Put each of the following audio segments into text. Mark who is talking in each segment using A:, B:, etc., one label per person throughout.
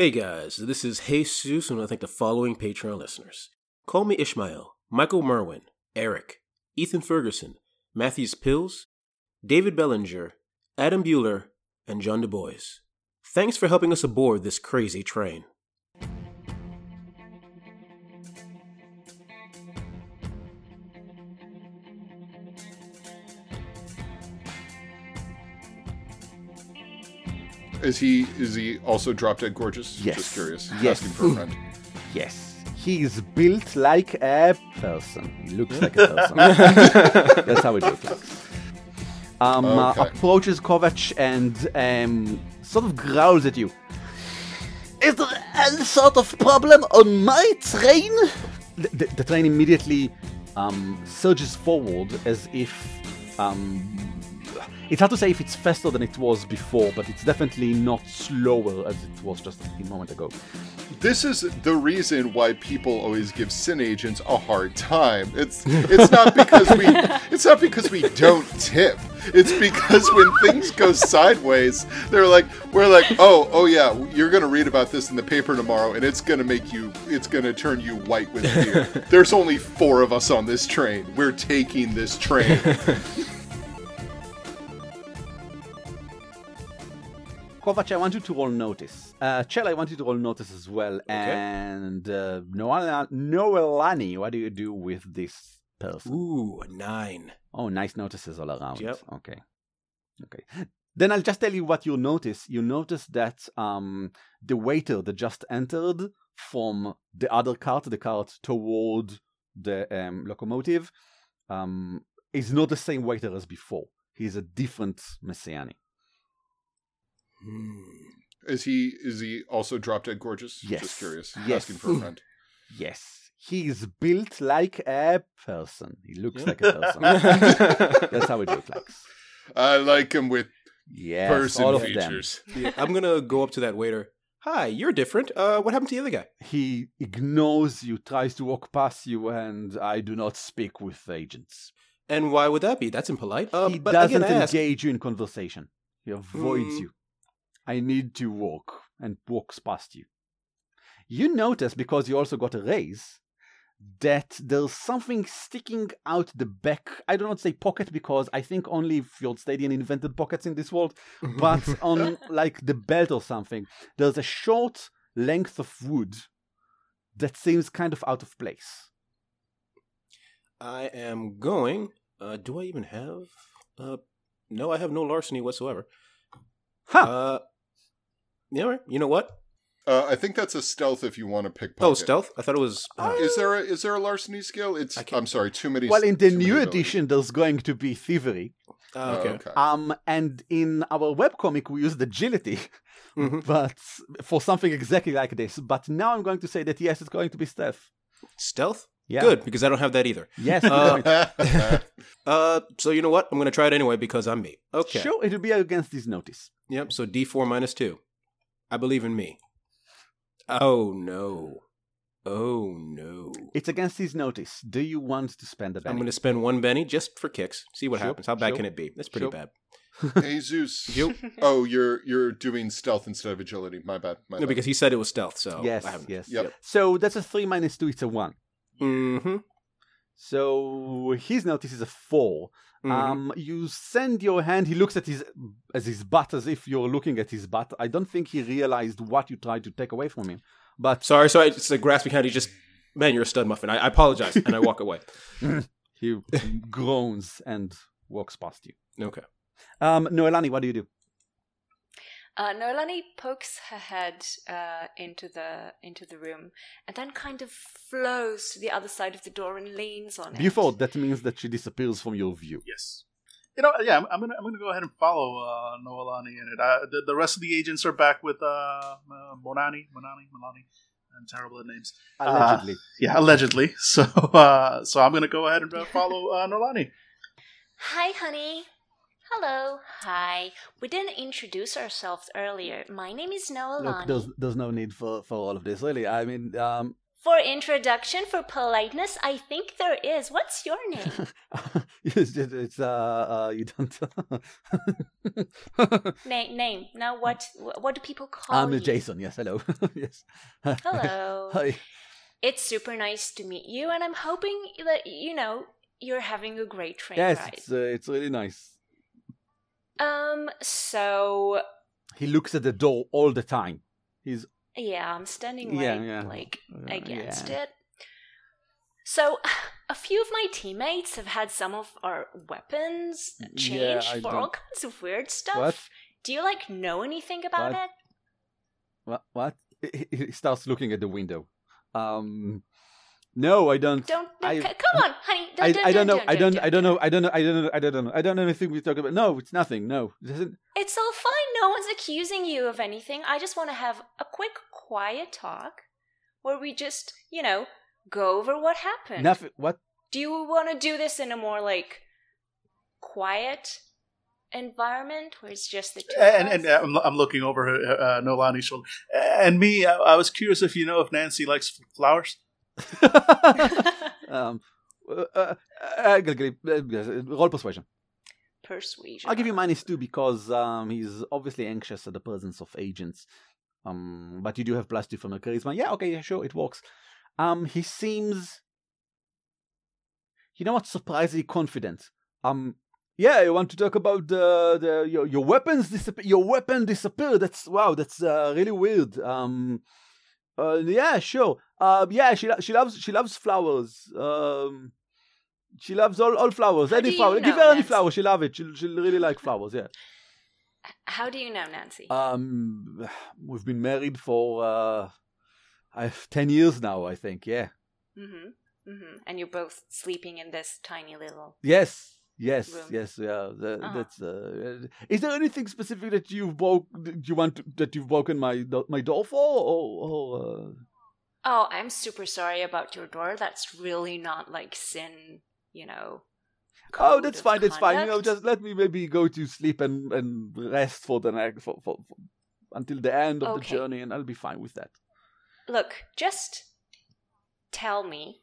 A: Hey guys, this is Jesus, and I thank the following Patreon listeners Call Me Ishmael, Michael Merwin, Eric, Ethan Ferguson, Matthews Pills, David Bellinger, Adam Bueller, and John Du Bois. Thanks for helping us aboard this crazy train.
B: Is he is he also drop dead gorgeous?
C: Yes.
B: Just curious.
C: Yes.
B: Asking for a friend.
C: Yes. He's built like a person. He looks like a person. That's how it looks like. Um, uh, approaches Kovac and um, sort of growls at you. Is there any sort of problem on my train? The, the, the train immediately um, surges forward as if. Um, it's hard to say if it's faster than it was before, but it's definitely not slower as it was just a moment ago.
B: This is the reason why people always give Syn agents a hard time. It's it's not because we it's not because we don't tip. It's because when things go sideways, they're like we're like, "Oh, oh yeah, you're going to read about this in the paper tomorrow and it's going to make you it's going to turn you white with fear." There's only 4 of us on this train. We're taking this train.
C: Kovac, I want you to roll notice. Uh, Chell, I want you to roll notice as well. And uh, Noel- Noelani, what do you do with this person?
A: Ooh, a nine.
C: Oh, nice notices all around.
A: Yep.
C: Okay. Okay. Then I'll just tell you what you notice. You notice that um, the waiter that just entered from the other cart, the cart toward the um, locomotive, um, is not the same waiter as before. He's a different Messiani.
A: Hmm.
B: Is he is he also drop dead gorgeous?
C: Yes.
B: Just curious.
C: Yes.
B: Asking for a friend.
C: Yes, he's built like a person. He looks
A: Yeah.
C: like a person. That's how it looks like.
B: I like him with
C: Yes,
B: person
C: all of
B: features.
A: Yeah, I'm gonna go up to that waiter. Hi, you're different. Uh, what happened to the other guy?
C: He ignores you, tries to walk past you, and I do not speak with agents.
A: And why would that be? That's impolite. Uh,
C: he
A: but
C: doesn't
A: again, I ask,
C: engage you in conversation. He avoids
A: Hmm.
C: you. I need to walk, and walks past you. You notice, because you also got a raise, that there's something sticking out the back. I do not say pocket because I think only Fjord Stadion invented pockets in this world, but on like the belt or something, there's a short length of wood that seems kind of out of place.
A: I am going. Uh, do I even have? Uh, no, I have no larceny whatsoever.
C: Huh.
A: Uh, yeah, all right. You know what?
B: Uh, I think that's a stealth if you want to pick.
A: Oh, stealth. I thought it was. uh,
B: Is there a is there a larceny skill? It's
A: I can't-
B: I'm sorry, too many.
C: well, in the new edition, there's going to be thievery.
A: uh, okay.
B: okay.
C: Um, and in our webcomic, we used agility,
A: Mhm.
C: but for something exactly like this. But now I'm going to say that yes, it's going to be stealth.
A: Stealth.
C: Yeah.
A: Good because I don't have that either.
C: Yes.
A: Uh. Uh, so you know what? I'm gonna try it anyway because I'm me. Okay.
C: Sure, it will be against this notice.
A: Yep. So D4 minus two. I believe in me. Oh no. Oh no.
C: It's against his notice. Do you want to spend a
A: I'm gonna spend one Benny just for kicks. See what
C: Sure,
A: happens. How bad
C: sure,
A: can it be? That's pretty
C: sure.
A: bad.
B: Jesus.
A: You?
B: Oh, you're you're doing stealth instead of agility. My bad. My
A: No,
B: bad.
A: because he said it was stealth. So
C: yes,
A: I haven't.
C: yes.
B: Yep.
C: So that's a three minus two. It's a one.
A: Mm-hmm.
C: So his notice is a 4
A: Mhm.
C: Um, you send your hand. He looks at his as his butt as if you're looking at his butt. I don't think he realized what you tried to take away from him. But
A: Sorry, sorry. It's a grasping hand. He just, man, you're a stud muffin. I, I apologize, and I walk away.
C: he groans and walks past you.
A: Okay.
C: Um, Noelani, what do you do?
D: Uh, Noelani pokes her head uh, into the into the room and then kind of flows to the other side of the door and leans on it.
C: Before that means that she disappears from your view.
E: Yes. You know, yeah, I'm, I'm gonna I'm gonna go ahead and follow uh, Noelani in it. Uh, the, the rest of the agents are back with uh, uh, Monani, Monani, Monani. I'm terrible at names.
C: Allegedly.
E: Yeah, allegedly. So, uh, so I'm gonna go ahead and uh, follow uh, Noelani.
D: Hi, honey. Hello. Hi. We didn't introduce ourselves earlier. My name is Noah
C: Look, there's there's no need for, for all of this, really. I mean, um,
D: For introduction, for politeness, I think there is. What's your name?
C: it's, it's, it's uh, uh, you don't.
D: name, name. Now, what what do people call
C: I'm
D: you?
C: Jason. Yes, hello. yes.
D: Hello.
C: Hi.
D: It's super nice to meet you, and I'm hoping that you know you're having a great train
C: Yes,
D: ride.
C: it's uh, it's really nice.
D: Um. So
C: He looks at the door all the time. He's
D: yeah, I'm standing
C: Yeah,
D: right
C: yeah.
D: like against
C: yeah.
D: it. So a few of my teammates have had some of our weapons changed for all
C: don't-
D: kinds of weird stuff.
C: What?
D: Do you like know anything about
C: What?
D: it?
C: what? What? He starts looking at the window. Um, no, I don't.
D: Don't, no,
C: I-
D: c- come on, honey. Don't,
C: I,
D: don't,
C: I don't know. I don't.
D: don't,
C: I don't know. I don't know. I don't know. I don't know. I don't know anything we talk about. No, it's nothing. No, it isn't.
D: It's all fine. No one's accusing you of anything. I just want to have a quick, quiet talk where we just, you know, go over what happened.
C: Nothing. What?
D: Do you want to do this in a more like quiet environment where it's just the two
E: And,
D: of
E: and
D: us?
E: uh, I'm, I'm looking over uh, Noelani's shoulder. And me, I, I was curious if you know if Nancy likes flowers.
C: um, uh, uh, uh, uh, roll persuasion.
D: Persuasion.
C: I'll give you minus two because um, he's obviously anxious at the presence of agents. Um, but you do have plus two from the charisma. Yeah, okay, yeah, sure, it works. Um, he seems, you know what, surprisingly confident. Um, yeah, I want to talk about the the your your weapons disappear. Your weapon disappeared. That's wow. That's uh, really weird. Um, uh, yeah, sure. Uh, yeah, she she loves she loves flowers. Um, she loves all, all flowers.
D: How
C: any
D: you
C: flower. Give her any flower. She love it. She'll she'll really like flowers. Yeah.
D: How do you know, Nancy?
C: Um, we've been married for uh, I've ten years now. I think. Yeah.
D: mm-hmm. Mm-hmm. And you're both sleeping in this tiny little.
C: Yes. Yes.
D: Room.
C: Yes. Yeah. The,
D: Uh-huh.
C: That's. Uh, is there anything specific that you've broke? You want to, that you've broken my my door for, or? or uh...
D: Oh, I'm super sorry about your door. That's really not like Syn, you know.
C: Oh, that's fine. That's fine. You know, just let me maybe go to sleep and and rest for the next for, for, for until the end of the journey, and I'll be fine with that.
D: Look, just tell me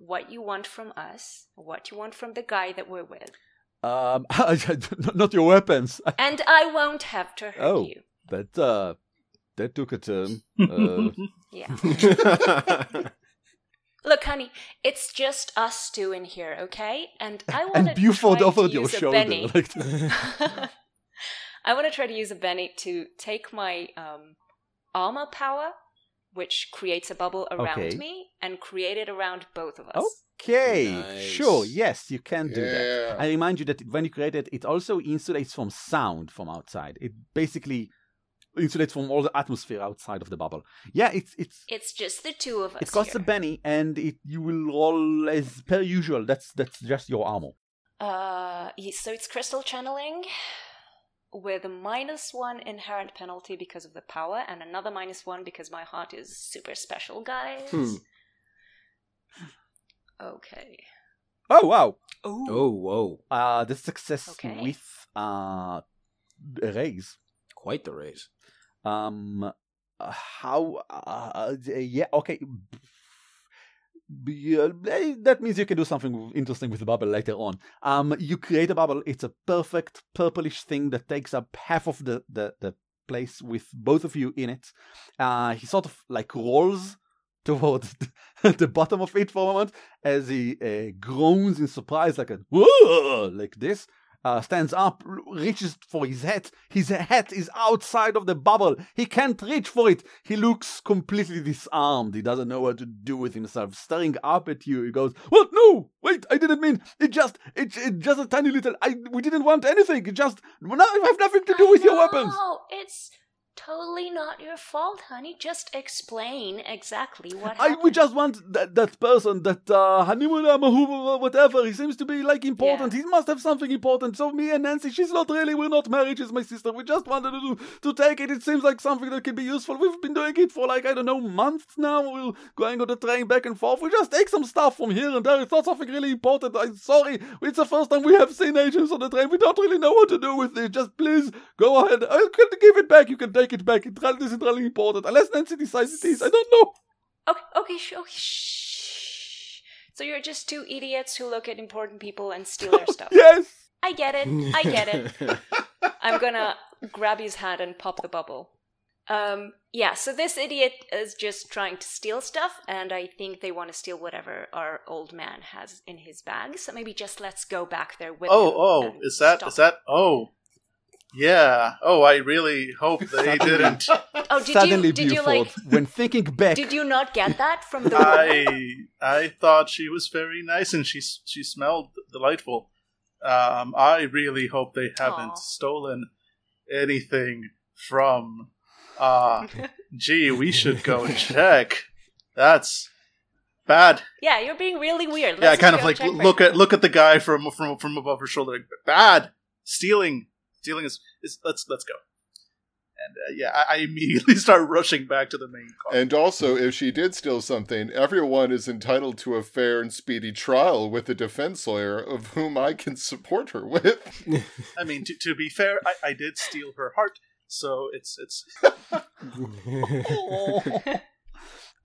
D: what you want from us, what you want from the guy that we're with,
C: Um, not your weapons.
D: and I won't have to hurt
C: Oh.
D: you.
C: That uh, that took a turn. Uh,
D: Yeah. Look, honey, it's just us two in here, okay? And I want
C: to. Buford offered your shoulder. Like,
D: I want to try to use a Benny to take my um, armor power, which creates a bubble around
C: Okay.
D: me, and create it around both of us.
C: okay,
A: Nice.
C: sure, yes, you can do that. I remind you that when you create it, it also insulates from sound from outside. It basically insulates from all the atmosphere outside of the bubble. Yeah, it's it's
D: It's just the two of us.
C: it costs a
D: here.
C: Benny, and it you will roll as per usual. That's that's just your armor.
D: Uh, so it's crystal channeling with a minus one inherent penalty because of the power, and another minus one because my heart is super special, guys.
A: Hmm.
D: Okay.
C: Oh wow!
A: oh, whoa.
C: Uh the success
D: Okay.
C: with uh a raise.
A: Quite the raise.
C: Um, uh, how? Uh, yeah, okay. Uh, eh, that means you can do something interesting with the bubble later on. Um, you create a bubble. It's a perfect purplish thing that takes up half of the the, the place with both of you in it. Uh, he sort of like rolls towards the bottom of it for a moment as he uh, groans in surprise, like a whoa, like this uh, stands up, reaches for his hat. His hat is outside of the bubble. He can't reach for it. He looks completely disarmed. He doesn't know what to do with himself. Staring up at you, he goes, "What? No! Wait! I didn't mean it. Just it, it just a tiny little. I we didn't want anything. It just no, I have nothing to do with your weapons."
D: It's totally not your fault, honey. Just explain exactly what
C: I
D: happened.
C: we just want that that person that uh Hanimura Mahu whatever he seems to be like important. He must have something important. So me and Nancy, she's not really we're not married. She's my sister. We just wanted to to take it. It seems like something that can be useful. We've been doing it for like I don't know months now. We're going on the train back and forth. We just take some stuff from here and there. It's not something really important. I'm sorry. It's the first time we have seen agents on the train. We don't really know what to do with it. Just please go ahead. I can give it back. You can take it back. It really isn't really important unless Nancy decides it is. I don't know.
D: Okay, okay, sh- okay, shh. So you're just two idiots who look at important people and steal their stuff.
C: Yes.
D: I get it. I get it. I'm gonna grab his hand and pop the bubble. Um, yeah, so this idiot is just trying to steal stuff, and I think they want to steal whatever our old man has in his bag. So maybe just let's go back there with
E: Oh,
D: him
E: oh, is that is stop. that? Oh, yeah. Oh, I really hope they didn't.
D: Oh, did
C: Suddenly,
D: you did you like
C: when thinking back,
D: did you not get that from the
E: I I thought she was very nice and she she smelled delightful. Um, I really hope they haven't
D: Aw.
E: stolen anything from. Uh, gee, we should go check. That's bad.
D: Yeah, you're being really weird.
E: yeah,
D: Let's
E: kind of like
D: check right
E: look
D: now.
E: at look at the guy from from from above her shoulder. Like, bad stealing, stealing is, is let's let's go. And uh, yeah, I, I immediately start rushing back to the main car.
B: And also, if she did steal something, everyone is entitled to a fair and speedy trial with a defense lawyer of whom I can support her with.
E: I mean, to, to be fair, I, I did steal her heart, so it's it's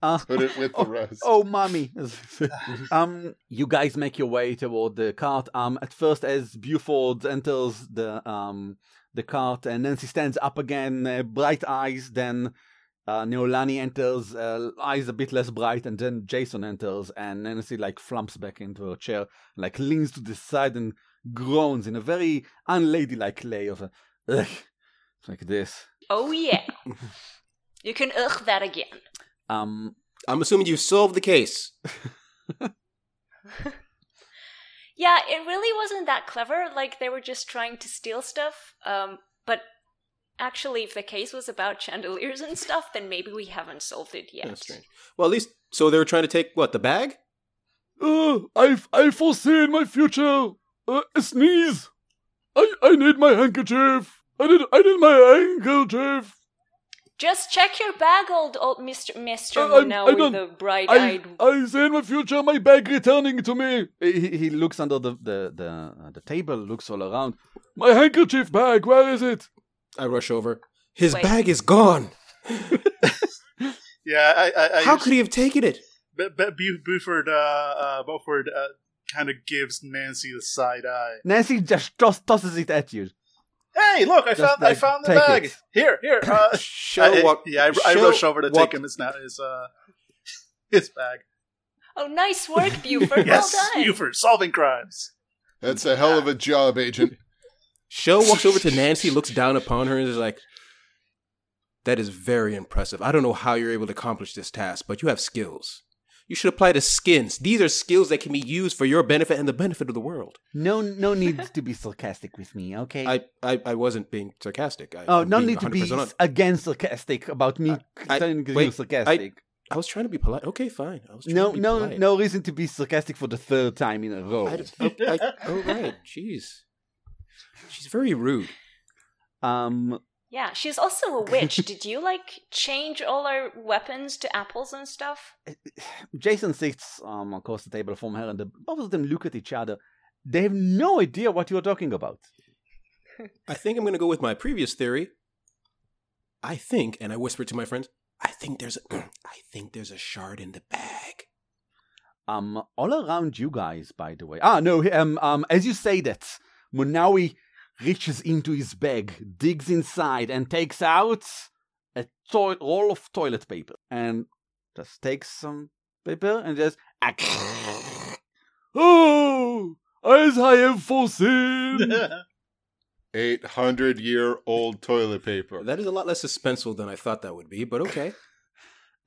C: uh,
B: Put it with the rest.
C: Oh, mommy. um, you guys make your way toward the cart. Um, at first, as Buford enters the um the cart, and Nancy stands up again, uh, bright eyes. Then uh, Noelani enters, uh, eyes a bit less bright, and then Jason enters, and Nancy like flumps back into her chair, like leans to the side and groans in a very unladylike way of a, Ugh, like this.
D: Oh yeah. you can ugh that again.
C: Um,
A: I'm assuming you've solved the case.
D: Yeah, it really wasn't that clever. Like they were just trying to steal stuff. Um, but actually, if the case was about chandeliers and stuff, then maybe we haven't solved it yet.
A: That's strange. Well, at least so they were trying to take what the bag.
C: Uh, I I foresee in my future uh, a sneeze. I I need my handkerchief. I need I need my handkerchief.
D: Just check your bag, old old Mister Mister
C: Uh, I-
D: now with the bright-eyed.
C: I see in my future my bag returning to me. He, he looks under the the the, uh, the table, looks all around. My handkerchief bag, where is it?
A: I rush over. His
D: Wait.
A: bag is gone.
E: yeah. I, I, I
A: How could he have taken it?
E: B- B- Buford, uh, uh, Beaufort, uh, kind of gives Nancy the side eye.
C: Nancy just toss, tosses it at you.
E: Hey, look! I
C: Just,
E: found I found the
C: take
E: bag.
C: it.
E: Here, here. Uh,
A: Show
E: I-
A: what?
E: yeah, I, I
A: show
E: rush over to
A: what-
E: take him his now his uh his bag.
D: Oh, nice work, Buford.
E: yes,
D: well done.
E: Buford solving crimes.
B: That's a hell of a job, Agent.
A: Show walks over to Nancy, looks down upon her, and is like, "That is very impressive. I don't know how you're able to accomplish this task, but you have skills. You should apply to skins. These are skills that can be used for your benefit and the benefit of the world."
C: No no need to be sarcastic with me, okay?
A: I, I, I wasn't being sarcastic. I,
C: oh,
A: I'm
C: no need to be
A: 100%
C: again sarcastic about me
A: I- wait,
C: sarcastic.
A: I was trying to be polite. Okay, fine. I was trying
C: no
A: to be
C: no
A: polite.
C: no reason to be sarcastic for the third time in a row.
A: I, oh, I, oh, right. Jeez. She's very rude.
C: Um
D: Yeah, she's also a witch. Did you like change all our weapons to apples and stuff?
C: Jason sits um, across the table from her, and the, both of them look at each other. They have no idea what you're talking about.
A: I think I'm going to go with my previous theory. I think, and I whispered to my friends, I think there's a, I think there's a shard in the bag.
C: Um, all around you guys, by the way. Ah, no. Um, um, as you say that, Munawi reaches into his bag, digs inside, and takes out a to- roll of toilet paper, and just takes some paper and just. oh, as I have foreseen.
B: 800 year old toilet paper.
A: That is a lot less suspenseful than I thought that would be, but okay.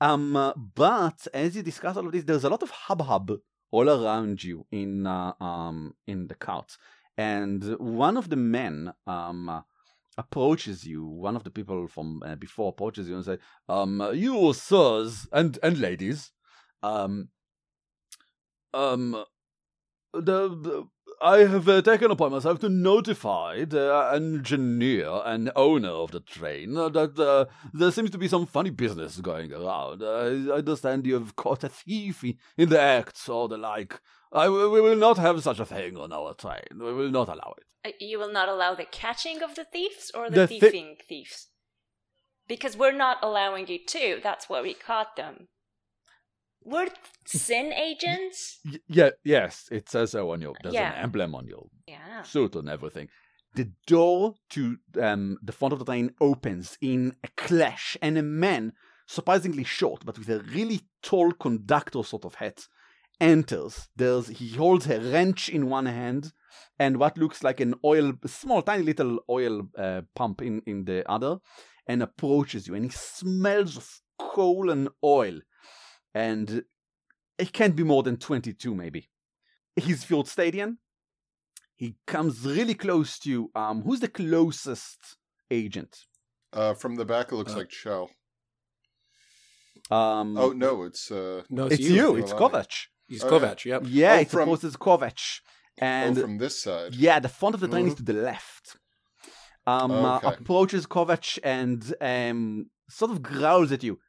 C: Um, uh, but as you discuss all of this, there's a lot of hubbub all around you in uh, um in the cart, and one of the men um approaches you. One of the people from uh, before approaches you and say, "Um, you sirs and and ladies, um, um, the." the I have uh, taken upon myself to notify the engineer and owner of the train that uh, there seems to be some funny business going around. I understand you have caught a thief in the act or the like. I, we will not have such a thing on our train. We will not allow it.
D: Uh, You will not allow the catching of the thieves or the,
C: The thi-
D: thieving thieves? Because we're not allowing it too. That's why we caught them. We're Syn agents?
C: Y- yeah, yes, it says so on your. There's
D: Yeah.
C: an emblem on your
D: Yeah.
C: suit and everything. The door to um, the front of the train opens in a clash, and a man, surprisingly short but with a really tall conductor sort of hat, enters. There's he holds a wrench in one hand and what looks like an oil, small, tiny little oil uh, pump in in the other, and approaches you. And he smells of coal and oil, and it can't be more than twenty-two, maybe. He's Fjord Stadion. He comes really close to you. Um, who's the closest agent?
B: Uh, from the back, it looks
A: Uh,
B: like Shell.
C: Um,
B: Oh no, it's uh,
A: No, it's,
C: it's you.
B: you,
C: It's
B: Milani.
C: Kovac.
A: He's
B: Oh, yeah.
A: Kovac. Yep.
C: Yeah,
B: Oh,
C: it's
B: from-
C: the closest Kovac.
B: oh,
C: And
B: from this side.
C: yeah, the front of the train is
B: Mhm.
C: to the left. Um, uh,
B: Okay.
C: approaches Kovac and um, sort of growls at you.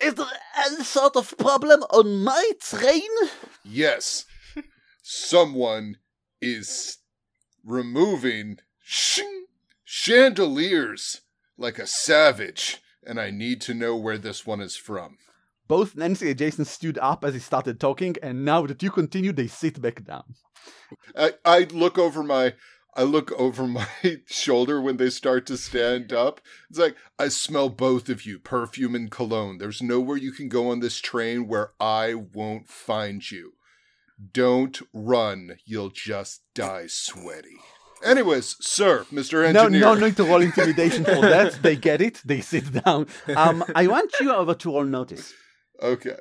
C: Is there any sort of problem on my train?
B: Yes, someone is removing shing, chandeliers like a savage, and I need to know where this one is from.
C: Both Nancy and Jason stood up as he started talking, and now that you continue, they sit back down.
B: I, I look over my I look over my shoulder when they start to stand up. It's like I smell both of you, perfume and cologne. There's nowhere you can go on this train where I won't find you. Don't run, you'll just die sweaty. Anyways, sir, Mr.
C: No, no need to roll intimidation for that. They get it. They sit down. Um, I want you over to roll notice.
B: Okay.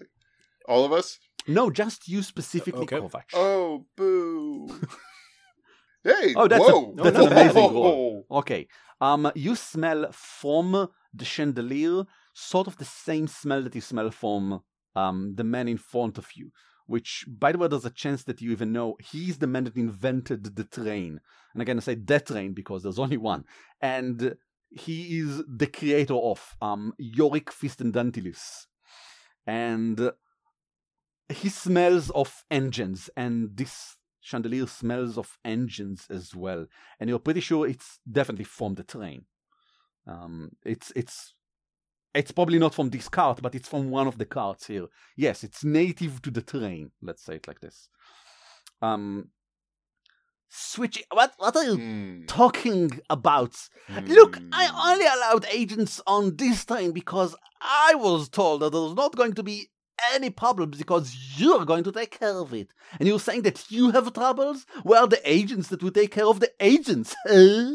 B: All of us?
C: No, just you specifically,
A: Okay.
C: Kovac.
B: Oh, boo. hey,
C: Oh, that's a-
B: whoa.
C: that's an amazing
B: Whoa.
C: Okay. Um, you smell from the chandelier sort of the same smell that you smell from um the man in front of you. Which, by the way, there's a chance that you even know he's the man that invented the train. And again, I say that train because there's only one. And he is the creator of um Yorick Fistendantilus. And he smells of engines, and this chandelier smells of engines as well. And you're pretty sure it's definitely from the train. Um, it's it's it's probably not from this cart, but it's from one of the carts here. Yes, it's native to the train. Let's say it like this. Um, switch. What what are you
B: Hmm,
C: talking about? Look, I only allowed agents on this train because I was told that there's not going to be any problems because you're going to take care of it. And you're saying that you have troubles? Well, the agents that will take care of the agents, huh?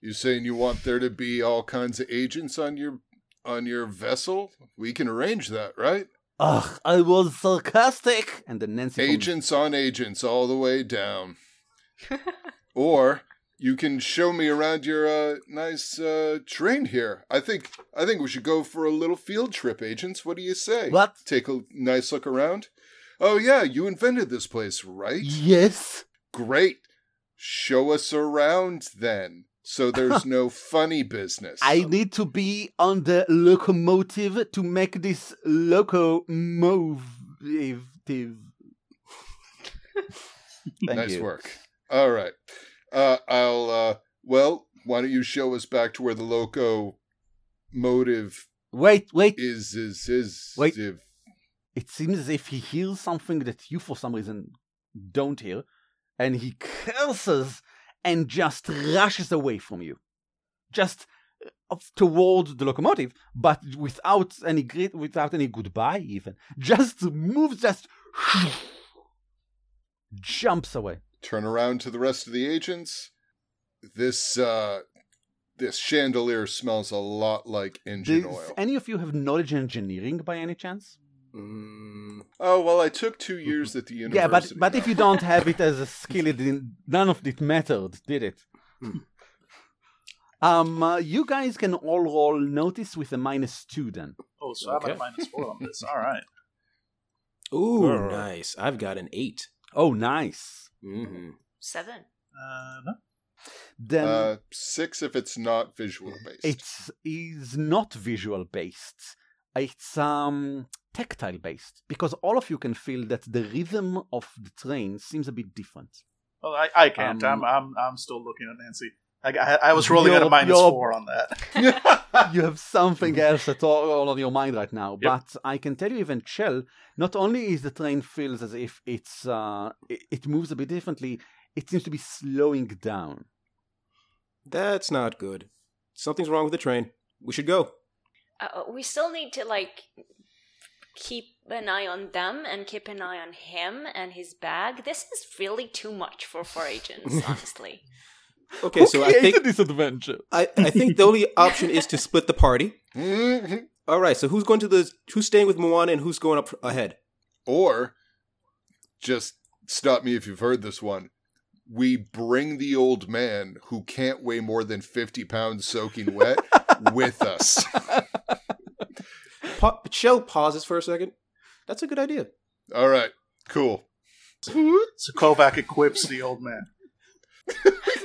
B: You saying you want there to be all kinds of agents on your on your vessel? We can arrange that, right?
C: Ugh, I was sarcastic. And then Nancy. from-
B: Agents on agents all the way down. or you can show me around your uh, nice uh, train here. I think I think we should go for a little field trip, agents. What do you say?
C: What?
B: Take a nice look around. Oh yeah, you invented this place, right?
C: Yes.
B: Great. Show us around then. So there's no funny business.
C: I need to be on the locomotive to make this locomotive. Thank
B: nice
C: you.
B: work. All right. Uh, I'll. Uh, well, why don't you show us back to where the loco motive
C: Wait, wait.
B: is? Is is
C: Wait.
B: if-
C: It seems as if he hears something that you, for some reason, don't hear, and he curses and just rushes away from you, just uh, toward the locomotive, but without any greet, without any goodbye, even. Just moves, just jumps away.
B: Turn around to the rest of the agents. This uh, this chandelier smells a lot like engine
C: Does
B: oil.
C: any of you have knowledge in engineering by any chance?
A: Mm,
B: Oh well, I took two years at the university.
C: Yeah, but but if you don't have it as a skill, it didn't, none of it mattered, did it? um, uh, you guys can all roll notice with a minus two then.
E: Oh, so I'm
A: Okay.
E: at minus four on this. All right.
A: Ooh,
C: Grr.
A: nice. I've got an eight.
C: Oh, nice.
A: Mm-hmm.
D: Seven.
E: Uh, no.
C: Then
B: uh, six if it's not visual based.
C: it is not visual based. It's um tactile based because all of you can feel that the rhythm of the train seems a bit different.
E: Well, I, I can't.
C: Um,
E: I'm I'm I'm still looking at Nancy. I, I, I was rolling at a
C: Your-
E: minus
C: your-
E: four on that.
C: you have something else at all, all on your mind right now.
E: Yep.
C: But I can tell you, even Shell, not only is the train feels as if it's uh, it, it moves a bit differently, it seems to be slowing down.
A: That's not good. Something's wrong with the train. We should go.
D: Uh, we still need to like keep an eye on them and keep an eye on him and his bag. This is really too much for four agents, honestly.
A: Okay, so I think
C: this adventure.
A: I, I think the only option is to split the party.
B: Mhm.
A: All right, so who's going to the who's staying with Moana and who's going up ahead?
B: Or just stop me if you've heard this one. We bring the old man who can't weigh more than 50 pounds soaking wet with us.
A: Pa- Shell pauses for a second. That's a good idea.
B: All right, cool.
E: So Kovac equips the old man.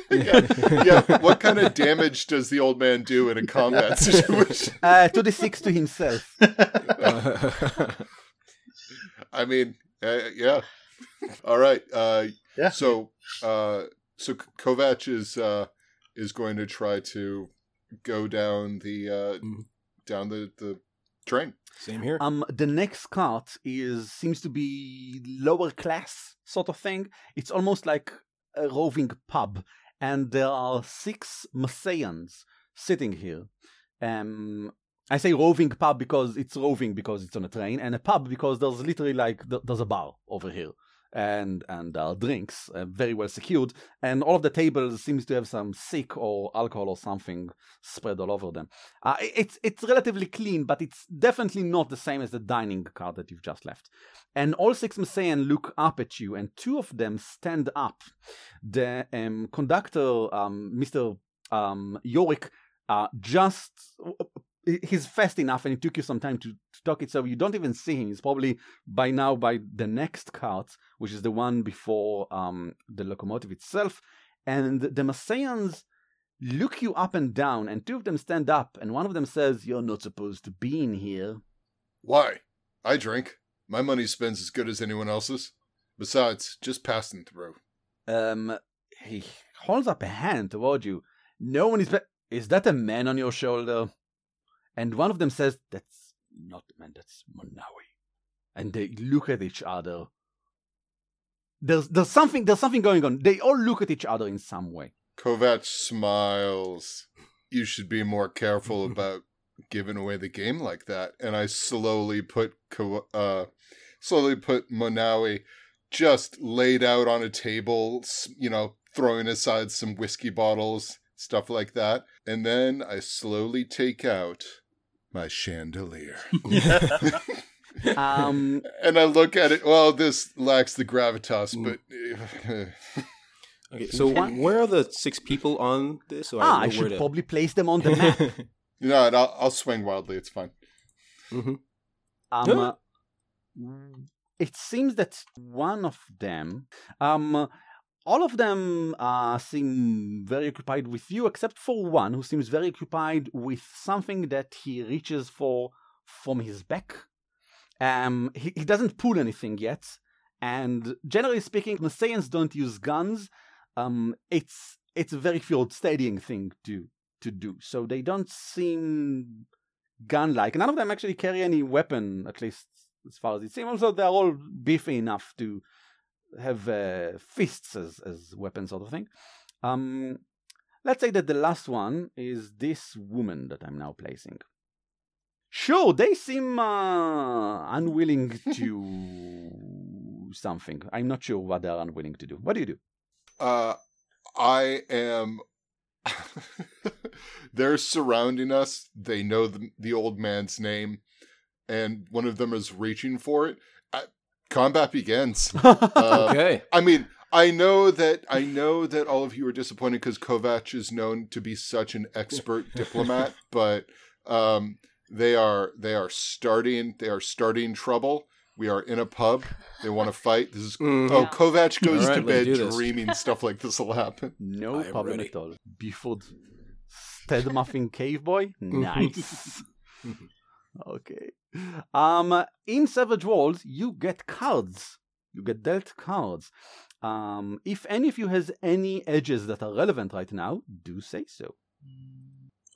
B: Yeah, yeah, what kind of damage does the old man do in a combat situation?
C: Uh, to the six to himself.
B: I mean, uh, yeah. All right. Uh,
E: Yeah.
B: So, uh, so Kovac is uh, is going to try to go down the uh,
A: Mhm.
B: down the the train.
A: Same here.
C: Um, the next cart is seems to be lower class sort of thing. It's almost like a roving pub, and there are six Masayans sitting here. Um, I say roving pub because it's roving because it's on a train, and a pub because there's literally like th- there's a bar over here, and and uh, drinks uh, very well secured, and all of the tables seems to have some sick or alcohol or something spread all over them. Uh, it's it's relatively clean, but it's definitely not the same as the dining car that you've just left. And all six Masayan look up at you, and two of them stand up. The um, conductor, um, Mr. Um, Yorick, uh, just he's fast enough, and it took you some time to, to talk it, so you don't even see him. He's probably by now by the next cart, which is the one before um, the locomotive itself. And the Masayans look you up and down, and two of them stand up, and one of them says, You're not supposed to be in here.
B: Why? I drink. My money spends as good as anyone else's. Besides, just passing through.
C: Um, he holds up a hand toward you. No one is. Be- is that a man on your shoulder? And one of them says, That's not man, that's Monawi. And they look at each other. There's, there's something there's something going on. They all look at each other in some way.
B: Kovac smiles. You should be more careful about giving away the game like that. And I slowly put uh, slowly put Monawi just laid out on a table, you know, throwing aside some whiskey bottles, stuff like that. And then I slowly take out my chandelier.
C: Um,
B: and I look at it. Well, this lacks the gravitas, but
A: Okay, so where are the six people on this? So
C: ah, I
A: know where
C: should
A: to-
C: probably place them on the map.
B: you know, I'll, I'll swing wildly. It's fine.
A: Mhm.
C: Um,
A: Yeah.
C: uh, it seems that one of them, um, all of them uh, seem very occupied with you, except for one who seems very occupied with something that he reaches for from his back. Um, he, he doesn't pull anything yet, and generally speaking, Masayans don't use guns. Um, it's it's a very field steadying thing to to do, so they don't seem gun-like. None of them actually carry any weapon, at least as far as it seems. Also, they're all beefy enough to have uh, fists as as weapons, sort of thing. Um, let's say that the last one is this woman that I'm now placing. Sure, they seem uh, unwilling to something. I'm not sure what they're unwilling to do. What do you do?
B: Uh, I am. They're surrounding us. They know the, the old man's name, and one of them is reaching for it. I, combat begins. Uh,
A: okay.
B: I mean, I know that I know that all of you are disappointed because Kovac is known to be such an expert diplomat, but um, they are they are starting they are starting trouble. We are in a pub. They want to fight. This is
A: Mhm.
B: oh
D: Yeah.
B: Kovac goes
A: All right,
B: to bed dreaming stuff like this will happen.
C: No
A: I am
C: problem
A: ready.
C: at all. Before Stead Muffin Cave Boy? Nice. Okay. Um in Savage Worlds, you get cards. You get dealt cards. Um, if any of you has any edges that are relevant right now, do say so.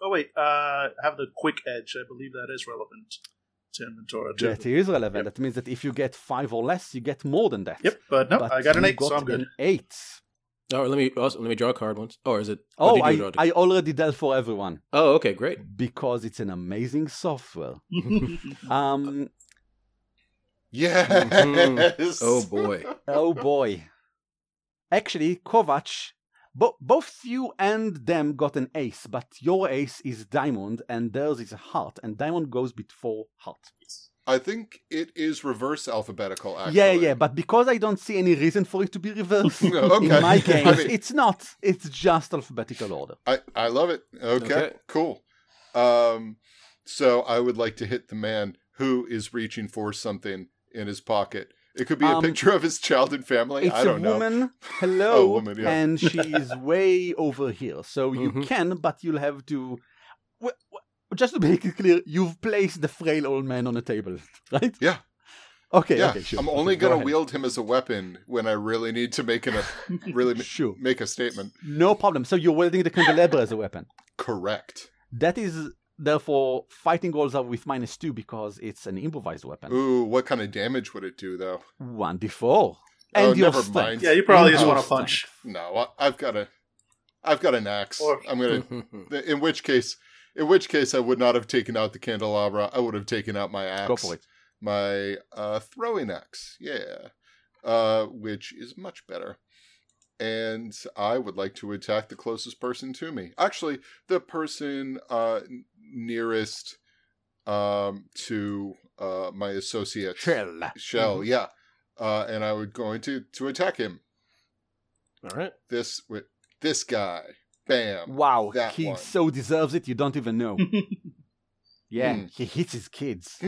E: Oh wait, uh, have the quick edge. I believe that is relevant to inventory too.
C: That is relevant. That means that if you get five or less, you get more than that.
E: Yep, but no,
C: But
E: I got an eight, so I'm good.
C: An eight.
A: Oh, let me also, let me draw a card once. Or is it?
C: Oh,
A: did
C: I,
A: draw it?
C: I already dealt for everyone
A: oh, okay, great.
C: because it's an amazing software. Um,
B: Yes.
A: Mhm. Oh boy.
C: oh boy. Actually, Kovac, bo- both you and them got an ace, but your ace is diamond and theirs is a heart, and diamond goes before heart.
B: I think it is reverse alphabetical. Actually.
C: Yeah, yeah, but because I don't see any reason for it to be reversed
B: okay.
C: in my games,
B: I mean-
C: it's not. It's just alphabetical order.
B: I, I love it. Okay,
A: Okay.
B: cool. Um, so I would like to hit the man who is reaching for something in his pocket. It could be a
C: Um,
B: picture of his child and family.
C: It's
B: I don't
C: a
B: know.
C: woman. Hello,
B: Oh, woman, yeah.
C: and she is way over here. So you
A: Mhm.
C: can, but you'll have to. W- w- Just to make it clear, you've placed the frail old man on a table, right?
B: Yeah.
C: Okay.
B: yeah,
C: Okay. Sure.
B: I'm only
C: go
B: gonna
C: ahead.
B: wield him as a weapon when I really need to make an, a really
C: Sure.
B: make a statement.
C: No problem. So you're wielding the candelabra as a weapon.
B: Correct.
C: That is therefore fighting rolls are with minus two because it's an improvised weapon.
B: Ooh, what kind of damage would it do though?
C: One d four.
B: Oh,
C: And your
B: never
C: strength.
B: mind.
E: Yeah, you probably
C: And
E: just want to punch.
C: strength.
B: No, I, I've got a, I've got an axe.
E: Or-
B: I'm gonna. In which case, in which case, I would not have taken out the candelabra. I would have taken out my axe.
C: Go for it.
B: My uh, throwing axe, yeah, uh, which is much better. And I would like to attack the closest person to me. Actually, the person uh, nearest um, to uh, my associate
C: Shell.
B: Shell,
C: Mhm.
B: yeah. Uh, and I would going to to attack him.
A: All right.
B: This with this guy. Bam.
C: Wow,
B: That
C: he
B: one.
C: so deserves it. You don't even know. yeah,
B: Hmm.
C: he hits his kids.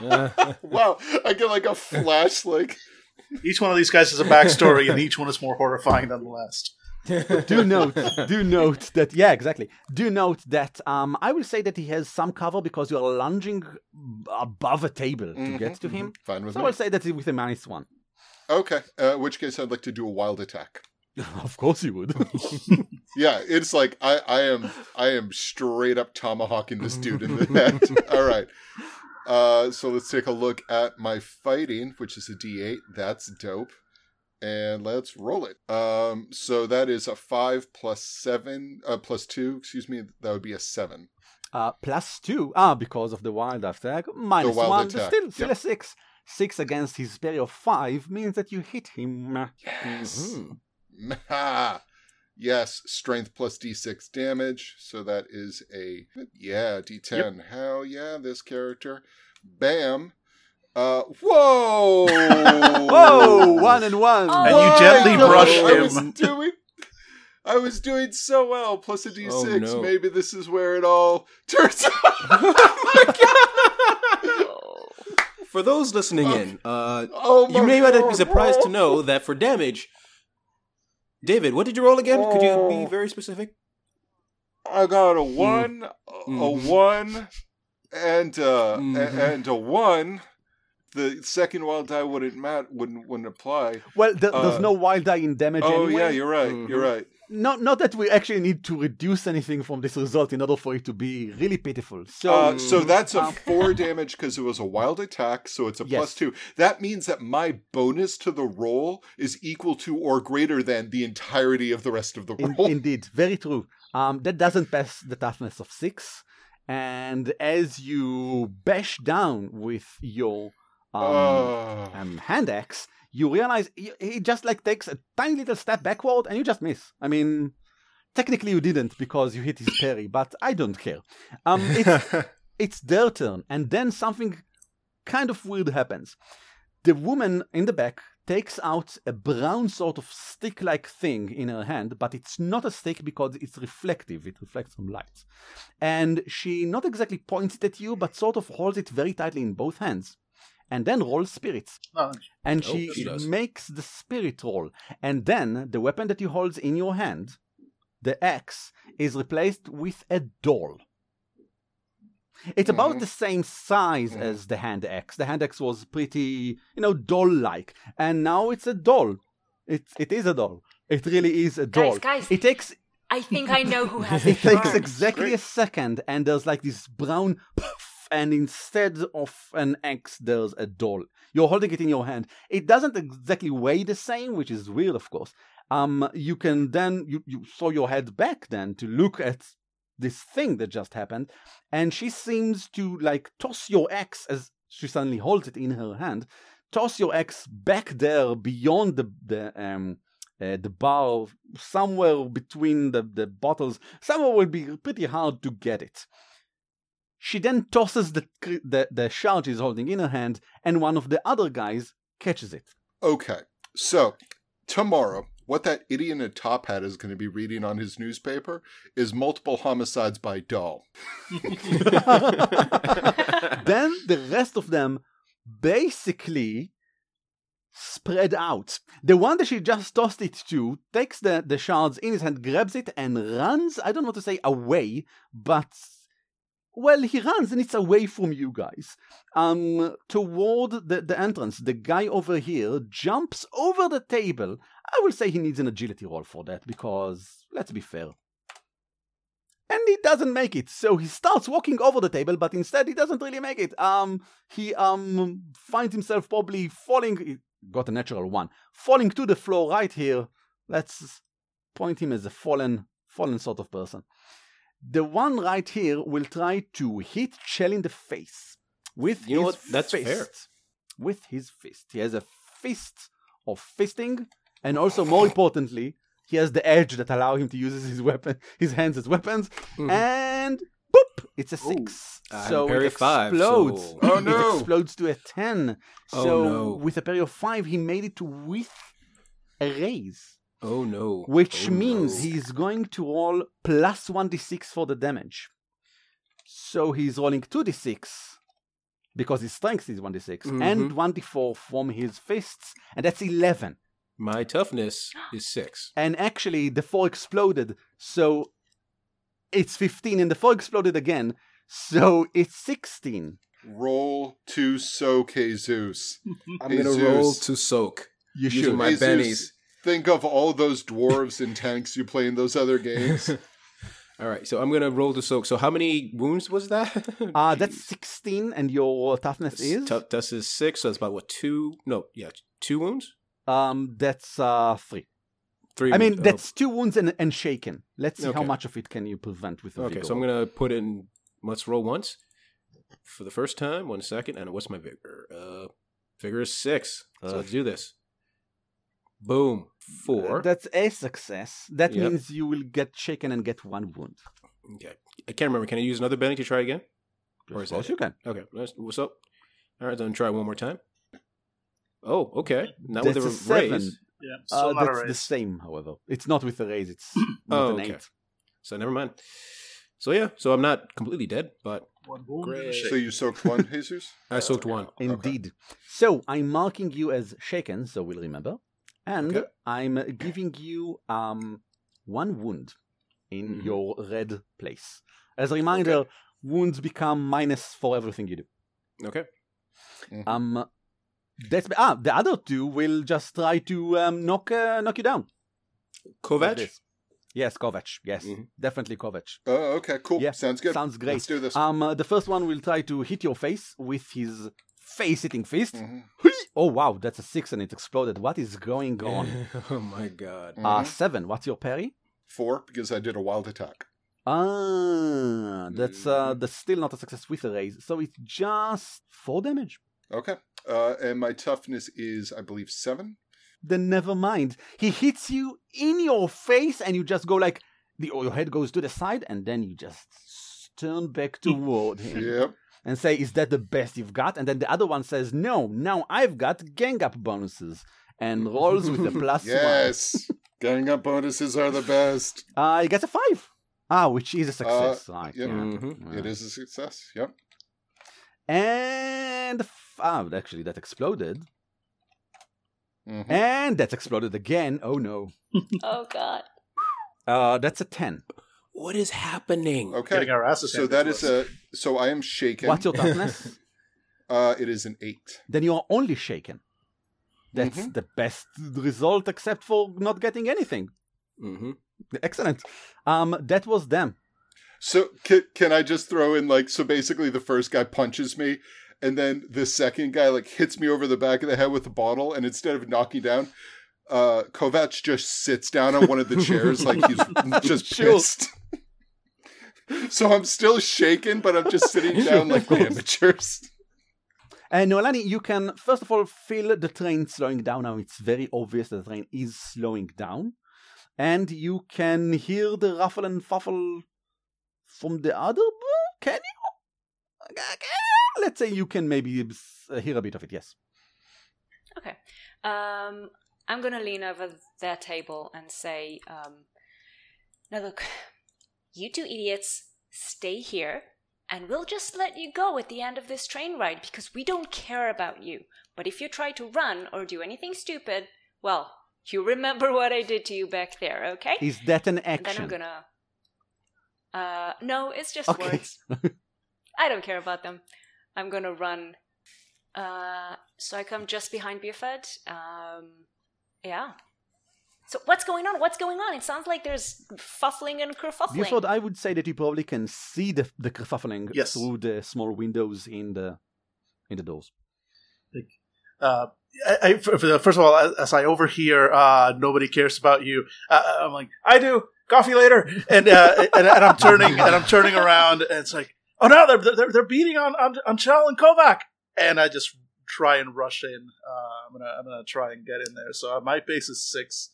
B: Wow, I get like a flash, like
E: Each one of these guys has a backstory, and each one is more horrifying than the last.
C: do note, do note that yeah, exactly. Do note that um, I will say that he has some cover because you are lunging above a table to
B: Mhm,
C: get to him.
B: fine with
C: So
B: me.
C: I'll say that with a minus one.
B: Okay, uh, which case I'd like to do a wild attack.
C: of course he would.
B: Yeah, it's like I, I am I am straight up tomahawking this dude in the head. All right. Uh, so let's take a look at my fighting, which is a D8. That's dope. And let's roll it. Um, so that is a five plus seven, uh, plus two. Excuse me. That would be a seven.
C: uh, plus two. Ah, because of the wild attack. Minus
B: wild
C: one.
B: attack,
C: Still, still
B: yep.
C: a six. Six against his parry of five means that you hit him.
B: Yes.
A: Mhm.
B: Ha! Yes, strength plus d6 damage. So that is a yeah, d10. Hell yeah, this character. Bam. Uh whoa!
C: Whoa! One and one.
D: Oh.
E: And you gently
B: My
E: brush
B: God, I was
E: him.
B: doing I was doing so well. Plus a d6.
A: Oh, no.
B: Maybe this is where it all turns out.
D: Oh.
A: For those listening in, uh,
B: oh
A: you may not be surprised to know that for damage, David, what did you roll again? Could you be
B: Oh.
A: very specific?
B: I got a one, a- a
A: Mhm.
B: one, and uh, a-
A: Mhm.
B: and a one. The second wild die wouldn't mat wouldn't wouldn't apply.
C: Well, there,
B: Uh,
C: there's no wild die in damage
B: Oh
C: anyway.
B: yeah, you're right. You're
A: Mhm.
B: right.
C: Not, not that we actually need to reduce anything from this result in order for it to be really pitiful. So,
B: uh, so that's a
C: um,
B: four damage because it was a wild attack, so it's a
C: Yes.
B: plus two. That means that my bonus to the roll is equal to or greater than the entirety of the rest of the
C: in,
B: roll.
C: indeed, very true. Um, that doesn't pass the toughness of six, and as you bash down with your um,
B: Oh.
C: um, hand axe, you realize he, just like takes a tiny little step backward, and you just miss. I mean, technically you didn't because you hit his parry, but I don't care. Um, it's it's their turn, and then something kind of weird happens. The woman in the back takes out a brown sort of stick like thing in her hand, but it's not a stick because it's reflective, it reflects some light. And she not exactly points it at you, but sort of holds it very tightly in both hands, and then rolls spirits.
E: Oh,
C: And
A: Oh,
C: she,
A: she
C: makes the spirit roll. And then the weapon that you hold in your hand, the axe, is replaced with a doll. It's about
B: Mhm.
C: the same size
B: Mhm.
C: as the hand axe. The hand axe was pretty, you know, doll like. And now it's a doll. It it is a doll. It really is a doll.
D: Guys, guys.
C: It takes
D: I think I know who has
C: it
D: it.
C: takes
D: first.
C: exactly a second, and there's like this brown puff, and instead of an axe, there's a doll. You're holding it in your hand. It doesn't exactly weigh the same, which is weird, of course. Um, you can then you you throw your head back then to look at this thing that just happened, and she seems to like toss your axe as she suddenly holds it in her hand. Toss your axe back there beyond the the um uh, the bar somewhere between the, the bottles somewhere will be pretty hard to get it she then tosses the, cr- the the shard she's holding in her hand and one of the other guys catches it
B: Okay, so tomorrow, what that idiot in a top hat is going to be reading on his newspaper is multiple homicides by doll.
C: then the rest of them basically spread out. The one that she just tossed it to takes the, the shards in his hand, grabs it, and runs. I don't know what to say away, but well, he runs and it's away from you guys. Um, toward the, the entrance, the guy over here jumps over the table. I will say he needs an agility roll for that because let's be fair. And he doesn't make it, so he starts walking over the table, but instead he doesn't really make it. Um, he um finds himself probably falling. Got a natural one, falling to the floor right here. Let's point him as a fallen, fallen sort of person. The one right here will try to hit Chell in the face with
A: You know
C: his
A: what? That's
C: fist.
A: fair.
C: With his fist, he has a fist of fisting, and also more importantly, he has the edge that allow him to use his weapon, his hands as weapons,
A: Mhm.
C: and boop, it's a six.
A: Have
C: so it
A: of five,
C: explodes.
A: so-
B: Oh,
C: It explodes to a ten.
A: Oh,
C: so
A: no.
C: with a parry of five, he made it to with a raise,
A: oh no.
C: which
A: Oh,
C: means
A: no.
C: he's going to roll plus one d six for the damage. So he's rolling two d six because his strength is one d 6 and
A: Mhm.
C: one d four from his fists, and that's eleven.
A: My toughness is six.
C: and actually the four exploded so it's 15 and the four exploded again so it's 16
B: Roll to soak Jesus.
A: I'm gonna roll to soak.
C: you
A: Using
C: should
A: my
B: Jesus,
A: bennies.
B: Think of all those dwarves and tanks you play in those other games.
A: All right, so I'm gonna roll the soak. So how many wounds was that?
C: uh that's 16 and your toughness is
A: Tough test is six, so that's about what two? No, yeah, two wounds.
C: um that's uh three
A: Three.
C: i mean
A: wounds. Oh,
C: that's two wounds and, and shaken let's see how much of it can you prevent with a
A: okay.
C: vigor
A: So I'm gonna put in. Let's roll once for the first time. One second, and what's my vigor? Uh, vigor is six. So
C: Ugh.
A: let's do this. Boom, four.
C: that's a success that
A: Yep.
C: means you will get shaken and get one wound
A: okay, I can't remember. Can I use another Benny to try again? Or is
C: of course you can
A: Okay, let's, what's up? All right, then try one more time. Oh, okay. Now
C: That's
A: with
C: a
A: a
C: seven.
A: raise.
E: Yeah,
C: uh,
E: still not a
C: that's the same however it's not with the raise it's not
A: Oh,
C: an
A: okay.
C: eight
A: So never mind. So yeah, so I'm not completely dead, but
E: One wound
A: Great.
E: and a shake.
B: so you soaked one, Jesus?
A: I soaked one.
C: Indeed. So I'm marking you as shaken, so we'll remember. And
A: Okay.
C: I'm giving you um one wound in
A: Mhm.
C: your red place. As a reminder, wounds become minus for everything you do.
A: Okay.
C: Um that's ah the other two will just try to um knock uh, knock you down.
A: Kovac?
C: Yes, Kovac. Yes,
A: Mhm.
C: definitely Kovac.
B: Oh, okay, cool.
C: Yeah,
B: Sounds good.
C: Sounds great.
B: Let's do this.
C: Um, uh, the first one will try to hit your face with his face-hitting fist.
B: Mhm.
C: Oh wow, that's a six and it exploded. What is going on?
A: oh my god.
C: Uh
B: Mhm.
C: seven. What's your parry?
B: Four, because I did a wild attack.
C: Ah, that's uh that's still not a success with a raise. So it's just four damage.
B: Okay. Uh, and my toughness is, I believe, seven.
C: Then never mind. He hits you in your face, and you just go like the your head goes to the side, and then you just turn back toward him
B: Yep.
C: And say, "Is that the best you've got?" And then the other one says, "No, now I've got gang up bonuses." And rolls with a plus one.
B: Yes. Gang up bonuses are the best.
C: Uh, he gets a five. Ah, which is a success, right?
B: yep.
C: yeah.
A: Mhm.
B: It is a success. Yep.
C: And f- ah, actually, that exploded,
B: Mhm.
C: and that exploded again. Oh no!
D: Oh god.
C: Uh, that's a ten.
A: What is happening?
B: Okay.
E: Getting our asses
B: So
E: handed
B: that
E: to
B: is
E: us.
B: a. So I am shaken.
C: What's your toughness?
B: Uh, it is an eight.
C: then you are only shaken. That's
B: Mhm.
C: the best result, except for not getting anything.
A: Mm-hmm.
C: Excellent. Um, that was them.
B: So can, can I just throw in like so basically the first guy punches me and then the second guy like hits me over the back of the head with a bottle and instead of knocking down uh Kovac just sits down on one of the chairs like he's just pissed. so I'm still shaking but I'm just sitting down like the amateurs.
C: And Noelani, you can first of all feel the train slowing down. Now it's very obvious that the train is slowing down, and you can hear the ruffle and fuffle from the other. b- Can you? Uh, Let's say you can maybe uh, hear a bit of it. Yes.
D: Okay. Um, I'm gonna lean over their table and say, um, "Now look, you two idiots, stay here, and we'll just let you go at the end of this train ride because we don't care about you. But if you try to run or do anything stupid, well, you remember what I did to you back there, okay?"
C: Is that an
D: And then I'm gonna. Uh, no, it's just
C: Okay.
D: words. I don't care about them. I'm gonna run. Uh, so I come just behind Buford. Um, yeah. So what's going on? What's going on? It sounds like there's fuffling and kerfuffling.
C: Buford, I would say that you probably can see the the kerfuffling
E: Yes.
C: through the small windows in the in the doors.
E: Uh, I, I, f- f- first of all, as, as I overhear, uh, nobody cares about you. Uh, I'm like, I do. Coffee later, and, uh, and and I'm turning and I'm turning around, and it's like, oh no, they're they're, they're beating on on on Chell and Kovac, and I just try and rush in. Uh, I'm gonna I'm gonna try and get in there. So my base is six.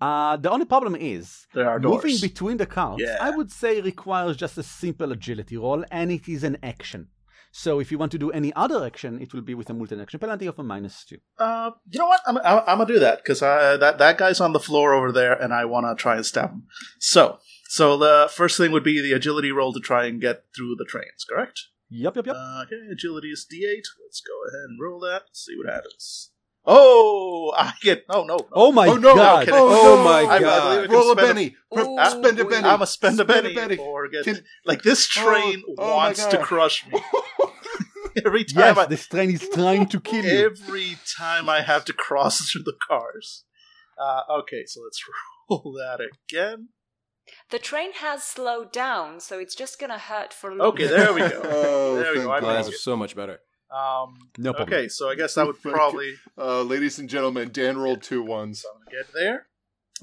C: Uh, the only problem is
E: There are
C: moving between the cards.
E: Yeah.
C: I would say requires just a simple agility roll, and it is an action. So if you want to do any other action, it will be with a multi-action penalty of a minus two.
E: Uh, you know what? I'm, I'm, I'm gonna do that because that that guy's on the floor over there, and I want to try and stab him. So, so the first thing would be the agility roll to try and get through the trains. Correct?
C: Yep, yep, yep.
E: Uh, okay, agility is D8. Let's go ahead and roll that. See what happens. Oh, I get. Oh no.
C: oh my
B: oh, no.
C: god!
E: Okay.
A: Oh, my
E: I- I
A: god.
E: I
B: Roll a
E: spend a-
B: Benny.
D: Ooh.
B: Pro- Spend a
D: Ooh.
B: Benny.
E: I'm a spend a
B: Spend
E: penny,
B: a Benny.
E: or get
B: Can-
E: like this train
B: Oh, oh
E: wants to crush me every time.
C: Yes,
E: I,
C: this train is trying to kill you.
E: every time I have to cross through the cars. Uh, okay, so let's roll that again.
D: The train has slowed down, so it's just gonna hurt for a little
E: Okay,
D: bit.
E: there we go.
B: Oh,
E: there we go. I
B: God.
E: believe
A: that's so much better.
E: you. Um,
C: No problem.
E: okay, so I guess that would probably.
B: Uh, ladies and gentlemen, Dan rolled two ones.
E: So I'm gonna get there.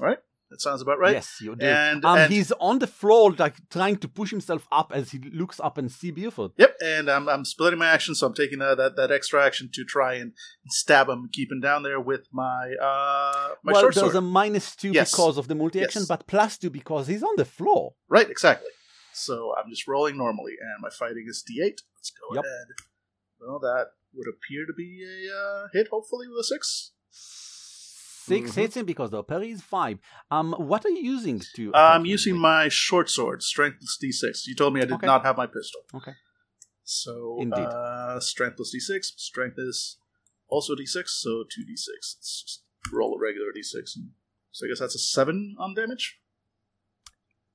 E: All right, that sounds about right.
C: Yes, you do.
E: And,
C: um,
E: and
C: he's on the floor, like trying to push himself up as he looks up and see Buford.
E: Yep, and I'm, I'm splitting my action, so I'm taking uh, that that extra action to try and stab him, keep him down there with my uh my
C: well,
E: short
C: there's
E: sword.
C: a minus two
E: Yes.
C: because of the multi-action,
E: Yes.
C: but plus two because he's on the floor.
E: Right, exactly. So I'm just rolling normally, and my fighting is D8. Let's go
C: Yep.
E: ahead. Well, that would appear to be a uh, hit, hopefully with a six.
C: 6
A: Mhm.
C: hits him because the parry is five. Um, what are you using to?
E: Uh, I'm using my short sword, strength plus D6. You told me I did
C: Okay.
E: not have my pistol.
C: Okay.
E: So
C: Indeed.
E: Uh, strength plus D6. Strength is also D6, so two D6. Let's just roll a regular D6. And, so I guess that's a seven on damage.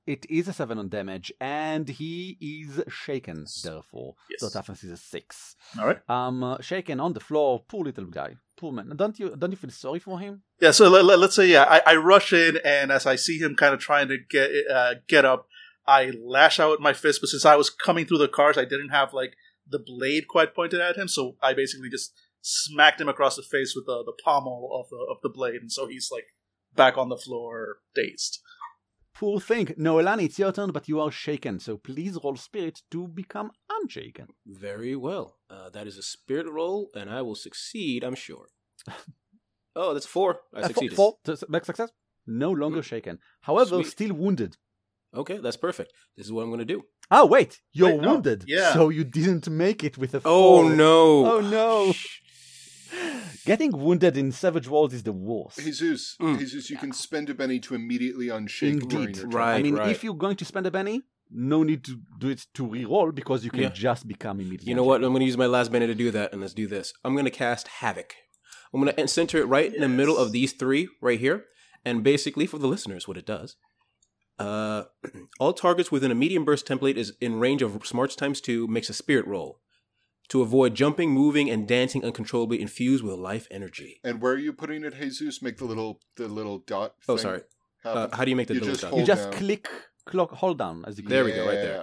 C: It is a seven on damage, and he is shaken. Therefore,
E: Yes.
C: so toughness is a six.
E: All right.
C: Um, uh, shaken on the floor. Poor little guy. Poor man. Don't you? Don't you feel sorry for him?
E: Yeah, so let, us say yeah, I, I rush in, and as I see him kind of trying to get uh, get up, I lash out with my fist. But since I was coming through the cars, I didn't have like the blade quite pointed at him, so I basically just smacked him across the face with the, the pommel of the of the blade, and so he's like back on the floor, dazed.
C: Poor thing. Noelani, it's your turn, but you are shaken. So please roll spirit to become unshaken.
A: Very well. Uh, that is a spirit roll, and I will succeed, I'm sure. oh, that's four. I
C: Uh, four-
A: succeeded.
C: four, to- max success. No longer shaken. However,
A: Sweet.
C: still wounded.
A: Okay, that's perfect. This is what I'm going to do.
C: Oh, wait, you're
E: Wait, no.
C: wounded.
E: Yeah.
C: So you didn't make it with a
A: Oh no.
C: Oh no. Getting wounded in Savage Worlds is the worst.
B: Jesus,
A: Mm.
B: Jesus, you can spend a Benny to immediately unshake
C: Indeed.
A: Right.
C: I mean,
A: right.
C: if you're going to spend a Benny, no need to do it to reroll because you can
A: Yeah.
C: just become immediately.
A: You know what? I'm going to use my last minute to do that, and let's do this. I'm going to cast Havoc. I'm going to center it right in the middle of these three right here. And basically, for the listeners, what it does uh, all targets within a medium burst template is in range of smarts times two makes a spirit roll. To avoid jumping, moving, and dancing uncontrollably infused with life energy.
B: And where are you putting it, Jesus? Make the little the little dot.
A: Oh, sorry. Uh, how do you make the
B: You
A: little
B: just
A: dot?
C: you just
B: down.
C: click, clock, hold down as you click.
A: There we go, right there.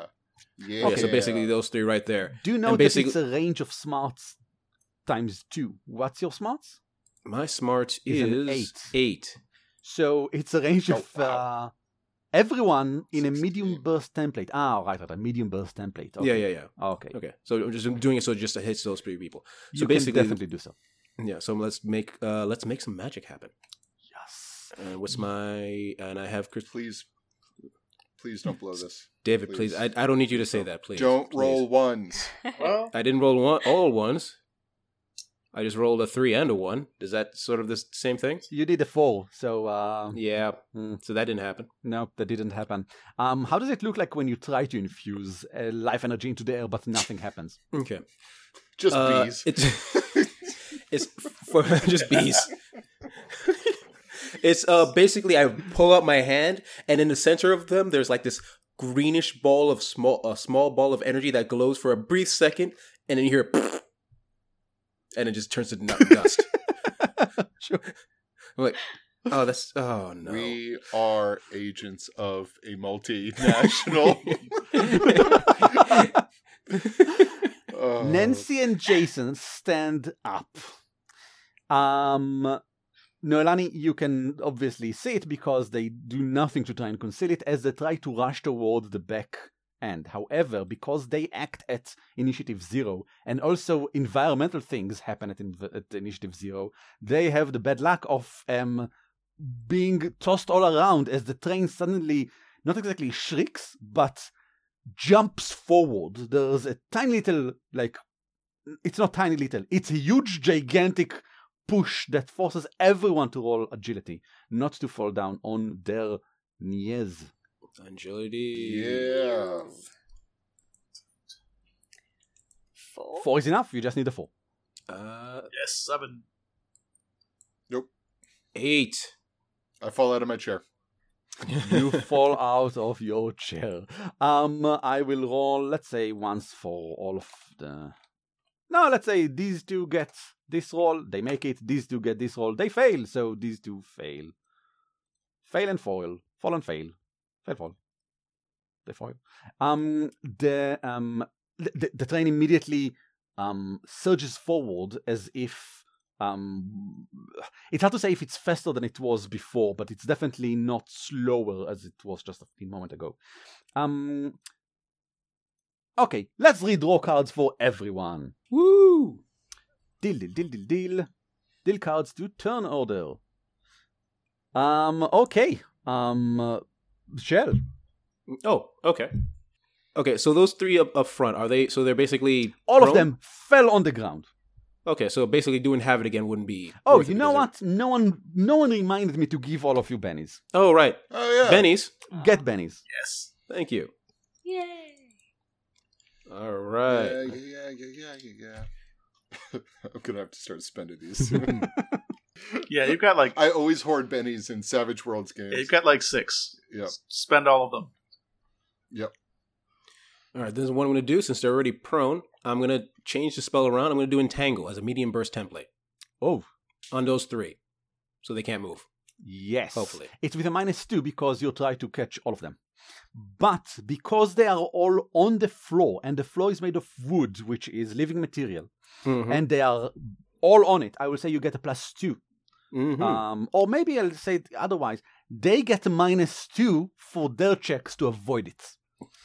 B: Yeah.
A: Yeah, so basically those three right there.
C: Do you know
A: And
C: that
A: basically-
C: it's a range of smarts times two? What's your smarts?
A: My smart
C: Is
A: is,
C: an eight.
A: eight.
C: So it's a range
B: Oh,
C: of
B: wow.
C: uh, everyone in a medium burst template. Ah, right, right, a medium burst template. Okay.
A: Yeah, yeah, yeah.
C: Okay.
A: Okay, so I'm just doing it so it just hits those three people.
C: You
A: So
C: can
A: basically,
C: definitely do so.
A: yeah. So let's make uh let's make some magic happen.
C: Yes.
A: And what's my and I have Chris
B: Please, please don't blow this.
A: David. Please,
B: Please.
A: I, I don't need you to say that. Please
B: don't
A: please.
B: roll ones.
E: Well,
A: I didn't roll one all ones. I just rolled a three and a one. Is that sort of the same thing?
C: You did a four, so uh,
A: Yeah.
C: Hmm.
A: So that didn't happen.
C: no, that didn't happen. Um, how does it look like when you try to infuse uh, life energy into the air, but nothing happens?
A: Okay.
B: Just
A: Uh,
B: bees.
A: It's it's for just bees. it's uh basically I pull out my hand and in the center of them there's like this greenish ball of small a small ball of energy that glows for a brief second and then you hear and it just turns to dust.
C: Sure.
A: I'm like, oh that's oh no.
B: We are agents of a multinational. Oh,
C: Nancy and Jason stand up. Um, Noelani, you can obviously see it because they do nothing to try and conceal it as they try to rush toward the back end. However, because they act at Initiative Zero and also environmental things happen at, inv- at Initiative Zero, they have the bad luck of um, being tossed all around as the train suddenly not exactly shrieks, but jumps forward. There's a tiny little, like, it's not tiny little, it's a huge, gigantic push that forces everyone to roll agility, not to fall down on their knees.
A: Agility.
B: yeah.
D: Four.
C: Four is enough, you just need a four.
A: Uh
E: yes, seven. Nope.
A: eight.
B: I fall out of my chair.
C: You fall out of your chair. Um, I will roll, let's say, once for all of the. No, let's say these two get this roll, they make it. These two get this roll, they fail. So these two fail. Fail and foil. Fall and fail. Fall. They foil. Um, the um, the, the train immediately um surges forward as if um it's hard to say if it's faster than it was before but it's definitely not slower as it was just a moment ago um okay let's redraw cards for everyone
A: Woo!
C: deal deal deal deal deal deal cards to turn order um okay um Chell
A: Oh, okay. Okay, so those three up, up front are they? So they're basically
C: all of them fell on the ground
A: Okay, so basically doing Havoc again wouldn't be.
C: oh you know what no one no one reminded me to give all of you bennies
A: Oh right,
B: Oh yeah.
A: bennies.
C: get bennies
E: Yes.
A: Thank you.
D: Yay.
A: All right.
B: Yeah, yeah, yeah, yeah, yeah, yeah. I'm gonna have to start spending these.
E: Yeah, you've got like
B: I always hoard bennies in Savage Worlds games.
E: you've got like six.
B: Yep.
E: S- Spend all of them.
B: Yep.
A: All right. This is what I'm going to do. Since they're already prone, I'm going to change the spell around. I'm going to do entangle as a medium burst template
C: oh
A: on those three, so they can't move.
C: Yes.
A: Hopefully.
C: It's with a minus two because you try to catch all of them. But because they are all on the floor, and the floor is made of wood, which is living material,
A: Mhm.
C: and they are all on it, I will say you get a plus two.
A: Mhm.
C: Um, or maybe I'll say it otherwise. They get a minus two for their checks to avoid it.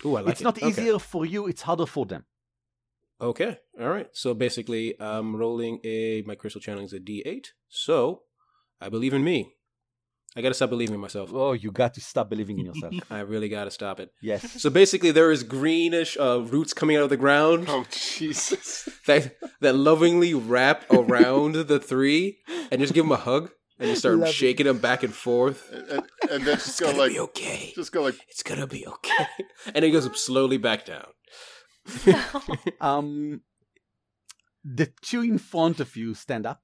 A: Ooh, I like
C: it's
A: it.
C: not
A: Okay.
C: easier for you, it's harder for them.
A: Okay. All right. So basically, I'm rolling a my crystal channeling is a D8. So I believe in me. I got to stop believing in myself.
C: Oh, you got to stop believing in yourself.
A: I really got to stop it.
C: yes.
A: So basically, there is greenish uh, roots coming out of the ground
B: Oh Jesus!
A: that that lovingly wrap around the three and just give them a hug and just start
C: Love it.
A: shaking them back and forth.
B: and, and, and then just
A: It's
B: go
A: gonna
B: like,
A: be okay.
B: just go like,
A: It's gonna be okay. And it goes up slowly back down.
C: Um, the two in front of you stand up.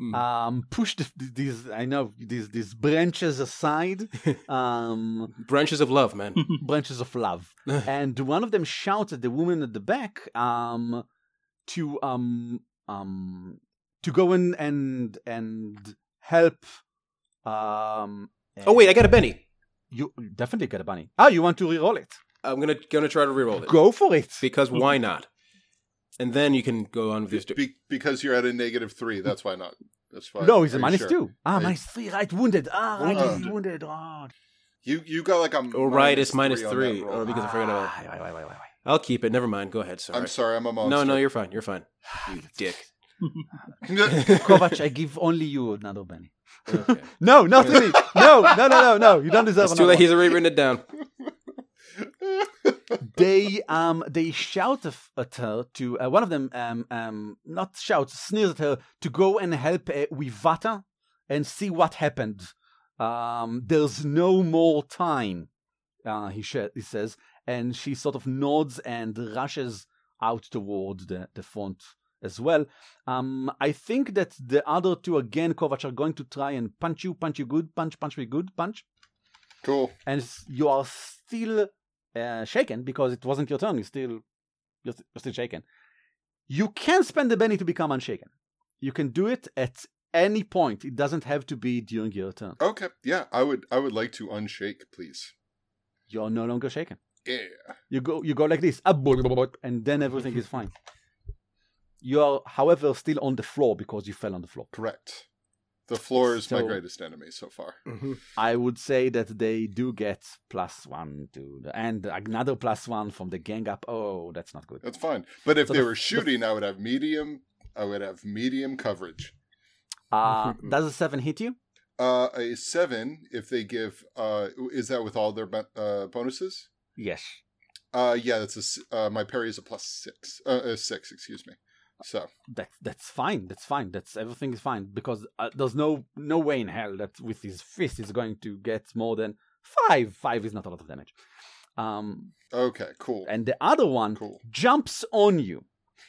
A: Hmm.
C: Um, push the, these I know these these branches aside. Um,
A: Branches of love, man.
C: branches of love, and one of them shouts at the woman at the back. Um, to um um to go in and and help. Um.
A: Oh wait, I got a Benny.
C: You definitely got a bunny. Ah, you want to reroll it?
A: I'm gonna gonna try to reroll it
C: Go for it.
A: because why not? And then you can go on with your. St-
B: Be- because you're at a negative three. That's why not. That's fine.
C: No, he's a minus
B: sure?
C: two. Ah,
B: Are
C: minus three. Right, wounded. Ah, right,
B: Wounded.
C: he's wounded. Ah,
B: You you got like a
A: oh right, it's
B: minus
A: minus
B: three.
A: three.
B: on that roll.
A: Or because I forgot about.
C: Ah, wait, wait, wait, wait, wait.
A: I'll keep it. Never mind. Go ahead. Sorry.
B: I'm sorry, I'm a monster.
A: No, no, you're fine. You're fine. You dick.
C: Kovac, I give only you another Benny.
A: Okay.
C: No, not really. No, no, no, no, no. You don't deserve
A: It's too late.
C: one.
A: He's already written it down.
C: they um they shout at her to uh, one of them um um not shouts sneers at her to go and help uh, Wivata and see what happened. Um, there's no more time. Uh, he sh- he says, and she sort of nods and rushes out toward the the front as well. Um, I think that the other two again, Kovac, are going to try and punch you, punch you good, punch, punch me good, punch
B: cool.
C: and you are still uh, shaken because it wasn't your turn. You still you're, st- you're still shaken. You can spend the Benny to become unshaken. You can do it at any point. It doesn't have to be during your turn.
B: Okay, yeah, I would I would like to unshake, please.
C: You're no longer shaken.
B: Yeah.
C: You go you go like this, ah, and then everything is fine. You are, however, still on the floor because you fell on the floor.
B: Correct. The floor is my greatest enemy so far.
A: Mm-hmm.
C: I would say that they do get plus one to the, and another plus one from the gang up. Oh, that's not good.
B: That's fine. But if
C: So
B: they
C: the-
B: were shooting, I would have medium. I would have medium coverage.
C: Uh, does a seven hit you?
B: Uh, a seven if they give. Uh, is that with all their uh, bonuses?
C: Yes.
B: Uh, yeah, that's a. s- Uh, my parry is a plus six. Uh, a six, excuse me. So
C: that that's fine. That's fine. That's everything is fine because uh, there's no no way in hell that with his fist he's going to get more than five. Five is not a lot of damage. Um,
B: okay, cool.
C: and the other one
B: Cool.
C: jumps on you.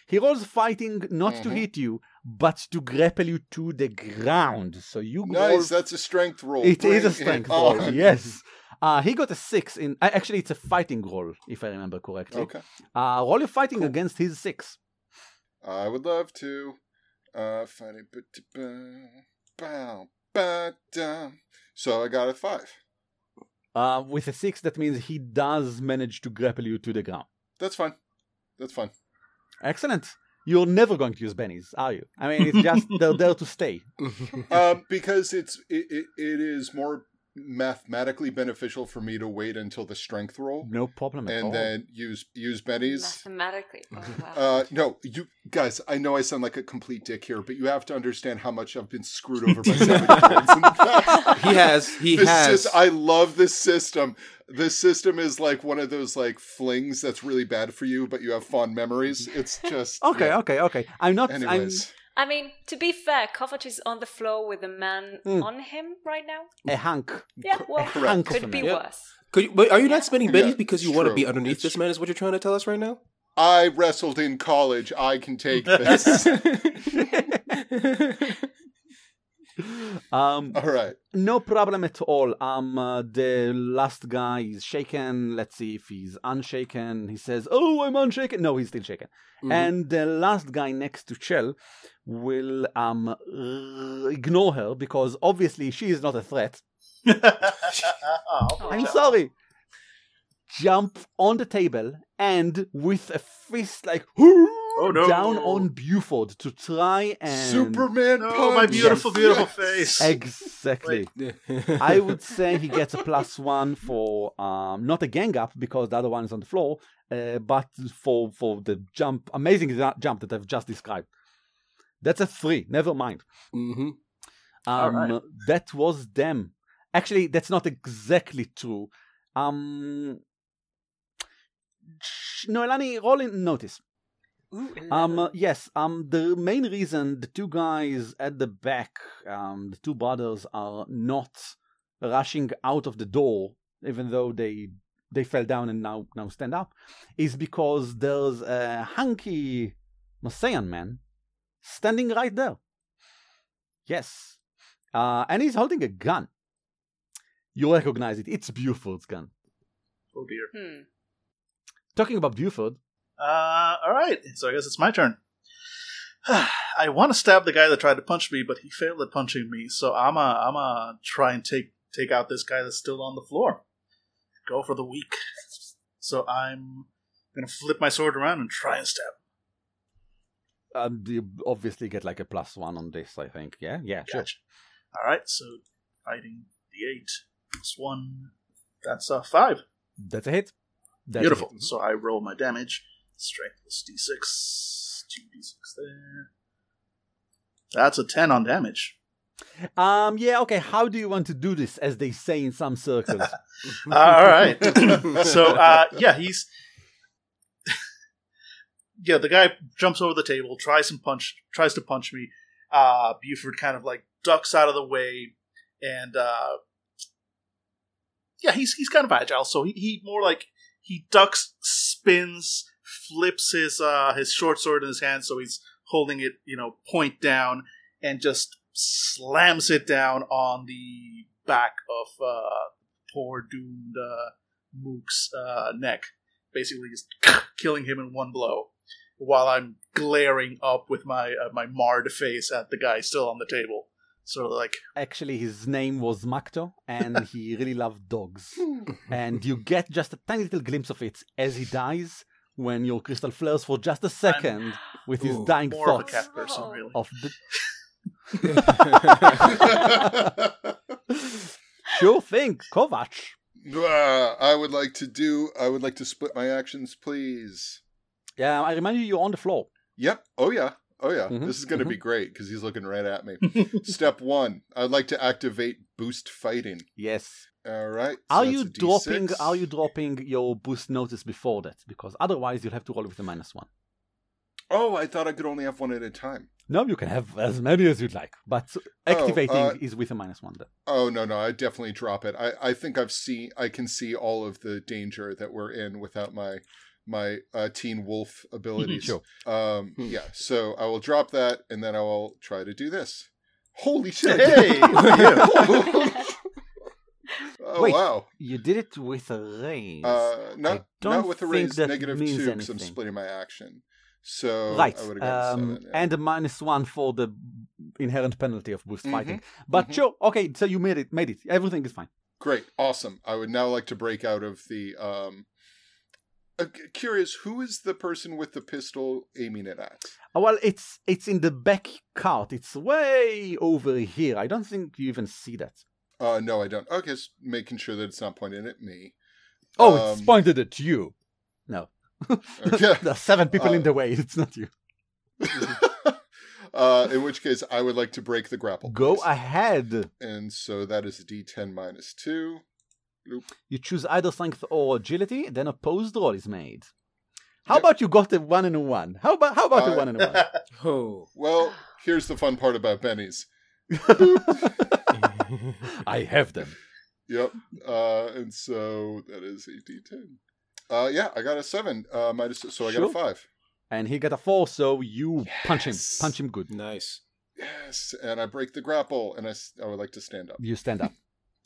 C: He rolls fighting not to
B: Mhm.
C: hit you, but to grapple you to the ground. So you
B: Nice.
C: roll-
B: That's a strength roll.
C: It is a strength roll.
B: on.
C: Yes. Uh, he got a six in. Uh, actually, it's a fighting roll, if I remember correctly.
B: Okay.
C: Uh, roll your fighting
B: Cool.
C: against his six.
B: I would love to. Uh, fighting. Bow, ba, da. So I got a five.
C: Uh, with a six, that means he does manage to grapple you to the ground.
B: That's fine. That's fine.
C: Excellent. You're never going to use bennies, are you? I mean, it's just they're there to stay.
B: um, because it's it, it, it is more mathematically beneficial for me to wait until the strength roll
C: No problem at all.
B: and then use use bennies.
D: Mathematically. Oh, wow.
B: Uh, no, you guys. I know I sound like a complete dick here, but you have to understand how much I've been screwed over by Savage Worlds in the past.
A: he has. He
B: This
A: has.
B: sys- I love this system. This system is like one of those like flings that's really bad for you, but you have fond memories. It's just
C: okay,
B: yeah.
C: okay, okay. I'm not.
B: Anyways,
D: I mean, to be fair, Kovac is on the floor with a man
C: Mm.
D: on him right now.
C: A hunk.
D: Yeah, well,
C: a hunk
D: could be.
A: Yeah.
D: worse.
A: Could you, but are you not spending bennies
B: Yeah,
A: because you
B: it's
A: want to be underneath
B: It's
A: this man? Is what you're trying to tell us right now?
B: I wrestled in college. I can take this.
C: Um,
B: All right.
C: no problem at all. Um, uh, the last guy is shaken. Let's see if he's unshaken. He says, "Oh, I'm unshaken." No, he's still shaken.
A: Mhm.
C: And the last guy next to Chell will um ignore her because obviously she is not a threat.
E: oh,
C: I'm sorry. Jump on the table and with a fist like
E: Oh, no.
C: down on Buford to try and
B: Superman
E: Oh,
B: punch.
E: my beautiful,
B: Yes.
E: beautiful face.
C: exactly. I would say he gets a plus one for um, not a gang up because the other one is on the floor, uh, but for for the jump, amazing jump that I've just described. That's a three. Never mind.
A: hmm
C: Um,
E: Alright.
C: That was them. Actually, that's not exactly true. Um, sh- Noelani, roll in notice.
D: Ooh,
C: Um, uh, yes. Um, the main reason the two guys at the back, um, the two brothers, are not rushing out of the door, even though they they fell down and now now stand up, is because there's a hunky Messian man standing right there. Yes, uh, and he's holding a gun. You recognize it. It's Buford's gun.
E: oh, dear.
D: Hmm.
C: Talking about Buford,
E: Uh, all right. So I guess it's my turn. I want to stab the guy that tried to punch me, but he failed at punching me. So I'm a I'm a try and take take out this guy that's still on the floor. Go for the weak. So I'm gonna flip my sword around and try and stab.
C: Um, you obviously get like a plus one on this, I think. Yeah, yeah, sure.
E: All right, so fighting the eight plus one. That's a five.
C: That's a hit. That's a
E: Beautiful.
C: hit.
E: So I roll my damage. Strength plus d6. Two d6 there. That's a ten on damage.
C: Um, yeah, okay. How do you want to do this, as they say in some circles?
E: All right. so uh, yeah, he's yeah. The guy jumps over the table, tries and punch, tries to punch me. Uh, Buford kind of like ducks out of the way, and uh, yeah, he's he's kind of agile. So he, he more like he ducks, spins, flips his uh, his short sword in his hand, so he's holding it, you know, point down, and just slams it down on the back of uh, poor doomed uh, Mook's uh, neck, basically just killing him in one blow, while I'm glaring up with my uh, my marred face at the guy still on the table. Sort of like,
C: Actually, his name was Makto, and he really loved dogs. and you get just a tiny little glimpse of it as he dies when your crystal flares for just a second with his
A: Ooh,
C: dying
E: more of a
C: thoughts
E: cat person,
D: Oh.
E: really.
C: of the. sure thing, Kovac.
B: Uh, I would like to do. I would like to split my actions, please.
C: Yeah, I remind you, you're on the floor.
B: Yep. Oh yeah. Oh yeah.
C: Mhm,
B: This is going to be great because he's looking right at me. Step one. I'd like to activate boost fighting.
C: Yes.
B: All right. so
C: Are you dropping? Are you dropping your boost notice before that? Because otherwise, you'll have to roll with a minus one.
B: Oh, I thought I could only have one at a time.
C: No, you can have as many as you'd like, but activating
B: uh,
C: is with a minus one. Then.
B: Oh no, no, I definitely drop it. I, I think I've seen I can see all of the danger that we're in without my my uh, teen wolf abilities.
C: Sure.
B: Um
A: Hmm.
B: yeah, so I will drop that and then I will try to do this. Holy shit.
E: Hey,
B: oh
C: Wait.
B: wow.
C: You did it with a raise.
B: Uh not
C: don't
B: with the
C: think
B: raise
C: that
B: negative
C: means
B: 2 because I'm splitting my action. So
C: right.
B: I would have
C: Um,
B: seven, yeah.
C: And a minus one for the inherent penalty of boost
B: Mhm,
C: fighting. But
B: mhm.
C: sure, okay. So you made it. Made it. Everything is fine.
B: Great, awesome. I would now like to break out of the. Um, c- curious, who is the person with the pistol aiming it at?
C: Uh, well, it's it's in the back cart. It's way over here. I don't think you even see that.
B: Uh, no, I don't. Okay, just making sure that it's not pointed at me.
C: Oh, it's
B: Um,
C: pointed at you. No,
B: Okay.
C: there are seven people in
B: Uh,
C: the way. It's not you.
B: uh, in which case, I would like to break the grapple.
C: Go
B: please.
C: ahead.
B: And so that is a D10 minus two.
C: You choose either strength or agility. Then a opposed roll is made. How
B: Yep.
C: about you got a one and a one? How about how about a
B: Uh,
C: one and a one?
A: Oh.
B: Well, here's the fun part about bennies.
C: I have them.
B: Yep. Uh, and so that is a D10. Uh, yeah, I got a seven. Uh, minus, so I got a five.
C: And he got a four, so you punch him. Punch him good.
A: nice.
B: Yes, and I break the grapple, and I, I would like to stand up.
C: You stand up.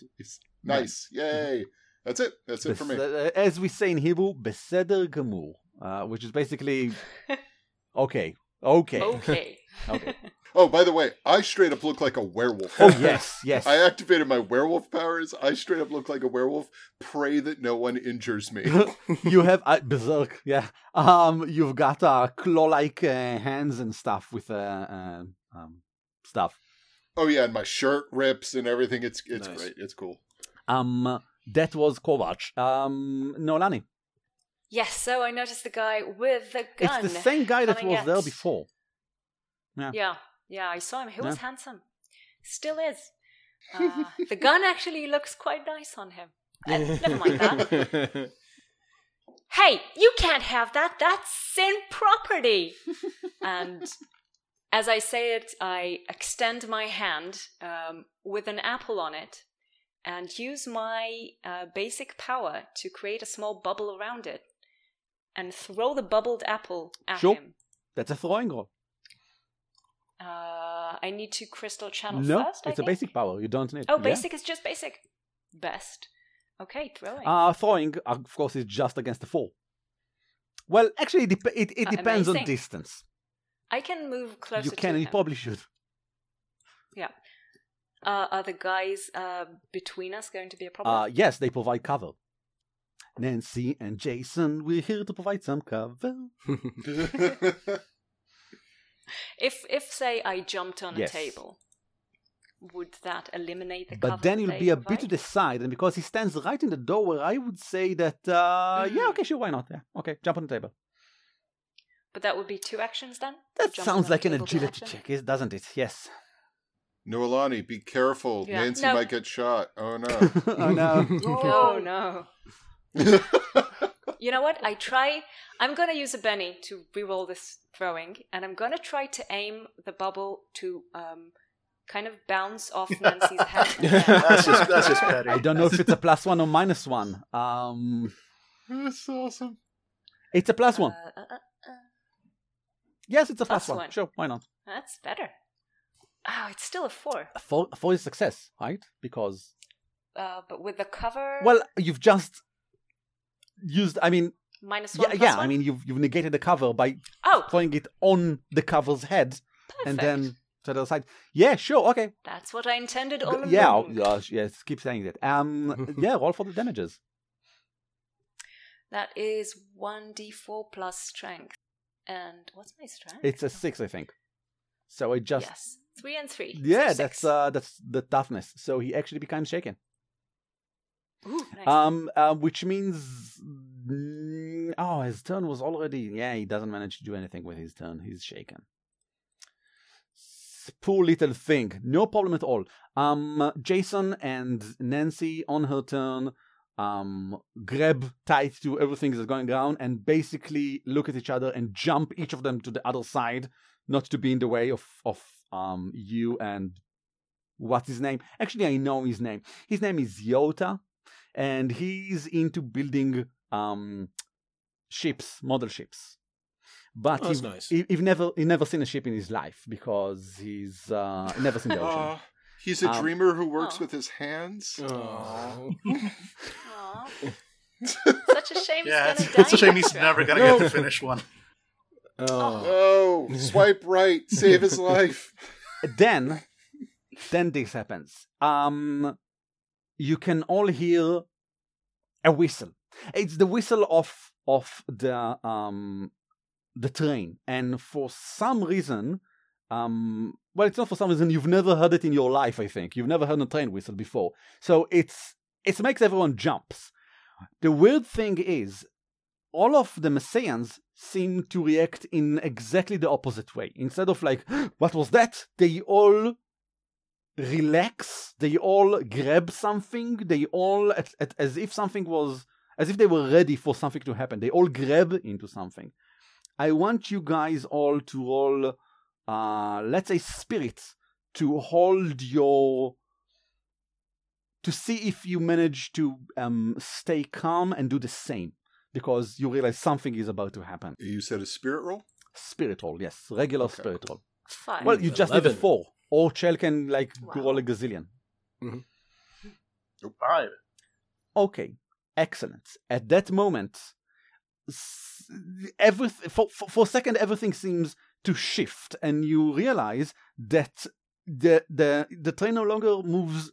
B: It's nice. Yay. That's it. That's it for me.
C: Uh, As we say in Hebrew, beseder gemur, uh, which is basically okay, okay,
D: Okay.
C: okay.
B: Oh, by the way, I straight up look like a werewolf.
C: Oh yes, yes.
B: I activated my werewolf powers. I straight up look like a werewolf. Pray that no one injures me.
C: you have uh, berserk, yeah. Um, you've got uh, claw-like uh, hands and stuff with uh, uh, um, stuff.
B: oh yeah, and my shirt rips and everything. It's it's
A: Nice.
B: great. It's cool.
C: Um, that was Kovac. Um, Noelani.
D: yes, so I noticed the guy with the gun.
C: It's the same guy that was there before.
D: Yeah, yeah, I saw him. He was handsome. Still is. Uh, the gun actually looks quite nice on him. Uh, never mind that. Hey, you can't have that. That's Syn property. and as I say it, I extend my hand um, with an apple on it and use my uh, basic power to create a small bubble around it and throw the bubbled apple at
C: Sure.
D: him.
C: That's a throwing roll.
D: Uh, I need to crystal channel
C: no,
D: first. I
C: it's a
D: think?
C: basic power. You don't need.
D: Oh,
C: yeah.
D: basic is just basic. Best. Okay, throwing.
C: Uh, throwing, of course, is just against the fall. Well, actually, it, dep- it, it
D: Uh,
C: depends on distance.
D: I can move closer
C: you can,
D: to
C: and
D: him.
C: you probably should.
D: Uh, are the guys uh, between us going to be a problem?
C: Uh, yes, they provide cover. Nancy and Jason, we're here to provide some cover.
D: if if say I jumped on
C: Yes.
D: a table, would that eliminate the cover?
C: But then
D: that
C: you'll
D: they
C: be a bit to the side, and because he stands right in the doorway, I would say that, uh, yeah,
D: Mhm.
C: okay, sure, why not? Yeah, okay, jump on the table.
D: But that would be two actions then.
C: That
D: Jumping
C: sounds like an agility
D: action?
C: check, doesn't it? Yes.
B: Noelani, be careful.
D: Yeah.
B: Nancy
D: No.
B: might get shot. Oh no.
C: oh no.
D: Oh no! You know what? I try. I'm gonna use a Benny to reroll this throwing, and I'm gonna try to aim the bubble to um, kind of bounce off Nancy's head. and
E: That's just that's just petty.
C: I don't know if it's a plus one or minus one. Um,
B: That's awesome.
C: it's a plus one.
D: Uh, uh, uh, uh,
C: Yes, it's a plus,
D: plus
C: one.
D: one.
C: Sure, why not?
D: that's better. Oh, it's still a four.
C: A four, a four is success, right? Because
D: Uh, but with the cover.
C: well, you've just used. I mean,
D: minus
C: yeah,
D: one. plus
C: yeah. I mean, you've you've negated the cover by
D: oh,
C: throwing it on the cover's head
D: perfect.
C: and then to the other side. Yeah, sure, okay.
D: that's what I intended all along.
C: yeah, oh, gosh, yes. Keep saying that. Um, yeah. Roll for the damages.
D: That is one d4 plus strength. And what's my strength?
C: It's a six, I think. So it just
D: yes, three and three.
C: yeah,
D: so
C: that's uh that's the toughness. So he actually becomes shaken.
D: Ooh, nice.
C: Um, uh, which means mm, oh, his turn was already yeah. He doesn't manage to do anything with his turn. He's shaken. Poor little thing. No problem at all. Um, Jason and Nancy on her turn um grab tight to everything that's going down and basically look at each other and jump each of them to the other side not to be in the way of of um you and what's his name actually i know his name his name is yota and he's into building um ships model ships but
A: Oh, that's
C: he,
A: nice.
C: he, he've never he never seen a ship in his life because he's uh never seen the ocean
B: Aw, he's a
C: Um,
B: dreamer who works
D: Aw.
B: with his hands.
A: Oh.
D: Aw. Such a shame.
E: Yeah,
D: he's
E: it's,
D: gonna
E: it's a shame he's never gonna
B: No.
E: get to finish one.
A: Oh.
B: Oh, swipe right, save his life.
C: then then this happens. Um you can all hear a whistle. It's the whistle of of the um the train. And for some reason um well it's not for some reason you've never heard it in your life i think. You've never heard a train whistle before. So it's it makes everyone jumps. The weird thing is all of the messians seem to react in exactly the opposite way. Instead of like what was that? They all relax they all grab something they all at, at, as if something was as if they were ready for something to happen. They all grab into something. I want you guys all to roll uh let's say spirit to hold your to see if you manage to um stay calm and do the same because you realize something is about to happen
B: You said a spirit roll?
C: spirit roll yes regular
B: Okay,
C: spirit
B: cool.
C: roll
D: Five.
C: well, you just did a four. Or Chell can like
D: Wow.
C: roll a gazillion. Mm-hmm.
E: Oh, five.
C: Okay, excellent. At that moment, s- everything for, for for a second everything seems to shift, and you realize that the the the train no longer moves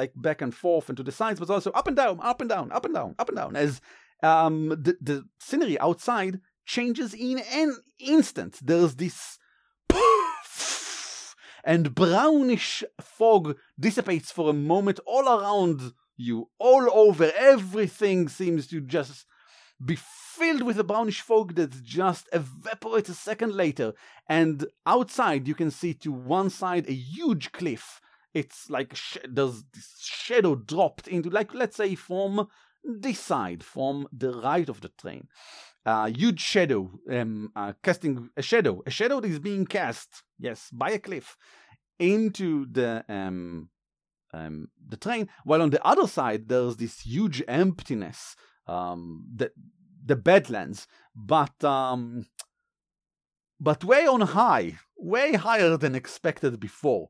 C: like back and forth and to the sides, but also up and down, up and down, up and down, up and down. As um the the scenery outside changes in an instant. There's this poof and brownish fog dissipates for a moment all around you, all over. Everything seems to just be filled with a brownish fog that just evaporates a second later. And outside, you can see to one side a huge cliff. It's like sh- there's this shadow dropped into, like, let's say, from this side, from the right of the train. A huge shadow, um, uh, casting a shadow, a shadow that is being cast, yes, by a cliff into the um, um, the train. While on the other side, there's this huge emptiness, um, the the Badlands, but um, but way on high, way higher than expected before.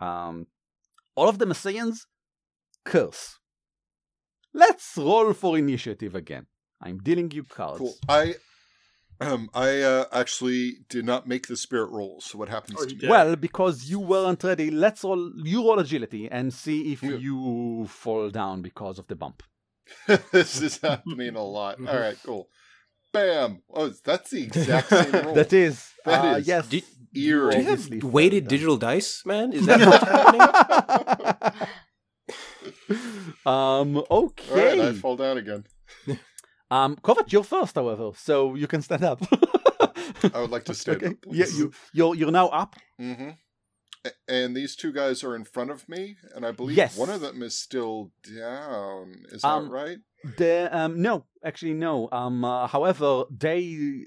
C: Um, all of the Messians curse. Let's roll for initiative again. I'm dealing you cards.
B: Cool. I Um, I uh, actually did not make the spirit roll, so what happens
E: Oh,
B: to me?
E: did.
C: Well, because you weren't ready, let's roll. You roll agility and see if
B: Yeah.
C: you fall down because of the bump.
B: this is happening a lot. All right, cool. Bam! Oh, that's the exact same roll.
C: That is.
B: That
C: uh,
B: is
C: yes.
A: Did-
B: eerie.
A: Do you have weighted digital dice, man? Is that what's happening?
C: Um.
B: All right, I
C: Okay.
B: fall down again.
C: Um. Kovac, you're first, however, so you can stand up.
B: I would like to stand
C: okay.
B: up.
C: Yeah. You. You're. You're now up.
B: Mm-hmm. And these two guys are in front of me, and I believe
C: Yes.
B: one of them is still down. Is
C: Um,
B: that right?
C: Um no, actually no. Um uh, however, they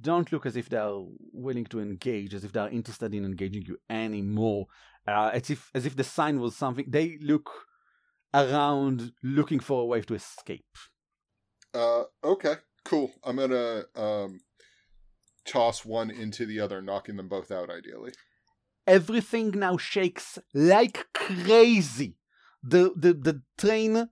C: don't look as if they're willing to engage, as if they're interested in engaging you anymore. Uh, as if as if the sign was something. They look around looking for a way to escape.
B: Uh, okay, cool. I'm gonna um toss one into the other, knocking them both out. Ideally.
C: Everything now shakes like crazy. The the the train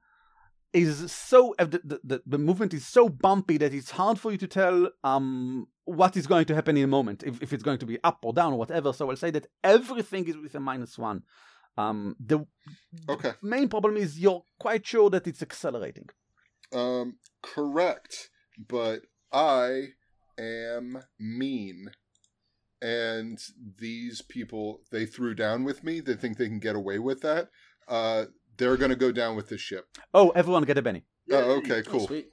C: is so uh, the, the, the, the movement is so bumpy that it's hard for you to tell um what is going to happen in a moment if, if it's going to be up or down or whatever so i'll say that everything is with a minus one um the
B: Okay.
C: main problem is you're quite sure that it's accelerating
B: Um, correct. But I am mean. And these people, they threw down with me. They think they can get away with that. Uh, they're going to go down with the ship.
C: oh everyone get a benny
B: Oh, okay,
A: Oh,
B: cool.
A: sweet.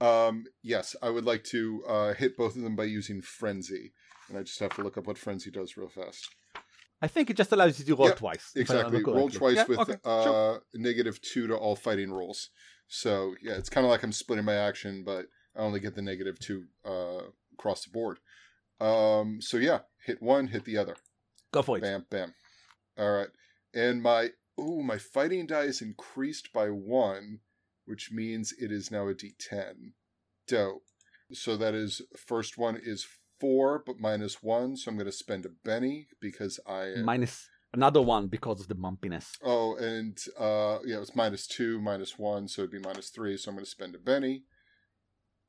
B: Um, yes, I would like to uh, hit both of them by using frenzy, and I just have to look up what frenzy does real fast.
C: I think it just allows you to roll
B: Yep,
C: twice
B: Exactly, roll twice
C: Yeah,
B: with
C: okay,
B: uh,
C: sure.
B: negative two to all fighting rolls. So yeah, it's kind of like I'm splitting my action, but I only get the negative two uh, across the board. Um, so yeah, hit one, hit the other.
C: go for it
B: Bam, bam. All right, and my ooh, my fighting die is increased by one, which means it is now a D10. Dope. So that is first one is four, but minus one. So I'm going to spend a Benny because I
C: minus another one because of the bumpiness
B: oh, and uh, yeah, it's minus two, minus one, so it'd be minus three. So I'm going to spend a Benny.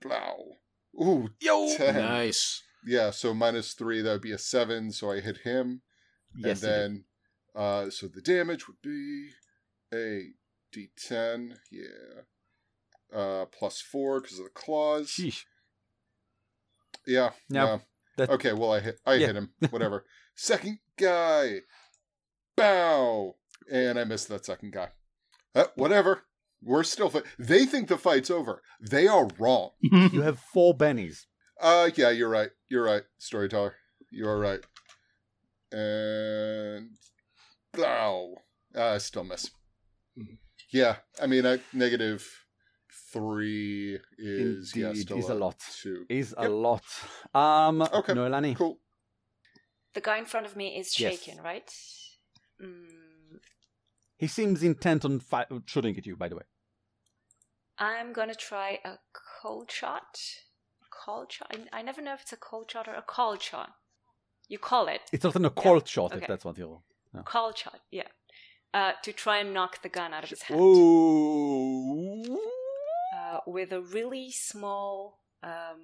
B: Blow. Ooh,
C: yo
B: ten.
A: Nice.
B: Yeah, so minus three, that would be a seven. So I hit him.
C: yes
B: and then uh so the damage would be a d10 yeah uh plus four because of the claws
C: Sheesh.
B: Yeah
C: No,
B: yeah
C: that-
B: okay well i hit i
C: Yeah.
B: hit him. Whatever. Second guy. Bow! And i missed that second guy. Uh, whatever. We're still fi- they think the fight's over. They are wrong.
C: You have four bennies.
B: Uh yeah you're right. You're right storyteller. You are right. And oh uh, I still miss.
A: Mhm.
B: yeah i mean I, negative three is
C: Indeed,
B: still
C: is a lot.
B: two
C: is a lot. Um,
B: Okay,
C: Noelani.
B: cool
D: The guy in front of me is
C: Yes.
D: right? Mm,
C: He seems intent on fi- shooting at you. By the way,
D: I'm gonna try a cold shot. Cold shot. I, I never know if it's a cold shot or a cold shot. You call it
C: it's not a cold shot if that's what you're.
D: cold shot. Yeah. Uh, to try and knock the gun out of his hand
C: Ooh.
D: Uh, with a really small, um,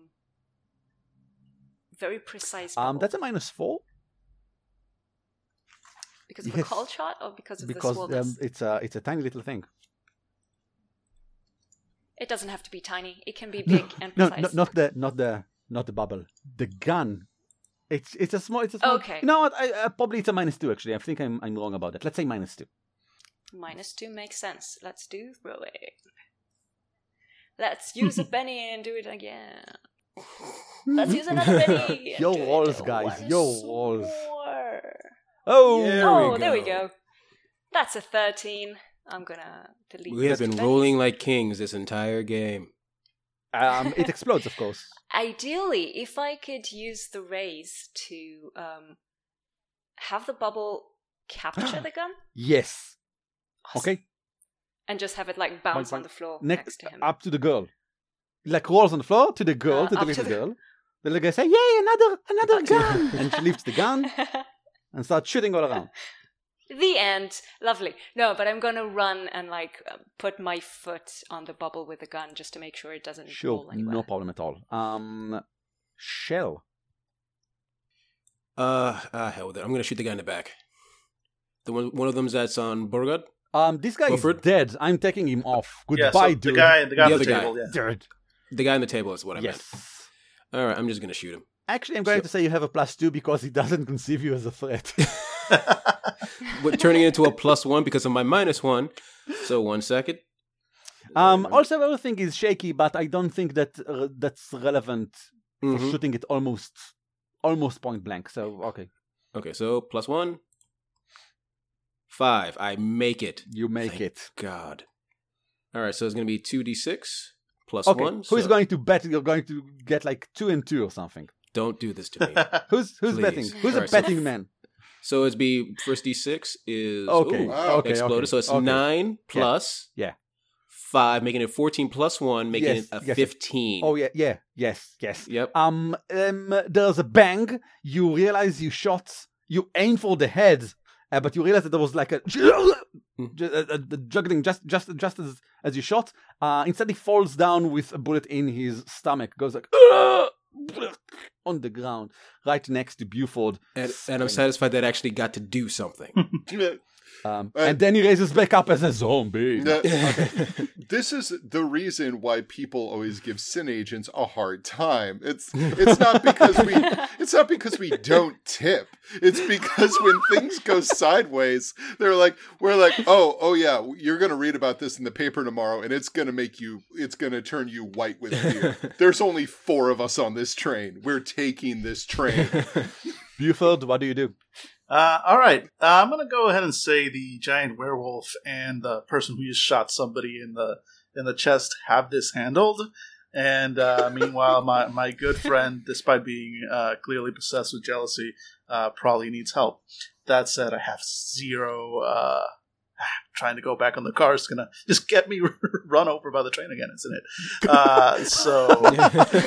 D: very precise.
C: Um, that's a minus four
D: because of
C: yes.
D: a cold shot or because of
C: because
D: the
C: um, it's a it's a tiny little thing.
D: It doesn't have to be tiny. It can be
C: No,
D: big and precise.
C: no, not the not the not the bubble. The gun. It's it's a small. It's a small.
D: Okay.
C: You know what? I, uh, probably it's a minus two. Actually, I think I'm I'm wrong about that. Let's say minus two.
D: Minus two makes sense. Let's do throwing. Let's use a Benny and do it again. Let's use another Benny. and
C: Your
D: do it
C: rolls, guys,
D: once
C: your rolls. Oh,
A: There
D: oh,
A: we
D: there we
A: go.
D: go. That's a 13. I'm gonna delete
A: We have been
D: two
A: rolling like kings this entire game.
C: um, it explodes, of course.
D: Ideally, if I could use the rays to um, have the bubble capture the gun.
C: Yes.
D: Awesome.
C: Okay.
D: And just have it like bounce
C: Fine,
D: on the floor
C: Next,
D: next to him.
C: up to the girl. Like rolls on the floor to the girl,
D: Uh,
C: to the little
D: to the-
C: girl. The little guy say, "Yay, another another gun!" and she lifts the gun and starts shooting all around.
D: the end. Lovely. No, but I'm gonna run and like uh, put my foot on the bubble with the gun just to make sure it doesn't
C: Sure,
D: roll anywhere.
C: no problem at all. Um, Chell.
A: Uh, ah, hell with it. I'm gonna shoot the guy in the back. The one, one of them's that's on Borgard.
C: Um, this guy
A: Wilfred?
C: is dead. I'm taking him off.
E: yeah,
C: Goodbye,
E: so
C: dude.
E: the guy, the guy
A: The
E: on the
A: other guy.
E: table. Yeah.
C: Dude.
A: The guy on the table is what I
C: Yes.
A: meant. All right, I'm just gonna shoot him.
C: Actually, I'm going
A: So-
C: to say you have a plus two because he doesn't conceive you as a threat.
A: But turning it into a plus one because of my minus one. So one second.
C: um, also, everything is shaky, but I don't think that uh, that's relevant for
A: Mhm.
C: shooting it almost, almost point blank. So okay,
A: Okay, so plus one. Five. I make it.
C: you make
A: Thank
C: it.
A: God. All right, so it's gonna be two d six plus
C: Okay,
A: one.
C: who is
A: so
C: going to bet? You're going to get like two and two or something.
A: Don't do this to me.
C: Who's who's
A: Please.
C: betting? Who's a
A: Alright, so-
C: betting man?
A: so it's be first d six is
C: Okay,
A: ooh,
B: wow.
C: okay,
A: exploded.
C: okay,
A: So it's
C: okay.
A: nine plus
C: Yeah.
A: five, making it fourteen plus one, making
C: Yes,
A: it a
C: yes.
A: fifteen.
C: Oh yeah, yeah, yes, yes.
A: Yep.
C: Um, um, there's a bang. You realize you shot. You aim for the head, uh, but you realize that there was like a, ju- uh, uh, the juggling just just just as as you shot. Uh, instead he falls down with a bullet in his stomach. Goes like on the ground, right next to Buford.
A: And, and I'm satisfied that I actually got to do something.
C: Um,
B: Uh,
C: and then he raises back up as a zombie.
B: No, this is the reason why people always give Syn agents a hard time. It's it's not because we it's not because we don't tip. It's because when things go sideways, they're like we're like, "Oh, oh yeah, you're going to read about this in the paper tomorrow and it's going to make you it's going to turn you white with fear." There's only 4 of us on this train. We're taking this train.
C: Buford, what do you do?
E: Uh, all right, uh, I'm gonna go ahead and say the giant werewolf and the person who just shot somebody in the in the chest have this handled. And uh, meanwhile, my, my good friend, despite being uh, clearly possessed with jealousy, uh, probably needs help. That said, I have zero. Trying to go back on the car is gonna just get me run over by the train again, isn't it? Uh, so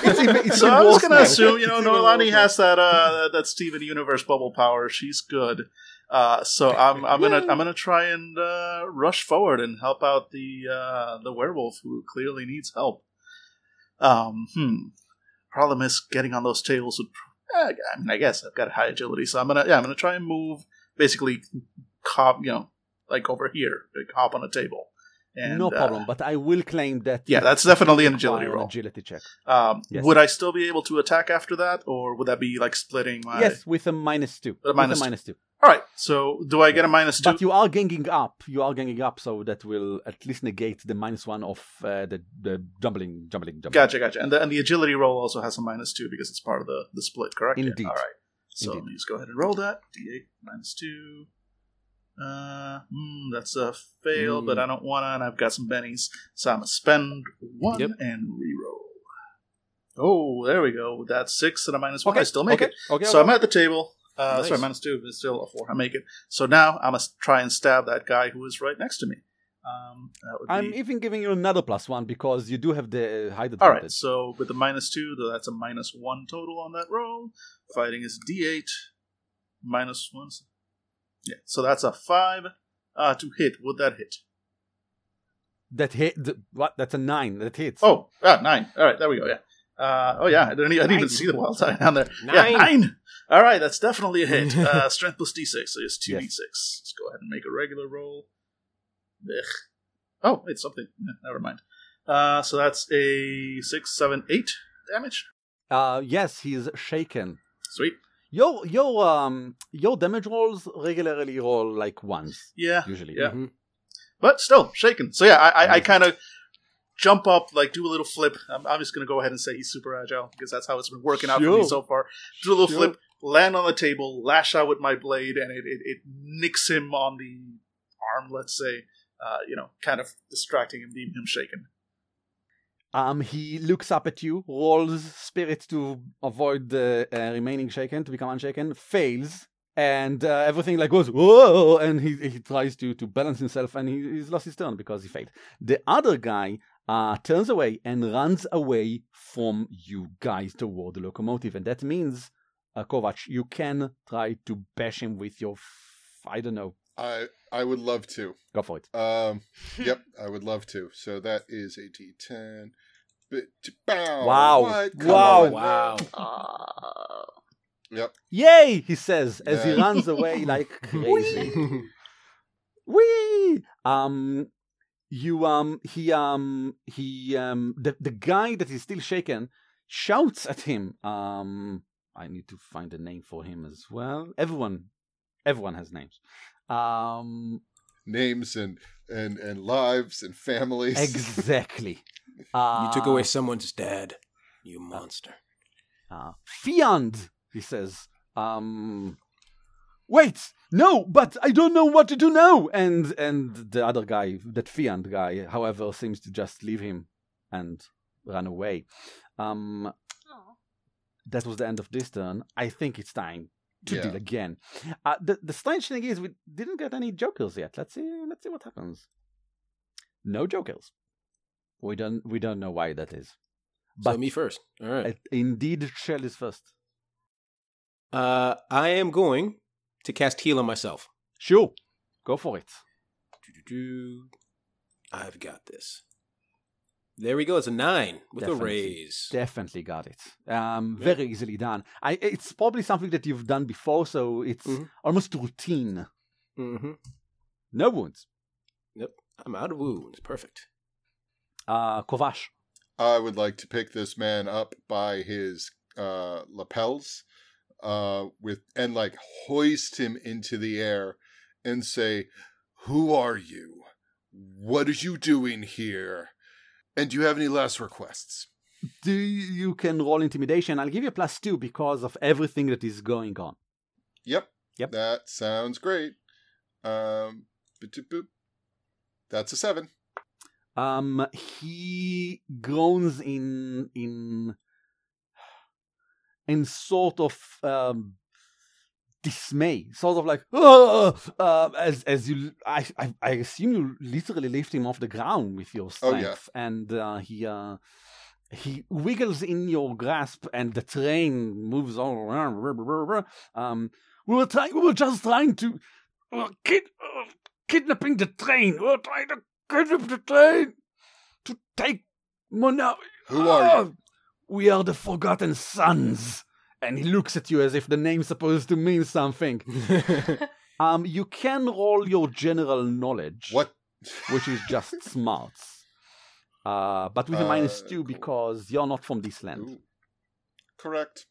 C: It's even- it's
E: so I was
C: worse
E: gonna
C: now.
E: assume, you know,
C: It's even
E: Noelani has that uh that Steven Universe bubble power. She's good. Uh, so I'm I'm gonna I'm gonna try and uh, rush forward and help out the uh, the werewolf who clearly needs help. Um, hmm. Problem is getting on those tables would. eh, I mean, I guess I've got high agility, so I'm gonna yeah I'm gonna try and move basically, cop you know like over here, like hop on a table. And,
C: no
E: uh,
C: problem, but I will claim that.
E: yeah, that's definitely an agility roll.
C: Agility check.
E: Um,
C: Yes.
E: Would I still be able to attack after that, or would that be like splitting my?
C: Yes, with a minus two.
E: A minus
C: with a
E: two.
C: minus two.
E: All right. So do I get a minus two?
C: But you are ganging up. You are ganging up, so that will at least negate the minus one of uh, the the jumbling, jumbling, jumbling.
E: Gotcha, gotcha. And the and the agility roll also has a minus two because it's part of the the split, correct? Yeah.
C: Indeed.
E: All right. So
C: Indeed.
E: let me just go ahead and roll that. D8 minus two. Uh, hmm, that's a fail,
A: Mm.
E: but I don't wanna, and I've got some bennies, so I'm gonna spend one
A: Yep.
E: and reroll. Oh, there we go. That's six and a minus one.
C: Okay,
E: I still make
C: okay,
E: it.
C: Okay.
E: so I'm at the table. Uh,
A: Nice.
E: Sorry, minus two, but it's still a four. I make it. So now I must try and stab that guy who is right next to me. Um, that would
C: I'm
E: be...
C: even giving you another plus one because you do have the uh, height
E: All
C: advantage.
E: right, so with the minus two, though that's a minus one total on that roll. Fighting is D8 minus one. Yeah, so that's a five uh, to hit. Would that hit?
C: That hit. th- what? That's a nine. That hits.
E: Oh, ah, nine. All right, there we go. Yeah. Uh, oh yeah, I didn't, even- I didn't even see the wild die down there.
A: Nine.
E: Yeah, nine. All right, that's definitely a hit. Uh, strength plus D6, so it's two
C: Yes.
E: D6. Let's go ahead and make a regular roll. Ugh. Oh, wait, something. Never mind. Uh, so that's a six, seven, eight damage.
C: Uh, yes, he's shaken.
E: Sweet.
C: Your your um your damage rolls regularly roll like once.
E: Yeah,
C: usually.
E: Yeah.
A: Mhm.
E: but still shaken. So yeah, I, I, I kind of jump up, like do a little flip. I'm, I'm just gonna go ahead and say he's super agile because that's how it's been working out for me so far. Do a little
C: Sure.
E: flip, land on the table, lash out with my blade, and it, it, it nicks him on the arm. Let's say, uh, you know, kind of distracting him, leaving him shaken.
C: Um, he looks up at you, rolls spirit to avoid the uh, remaining shaken to become unshaken, fails, and uh, everything like goes whoa, and he he tries to to balance himself, and he, he's lost his turn because he failed. The other guy uh turns away and runs away from you guys toward the locomotive, and that means, uh, Kovac, you can try to bash him with your, f- I don't know,
B: I I would love to.
C: go for it.
B: Um, yep, I would love to. So that is a D10. But, bow.
C: Wow.
B: What?
C: Wow.
B: on,
A: Wow.
D: Oh.
B: Yep.
C: Yay! He says as he runs away like crazy. Whee! Um, you um, he um, he um, the the guy that is still shaken shouts at him. Um, I need to find a name for him as well. Everyone, everyone has names. Um,
B: Names and, and, and lives and families.
C: exactly. Uh,
A: you took away someone's dad, you monster.
C: Uh, Fiand, he says. Um, wait, no, but I don't know what to do now. And and the other guy, that Fiand guy, however, seems to just leave him and run away. Um,
D: Oh.
C: that was the end of this turn. I think it's time to
B: Yeah.
C: deal again. Uh, the the strange thing is we didn't get any jokers yet. Let's see. Let's see what happens. No jokers. We don't we don't know why that is.
A: so me first. All right.
C: Indeed, Chell is first.
A: Uh, I am going to cast heal on myself.
C: Sure, go for it.
A: I've got this. There we go. It's a nine with
C: Definitely.
A: a raise.
C: Definitely got it. Um,
A: Yeah.
C: very easily done. I, it's probably something that you've done before, so it's
A: Mhm.
C: almost routine.
A: hmm
C: No wounds. Yep.
A: I'm out of wounds. Perfect.
C: Uh, Kovash.
B: I would like to pick this man up by his uh, lapels, uh, with and like hoist him into the air, and say, "Who are you? What are you doing here? And do you have any last requests?"
C: Do you can roll intimidation? I'll give you a plus two because of everything that is going on.
B: Yep.
C: Yep.
B: That sounds great. Um, boop. That's a seven.
C: Um, he groans in in in sort of um, dismay, sort of like uh, as as you. I, I I assume you literally lift him off the ground with your
B: Oh,
C: strength,
B: yeah.
C: and uh, he uh, he wiggles in your grasp, and the train moves all around. Um, we were trying. We were just trying to uh, kid, uh, kidnapping the train. We were trying to kidnap the train to take Mona.
B: Who are you?
C: We are the Forgotten Sons. And he looks at you as if the name's supposed to mean something. Um, you can roll your general knowledge,
B: What?
C: which is just smarts. Uh, but with a minus
B: Uh,
C: two
B: cool.
C: because you're not from this land.
B: Ooh. Correct.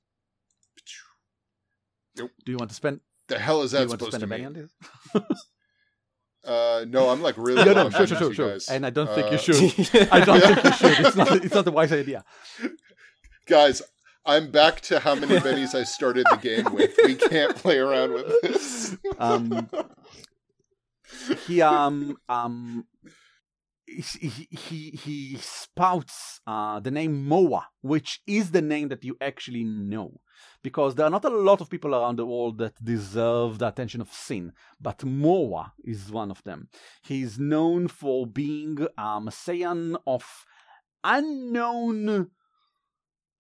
C: Do you want to spend?
B: The hell is that
C: to
B: supposed
C: spend
B: to
C: a Benny on
B: mean?
C: this?
B: Uh, no, I'm like really.
C: No, no, sure, sure, sure, sure. And I don't think
B: Uh,
C: you should. I don't think you should. It's not. It's not a wise idea.
B: Guys, I'm back to how many bennies I started the game with. We can't play around with this.
C: Um, he um um he he he spouts uh the name Moa, which is the name that you actually know, because there are not a lot of people around the world that deserve the attention of Syn, but Moa is one of them. He's known for being a Messiah of unknown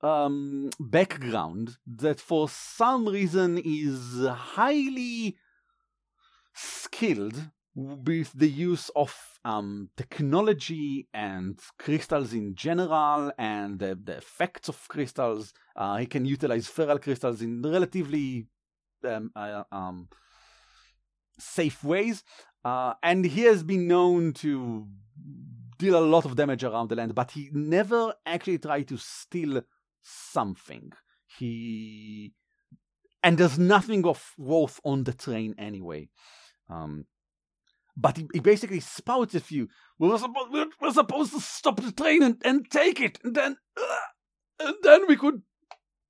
C: um background that for some reason is highly skilled with the use of um, technology and crystals in general and the, the effects of crystals. Uh, he can utilize feral crystals in relatively um, uh, um, safe ways. Uh, and he has been known to deal a lot of damage around the land, but he never actually tried to steal something. He. And there's nothing of worth on the train anyway. Um, but he, he basically spouts at you. We were, suppo- we're, we're supposed to stop the train and, and take it, and then uh, and then we could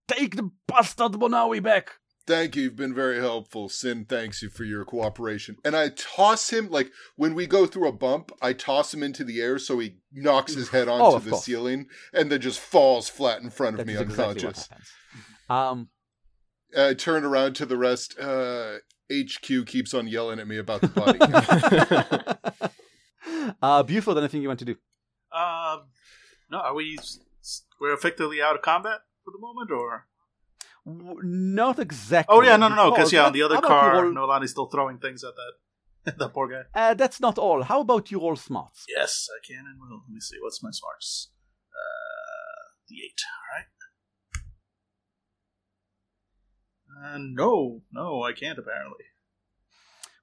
C: take the bastard Monawi back.
B: Thank you. You've been very helpful. Syn thanks you for your cooperation. And I toss him, like, when we go through a bump, I toss him into the air so he knocks his head onto
C: Oh,
B: the
C: course.
B: ceiling and then just falls flat in front of
C: That
B: me
C: is exactly
B: unconscious.
C: Um,
B: I turn around to the rest. Uh, HQ keeps on yelling at me about the body count.
C: uh, Buford, anything you want to do?
E: Um, no, are we? s- s- We're effectively out of combat for the moment, or?
C: Not exactly.
E: Oh yeah, no, no, no. Because yeah, on the other
C: how about you
E: car,
C: roll-
E: Noelani's still throwing things at that that poor guy.
C: Uh, that's not all. How about you roll smarts?
E: Yes, I can and will. Let me see. What's my smarts? Uh, the eight. All right. Uh, no, no, I can't apparently.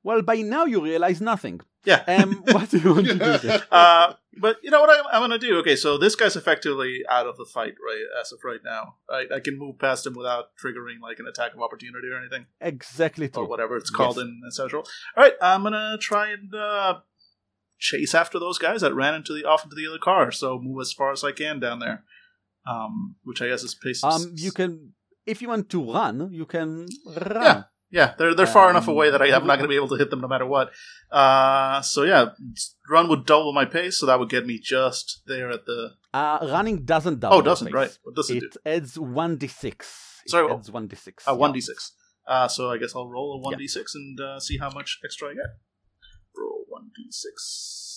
C: Well, by now you realize nothing.
E: Yeah.
C: Um, what do you want to do? Then?
E: uh, but you know what I'm, I'm going to do? Okay, so this guy's effectively out of the fight right as of right now. I, I can move past him without triggering like an attack of opportunity or anything,
C: Exactly
E: or
C: true.
E: whatever it's called
C: Yes.
E: in, in social. All right, I'm going to try and uh, chase after those guys that ran into the off into the other car. So move as far as I can down there, um, which I guess is pace.
C: Um, you can, if you want to run, you can run.
E: Yeah. Yeah, they're they're far enough
C: Um,
E: away that I, I'm not going to be able to hit them no matter what. Uh, so yeah, run would double my pace, so that would get me just there at the.
C: Uh, running doesn't double.
E: Oh, doesn't right? What does it,
C: It adds one d six.
E: Sorry,
C: it adds one d six.
E: Uh, one d six. Uh, so I guess I'll roll a one d six and uh, see how much extra I get. Roll one d six.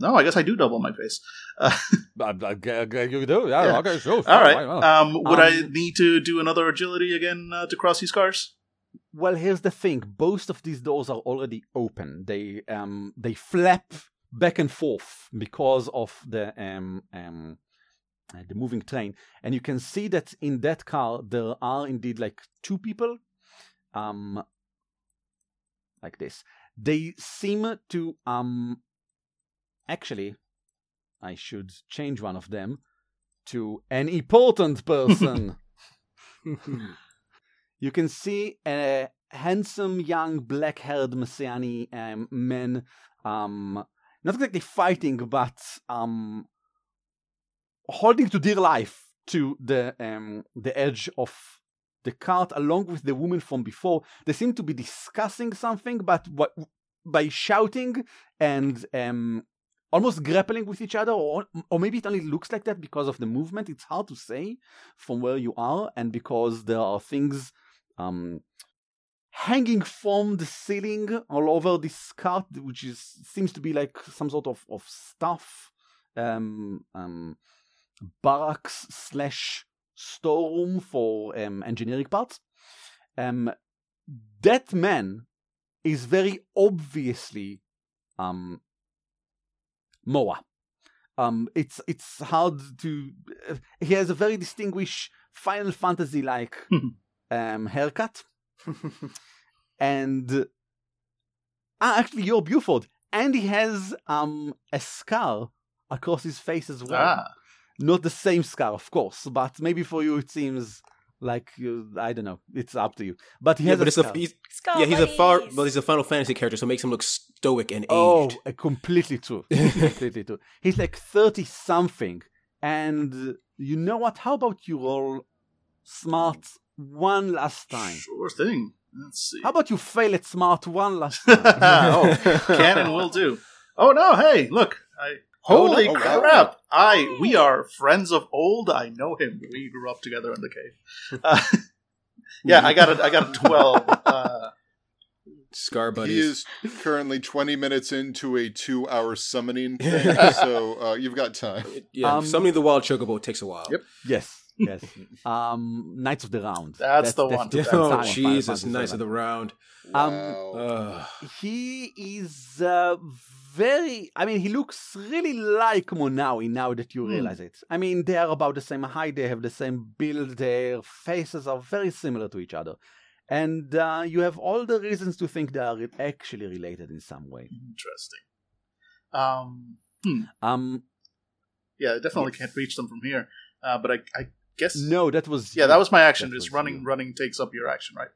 E: No, I guess I do double my pace. Uh,
C: You do, yeah.
E: Yeah.
C: Okay, sure.
E: all right.
C: why not?
E: Um, would I
C: Um,
E: need to do another agility again uh, to cross these cars?
C: Well, here's the thing: both of these doors are already open. They um they flap back and forth because of the um um uh, the moving train, and you can see that in that car there are indeed like two people, um, like this. They seem to um actually, I should change one of them to an important person. you can see a handsome young black-haired Messiani um, man um not exactly fighting but um holding to dear life to the um the edge of the cart along with the woman from before they seem to be discussing something but what by shouting and um almost grappling with each other or or maybe it only looks like that because of the movement. It's hard to say from where you are and because there are things um hanging from the ceiling all over this cart which is seems to be like some sort of of stuff um um barracks slash storeroom for um engineering parts. Um that man is very obviously um Moa. Um, it's it's hard to. Uh, he has a very distinguished Final Fantasy like um haircut, and ah, actually, you're Buford, and he has um a scar across his face as well.
E: Ah,
C: Not the same scar, of course, but maybe for you it seems like you. I don't know. It's up to you. But he
A: Yeah,
C: has
A: but
C: a
A: it's a,
C: scar.
A: he's,
D: Skull
A: yeah, he's a far,
D: buddies.
A: well, he's a Final Fantasy character, so it makes him look stoic and aged.
C: Oh, uh, completely true. completely true. He's like 30 something. And you know what? How about you roll smart one last time?
E: sure thing. Let's see.
C: How about you fail at smart one last time?
E: oh, can and will do. Oh no! Hey, look! I
A: Oh, no.
E: holy
B: Oh, wow.
E: crap! I we are friends of old. I know him. We grew up together in the cave. Uh, yeah, I got a I got a twelve. Uh,
A: Scar
B: He is currently 20 minutes into a two hour summoning thing, so uh, you've got time.
A: yeah,
C: Um,
A: summoning the wild chocobo takes a while.
E: Yep.
C: yes, yes. Um, Knights of the Round.
E: That's the one.
C: the
E: Yeah,
A: Oh,
C: of
A: Jesus,
C: Final
A: nice
C: Fantasy
A: of the round.
C: Um,
B: Wow.
A: Ugh.
C: he is uh, very i mean he looks really like monawi now that you
E: Hmm.
C: realize it i mean they are about the same height they have the same build their faces are very similar to each other and uh, you have all the reasons to think they are actually related in some way
E: interesting. Um,
C: um
E: yeah, I definitely can't reach them from here. Uh, but I, I guess
C: no that was
E: Yeah, that was my action.
C: Was
E: running.
C: you.
E: Running takes up your action, right?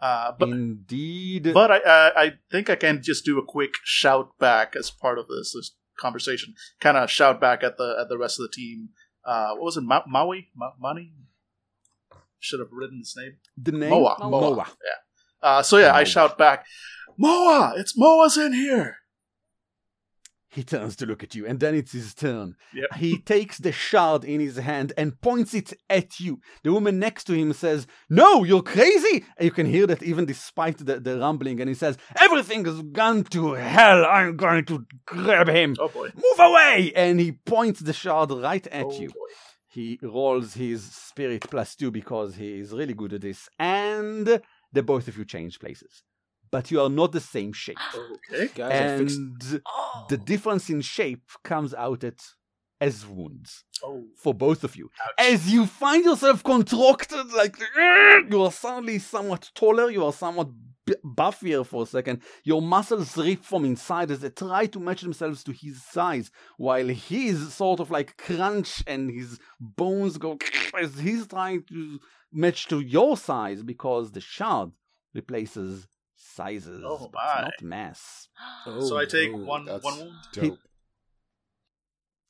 E: Uh, but
C: indeed
E: but I, I I think I can just do a quick shout back as part of this this conversation. Kind of shout back at the at the rest of the team. Uh, what was it? Ma- Maui? Ma- Mani? Should have written his name.
C: the name
E: Moa.
D: Moa.
C: Moa.
E: Uh, so yeah, I shout back, Moa! It's Moa's in here.
C: He turns to look at you, and then it's his turn.
E: Yep.
C: He takes the shard in his hand and points it at you. The woman next to him says, No, you're crazy! And you can hear that even despite the, the rumbling, and he says, Everything has gone to hell. I'm going to grab him.
E: Oh boy.
C: Move away! And he points the shard right at
E: oh
C: you.
E: boy.
C: He rolls his spirit plus two because he is really good at this, and the both of you change places. But you are not the same shape.
E: Okay.
A: Guys, I fixed.
C: And
D: Oh.
C: the difference in shape comes out at as wounds
E: Oh,
C: for both of you.
E: ouch.
C: As you find yourself contracted, like you are suddenly somewhat taller, you are somewhat b- buffier for a second. Your muscles rip from inside as they try to match themselves to his size, while he's sort of like crunch and his bones go as he's trying to match to your size because the shard replaces sizes,
E: Oh,
C: but
E: my.
C: not mass.
E: so I take
A: Oh,
E: one
B: That's
E: one wound.
B: dope.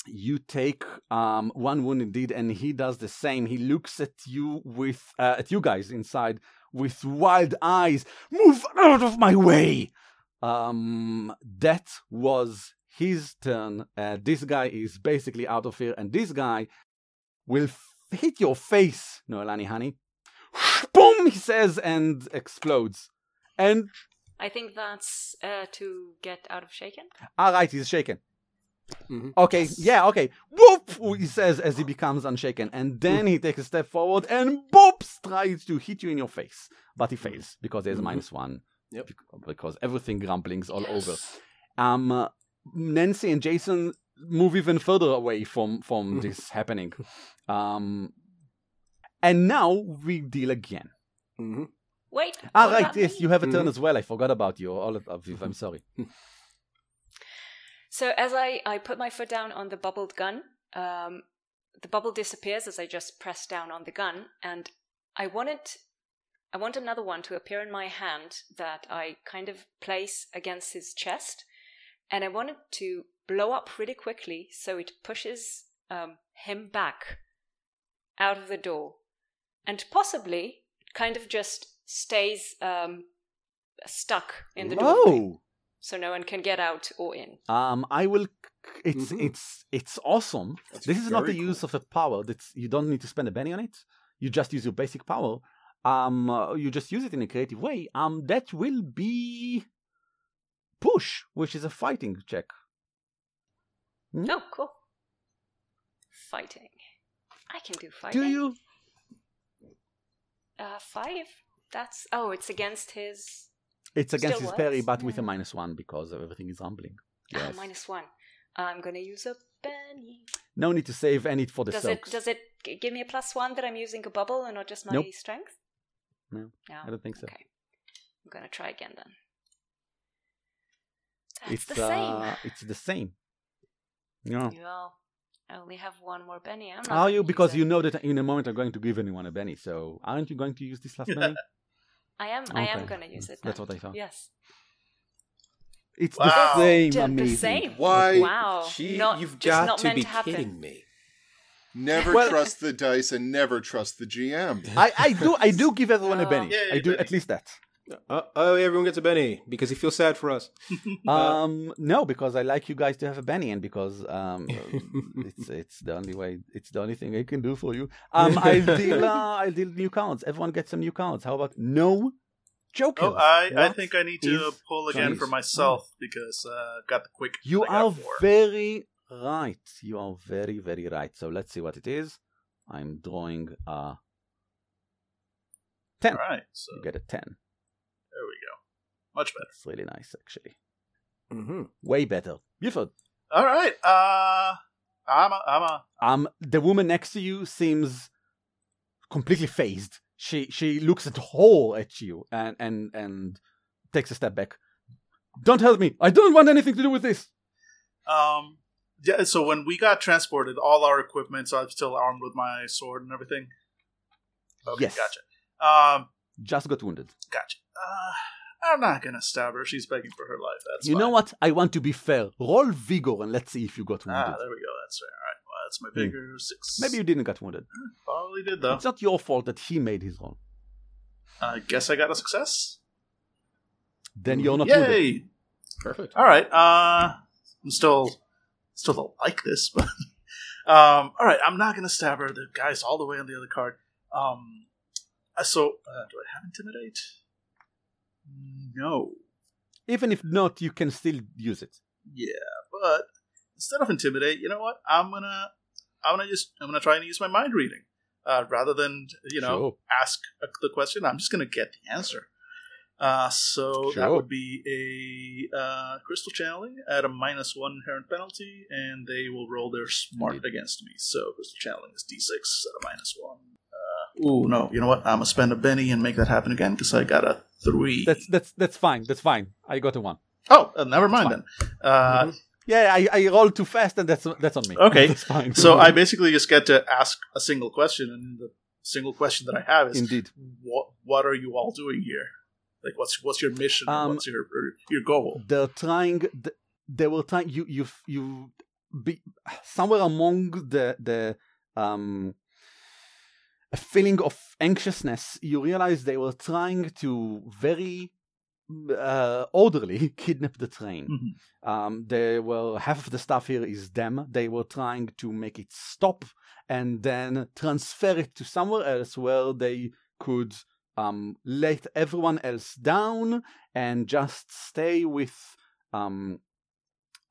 C: you take um, one wound indeed, and he does the same. He looks at you with uh, at you guys inside with wild eyes. Move out of my way! Um, that was his turn. Uh, this guy is basically out of here, and this guy will f- hit your face, Noelani, honey. Boom! He says and explodes. And
D: I think that's uh, to get out of shaken.
C: all right, he's shaken.
A: Mhm.
C: Okay, yeah, okay. Whoop! He says as he becomes unshaken. And then he takes a step forward and boops! Tries to hit you in your face. But he fails because there's a
A: Mhm.
C: minus one.
A: Yep.
C: Because everything grumblings all over. Um, uh, Nancy and Jason move even further away from, from this happening. Um, and now we deal again.
A: hmm
D: Wait.
C: Ah, right, yes,
D: me?
C: you have a turn
A: Mhm.
C: as well. I forgot about you. All of, of you. I'm sorry.
D: So as I, I put my foot down on the bubbled gun, um, the bubble disappears as I just press down on the gun, and I wanted I want another one to appear in my hand that I kind of place against his chest, and I want it to blow up really quickly so it pushes um, him back out of the door, and possibly kind of just stays um, stuck in the doorway,
C: Oh!
D: so no one can get out or in.
C: Um, I will. It's
A: Mhm.
C: it's it's awesome.
B: That's
C: this is not the
B: very
C: use of a power. That's you don't need to spend a Benny on it. You just use your basic power. Um, uh, you just use it in a creative way. Um, that will be push, which is a fighting check. Hmm?
D: Oh, cool. Fighting. I can do fighting.
C: Do you?
D: Uh, five. That's oh, it's against his
C: It's against
D: Still
C: his parry,
D: works,
C: but with a minus one because everything is rumbling.
D: ah, minus one. I'm gonna use a Benny.
C: No need to save any for the
D: Does
C: soaks.
D: it does it g- give me a plus one that I'm using a bubble and not just my
C: Nope.
D: strength?
C: No,
D: No.
C: I don't think so.
D: Okay. I'm gonna try again then. That's
C: It's
D: the same.
C: uh, it's the same. No.
D: Well, I only have one more Benny. I'm not
C: Are you? Because you know that in a moment I'm going to give anyone a Benny. So aren't you going to use this last Benny?
D: I am. I am gonna use it.
C: That's
D: then.
C: what I thought.
D: Yes.
C: It's
E: Wow.
C: the same.
D: The- the
C: amazing.
D: same.
B: Why?
D: Wow.
A: Gee,
D: not,
A: you've
D: just
A: got
D: not
A: to be
D: to
A: kidding me.
B: Never
C: Well-
B: trust the dice and never trust the GM.
C: I, I do I do give everyone a
D: oh. penny.
C: Benny.
E: Yay,
C: I do
E: Benny.
C: at least that.
A: Uh, oh, everyone gets a Benny because he feels sad for us.
C: Um, no, because I like you guys to have a Benny, and because um, it's it's the only way. It's the only thing I can do for you. Um, I'll deal uh, I'll deal new cards. Everyone gets some new cards. How about no jokers?
E: Oh, I, I think I need to pull again for
C: Chinese?
E: myself because uh, got the quick.
C: You are very right. You are very, very right. So let's see what it is. I'm drawing a 10.
E: All right, so
C: You get a 10.
E: There we go. Much better.
C: That's really nice, actually.
A: Mm-hmm.
C: Way better. Buford.
E: All right. Uh, I'm a, I'm a.
C: Um, the woman next to you seems completely phased. She she looks at whole at you and and and takes a step back. Don't help me. I don't want anything to do with this.
E: Um, yeah. So when we got transported, all our equipment. So I'm still armed with my sword and everything. Okay,
C: Yes.
E: gotcha. Um,
C: Just got wounded.
E: gotcha. Uh, I'm not gonna stab her. She's begging for her life. That's
C: you know what? I want to be fair. Roll vigor and let's see if you got wounded.
E: Ah, there we go. That's fair. All right. Well, that's my vigor six.
C: Maybe you didn't get wounded.
E: probably did though.
C: It's not your fault that he made his roll.
E: I guess I got a success.
C: Then you're not wounded.
E: Yay!
A: Perfect.
E: All right. Uh, I'm still still don't like this, but um, all right. I'm not gonna stab her. The guy's all the way on the other card. Um, so uh, do I have intimidate? No.
C: Even if not, you can still use it.
E: Yeah, but instead of intimidate, you know what? I'm gonna I'm gonna just I'm gonna try and use my mind reading. Uh, rather than you know
C: Sure.
E: ask a, the question, I'm just gonna get the answer. Uh, so that would be a uh, crystal channeling at a minus one inherent penalty, and they will roll their smart against me. So crystal channeling is d6 at a minus one. Ooh, no, you know what? I'm gonna spend a Benny and make that happen again because I got a three.
C: That's that's that's fine. That's fine. I got a one.
E: oh, uh, never mind then. Uh,
C: Yeah, I, I rolled too fast, and that's that's on me.
E: Okay.
C: that's fine.
E: So I basically just get to ask a single question, and the single question that I have is,
C: indeed.
E: "What what are you all doing here? Like, what's what's your mission?
C: Um,
E: what's your your goal?"
C: they're trying they were trying you you you be somewhere among the the um a feeling of anxiousness you realize they were trying to very uh, orderly kidnap the train
E: Mhm.
C: um they were half of the stuff here is them they were trying to make it stop and then transfer it to somewhere else where they could um let everyone else down and just stay with um,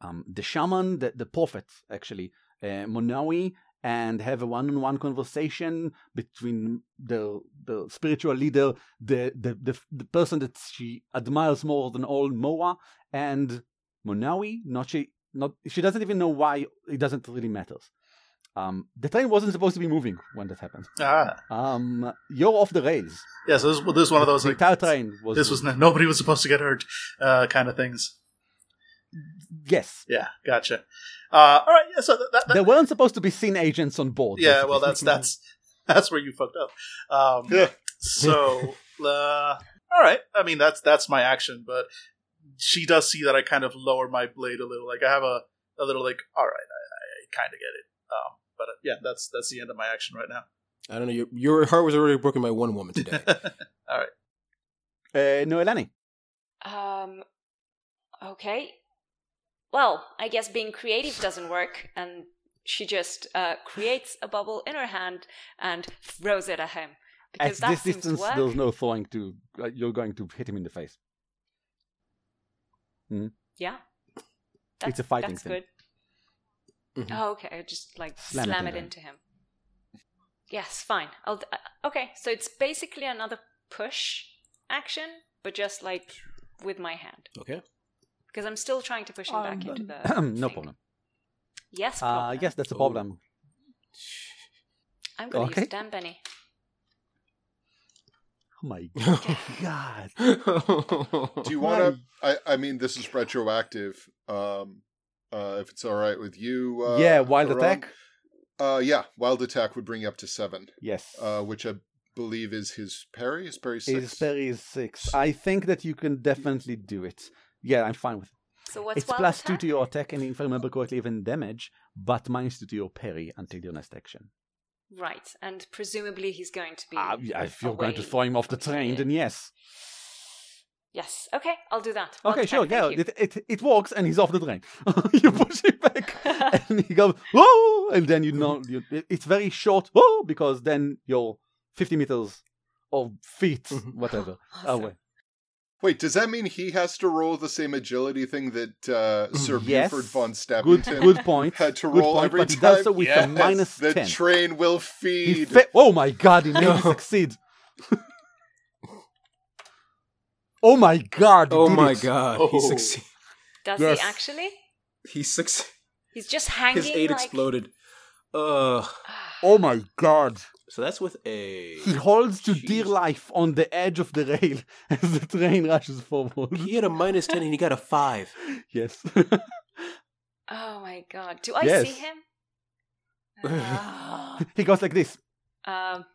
C: um, the shaman, the, the prophet, actually, uh, Monawi, and have a one-on-one conversation between the the spiritual leader, the the the, the person that she admires more than all, Moa, and Monawi. Not she, not she doesn't even know why. It doesn't really matter. Um, the train wasn't supposed to be moving when that happened.
E: Ah,
C: Um, you're off the rails.
E: yeah. So this, this is one of those
C: The
E: like
C: entire train was.
E: this was nobody was supposed to get hurt, uh, kind of things.
C: Yes.
E: Yeah, gotcha. Uh, all right. Yeah. So that, that, that
C: There weren't supposed to be scene agents on board.
E: yeah. Well, that's that's that's where you fucked up. Um,
B: Yeah.
E: so uh, all right. I mean, that's that's my action, but she does see that I kind of lower my blade a little. Like I have a a little like, all right, I, I kind of get it. Um, but uh, yeah, that's that's the end of my action right now.
A: I don't know. Your, your heart was already broken by one woman today.
E: all right.
C: Uh, Noelani.
D: Um, okay. Well, I guess being creative doesn't work, and she just uh, creates a bubble in her hand and throws it at him because
C: At
D: that
C: this
D: seems
C: distance,
D: to work.
C: there's no throwing to. Uh, you're going to hit him in the face.
D: Yeah, that's,
C: It's a fighting
D: That's
C: thing.
D: good.
A: Mhm.
D: Oh, okay. I just like
C: Slam
D: slam,
C: it
D: it into him. Yes, fine. I'll. uh, okay, so it's basically another push action, but just like with my hand
A: Okay.
D: Because I'm still trying to push him back
C: Um,
D: into the.
C: no
D: thing.
C: problem.
D: Yes.
C: Uh,
D: Problem.
C: yes, that's a
A: Oh.
C: problem.
D: I'm gonna
C: okay.
D: use Dan Benny.
C: Oh my god.
B: Do you want to? I, I mean, this is retroactive. Um, uh, if it's all right with you. Uh,
C: yeah, wild
B: Aram.
C: attack.
B: Uh, yeah, wild attack would bring you up to seven,
C: Yes.
B: uh, which I believe is his parry. His parry six.
C: His parry is six. I think that you can definitely do it. Yeah, I'm fine with it.
D: So what's
C: it's
D: wild
C: plus two to your attack, and if I remember correctly, even damage, but minus two to your parry until your next action.
D: Right, and presumably he's going to be.
C: Ah, yeah, if you're going to throw him off the train,
D: here.
C: then yes.
D: Yes. Okay, I'll do that. Wild
C: Okay, sure, yeah, it, it it works, and he's off the train. you push him back, and he goes whoa, and then you know you, it's very short whoa because then you're 50 meters or feet, whatever,
D: Awesome.
C: away.
B: Wait, does that mean he has to roll the same agility thing that uh, Sir
C: Yes.
B: Buford von
C: Good,
B: Stabbington
C: good point.
B: had to
C: good
B: roll
C: point,
B: every
C: but he
B: time?
C: does so with
B: Yes,
C: a minus
B: the
C: 10.
B: train will feed.
C: fa- oh my god, he made me succeed. oh my god.
A: oh my
C: it.
A: god.
E: Oh.
A: He succeed.
D: Does
C: Yes.
D: he actually?
A: He succeed.
D: He's just hanging.
A: His eight
D: like...
A: exploded. Uh.
C: Oh my god.
A: So that's with a.
C: He holds to dear life on the edge of the rail as the train rushes forward.
A: He had a minus ten and he got a five.
C: yes.
D: Oh my god! Do I
C: Yes.
D: see him? Ah.
C: he goes like this.
D: um.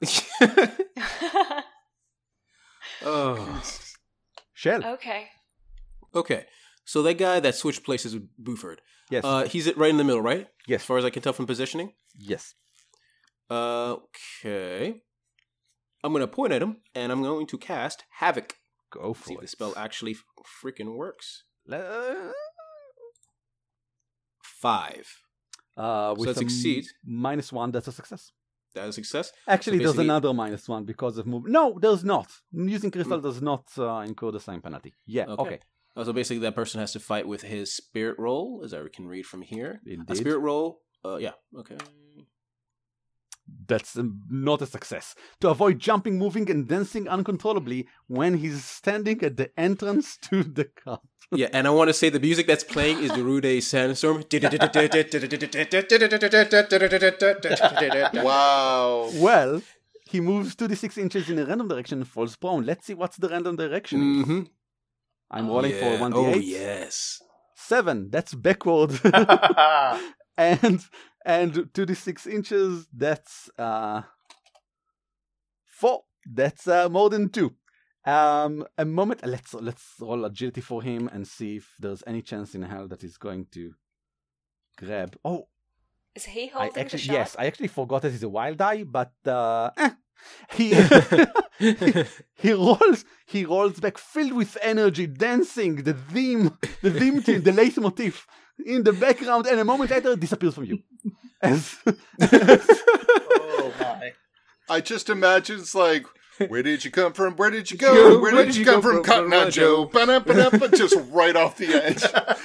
A: oh.
C: Chell.
D: okay.
A: Okay. So that guy that switched places with Buford.
C: Yes.
A: Uh, he's right in the middle, right?
C: yes.
A: As far as I can tell from positioning.
C: yes.
A: Okay. I'm gonna point at him and I'm going to cast Havoc.
C: Go for it.
A: See
C: for
A: if the spell actually freaking works. Five.
C: Uh, with
A: it
C: a
A: succeeds.
C: minus one, that's a success.
A: That is a success.
C: Actually, there's another minus one because of move. No, there's not. Using crystal does not uh, incur the same penalty. Yeah.
A: Okay.
C: Okay.
A: Oh, so basically, that person has to fight with his spirit roll, as I can read from here. A
C: Indeed.
A: spirit roll. Uh, yeah. Okay.
C: That's um, not a success. To avoid jumping, moving, and dancing uncontrollably when he's standing at the entrance to the car.
A: Yeah, and I want to say the music that's playing is the Darude Sandstorm.
B: Wow.
C: Well, he moves 26 inches in a random direction and falls prone. Let's see what's the random direction.
A: Mm-hmm.
C: I'm rolling for
A: Yeah.
C: 1d8.
A: Oh, yes.
C: Seven. That's backward. and and 2d6 inches. That's uh four. That's uh, more than two. Um, a moment. Let's let's roll agility for him and see if there's any chance in hell that he's going to grab. Oh,
D: Is he
C: I
D: holding
C: actually
D: the shot?
C: yes, I actually forgot that he's a wild eye, but uh, eh. he he rolls he rolls back filled with energy, dancing the theme, the theme tune, the leitmotif in the background, and a moment later disappears from you. As,
E: oh my.
B: I just imagine it's like, where did you come from? Where did you go? Where did you come from? Cotton Eye Joe. Just right off the edge.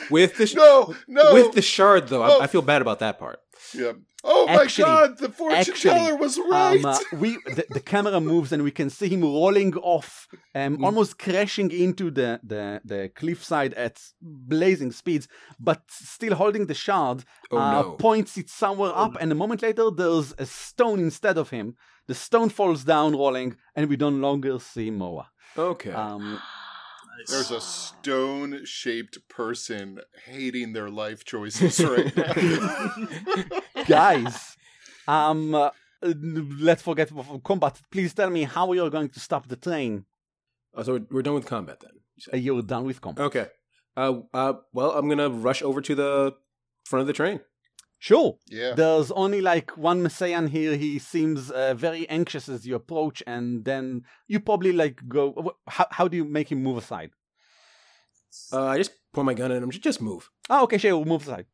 A: With the sh-
B: No, no.
A: with the shard though,
B: Oh.
A: I, I feel bad about that part.
B: Yeah. Oh my god, the fortune
C: actually,
B: teller was right.
C: um, uh, we the, the camera moves and we can see him rolling off, um, almost crashing into the, the the cliffside at blazing speeds, but still holding the shard.
A: Oh,
C: uh,
A: no.
C: Points it somewhere up, and a moment later, there's a stone instead of him. The stone falls down, rolling, and we don't longer see Moa.
A: Okay.
C: Um,
B: There's a stone shaped person hating their life choices right now.
C: guys, um, uh, let's forget of combat. Please tell me how you're going to stop the train.
A: Oh, so we're, we're done with combat then. you said.
C: Uh, You're done with combat.
A: Okay. Uh, uh, well, I'm gonna rush over to the front of the train.
C: Sure.
B: yeah.
C: There's only like one Messian here. He seems uh, very anxious as you approach, and then you probably like go. How, how do you make him move aside?
A: Uh, I just point my gun at him. Just move.
C: Oh, okay, sure, we'll move aside.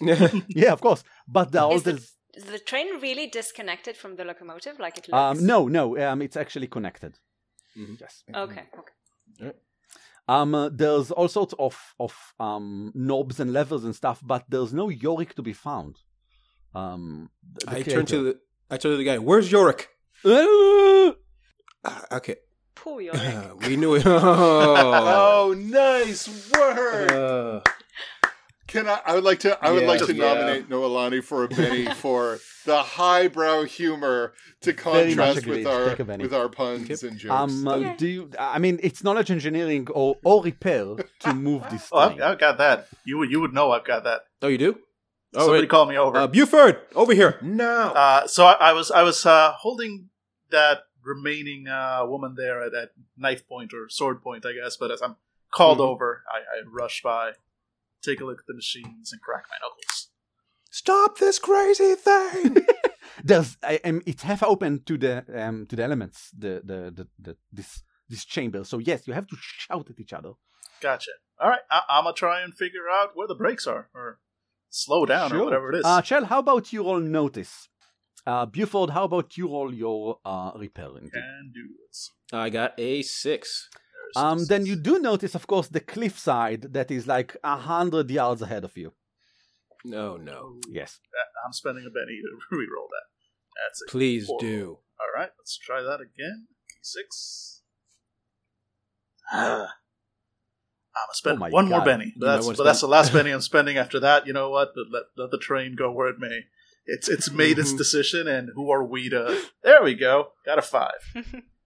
C: Yeah, of course. But the
D: Is the, is the train really disconnected from the locomotive like it looks?
C: um, no, no, um, it's actually connected.
A: Mhm.
C: Yes.
D: Okay, okay.
C: Um, uh, there's all sorts of of um knobs and levers and stuff, but there's no Yorick to be found. Um, the- the
A: I turn to the I turn to the guy. Where's Yorick?
C: Uh,
A: okay.
D: Poor Yorick.
A: we knew it. Oh.
B: Oh, nice work!
A: Uh,
B: Can I? I would like to. I would
A: Yeah,
B: like to
A: yeah.
B: nominate Noelani for a Benny for the highbrow humor to contrast with our
C: Take
B: with our puns
A: Okay.
B: and jokes.
C: um, uh,
D: Okay.
C: do you? I mean, it's knowledge engineering or or repair to move this.
E: Oh, I've. I've got that. You would you would know I've got that.
A: oh, you do? Oh,
E: Somebody
A: wait.
E: call me over.
A: Uh, Buford, over here No.
E: Uh, so I, I was I was uh, holding that remaining uh, woman there at, at knife point or sword point, I guess. But as I'm called
A: Mhm.
E: over, I, I rush by, take a look at the machines, and crack my knuckles.
A: Stop this crazy thing!
C: There's, I, um, it's half open to the um to the elements. The the the, the this this chamber. So yes, you have to shout at each other.
E: Gotcha. All right, I, I'm gonna try and figure out where the brakes are, or slow down, or whatever it is.
C: Uh, Chell, how about you all notice? Uh, Buford, how about you roll your uh, repairing?
E: Can do this.
A: I got a six.
E: There's
C: Um, then you do notice, of course, the cliffside that is like a hundred yards ahead of you.
A: No, no.
C: Yes.
E: I'm spending a Benny to re-roll that. That's it.
A: Please
E: Four.
A: do.
E: All right, let's try that again. Six. I'm gonna spend
C: Oh my
E: one more
C: God.
E: Benny.
A: You might
E: That's
A: wanna
E: but that's the
A: spend-
E: last Benny I'm spending. After that, you know what? Let, let the train go where it may. It's it's made its
A: Mhm.
E: decision, and who are we to? There we go. Got a five.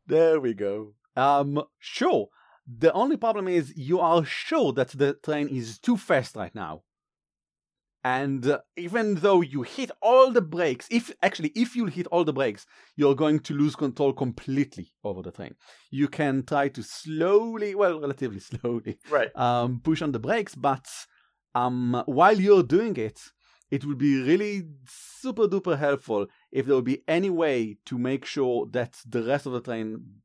C: There we go. Um, sure. The only problem is you are sure that the train is too fast right now. And uh, even though you hit all the brakes, if actually if you hit all the brakes, you're going to lose control completely over the train. You can try to slowly, well, relatively slowly,
E: Right.
C: um, push on the brakes, but um, while you're doing it, it would be really super duper helpful if there would be any way to make sure that the rest of the train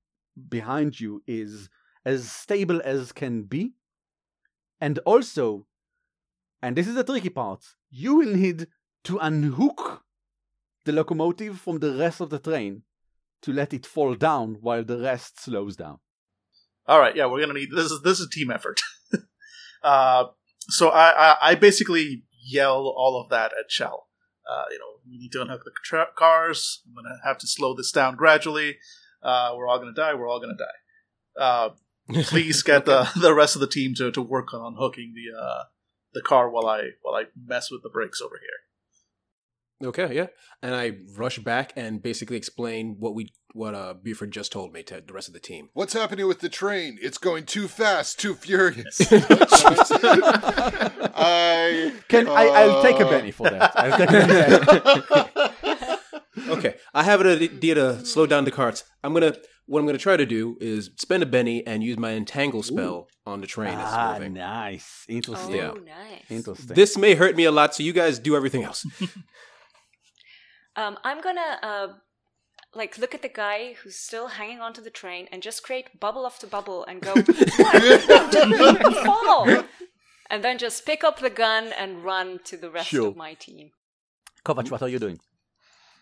C: behind you is as stable as can be. And also, and this is the tricky part, you will need to unhook the locomotive from the rest of the train to let it fall down while the rest slows down.
E: All right. Yeah, we're gonna need this. Is this is team effort. uh, so I, I I basically yell all of that at Chell. Uh, you know, we need to unhook the tra- cars. I'm gonna have to slow this down gradually. Uh, we're all gonna die. We're all gonna die. Uh, please get the the rest of the team to, to work on unhooking the uh, the car while I while I mess with the brakes over here.
A: Okay, yeah. And I rush back and basically explain what we what uh Buford just told me to the rest of the team.
B: What's happening with the train? It's going too fast, too furious. I
C: Can I? I'll take a
B: uh,
C: Benny for that. I'll take a Benny.
A: Okay, I have an idea to slow down the carts. I'm gonna what I'm gonna try to do is spend a Benny and use my entangle spell on the train
C: ah,
A: it's moving.
C: nice,
D: Oh,
C: interesting,
A: Yeah.
D: nice.
C: interesting.
A: This may hurt me a lot, so you guys do everything else.
D: Um, I'm gonna uh, like look at the guy who's still hanging onto the train and just create bubble after bubble and go, "What? Fall!" And then just pick up the gun and run to the rest
C: Sure.
D: of my team.
C: Kovac, what are you doing?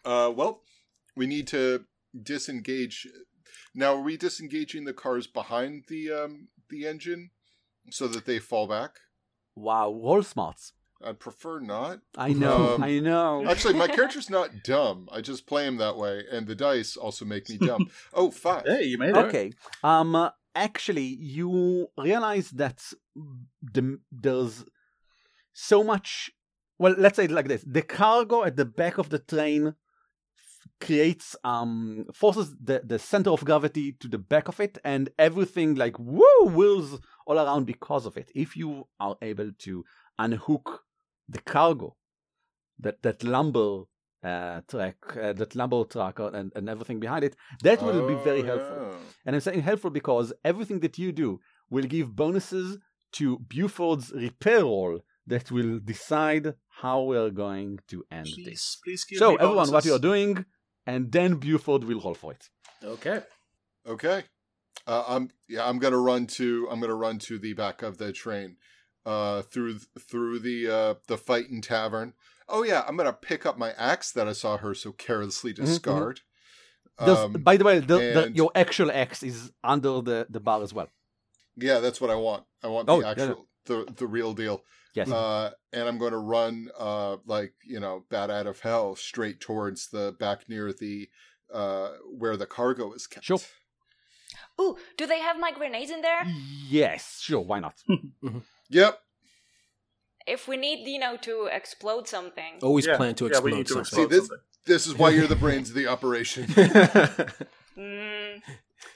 B: Uh, well, we need to disengage. Now, are we disengaging the cars behind the um, the engine so that they fall back?
C: Wow, roll smarts.
B: I'd prefer not.
C: I know,
B: Um,
C: I know.
B: Actually, my character's not dumb. I just play him that way, and the dice also make me dumb. Oh, five.
E: Hey, you made it.
C: Okay. Um. uh, Actually, you realize that the, there's so much. Well, let's say it like this: the cargo at the back of the train f- creates um forces the the center of gravity to the back of it, and everything like woo whirls all around because of it. If you are able to unhook the cargo, that that lumber. Uh, track uh, that lumber truck uh, and, and everything behind it that will be very
B: Oh,
C: helpful
B: yeah.
C: and I'm saying helpful because everything that you do will give bonuses to Buford's repair roll that will decide how we're going to end this.
E: Please, please give
C: So, everyone, what you're doing, and then Buford will roll for it.
A: Okay.
B: Okay. Uh, I'm yeah. I'm gonna run to. I'm gonna run to the back of the train, uh, through through the uh the fighting tavern. Oh yeah, I'm gonna pick up my axe that I saw her so carelessly
C: mhm.
B: discard.
C: There's-
B: Um,
C: by the way, the, the, your actual axe is under the, the bar as well.
B: yeah, that's what I want. I want the
C: Oh, yeah,
B: actual, the the real deal.
C: Yes.
B: Uh, and I'm going to run, uh, like you know, bat out of hell, straight towards the back near the, uh, where the cargo is kept.
C: Sure.
D: Ooh, do they have my grenades in there?
C: yes, sure, why not?
B: Yep.
D: If we need, you know, to explode something.
A: Always
E: Yeah,
A: plan to explode
E: we need to
A: something.
E: explode
B: See, this-
E: something.
B: This is why you're the brains of the operation.
D: Mm,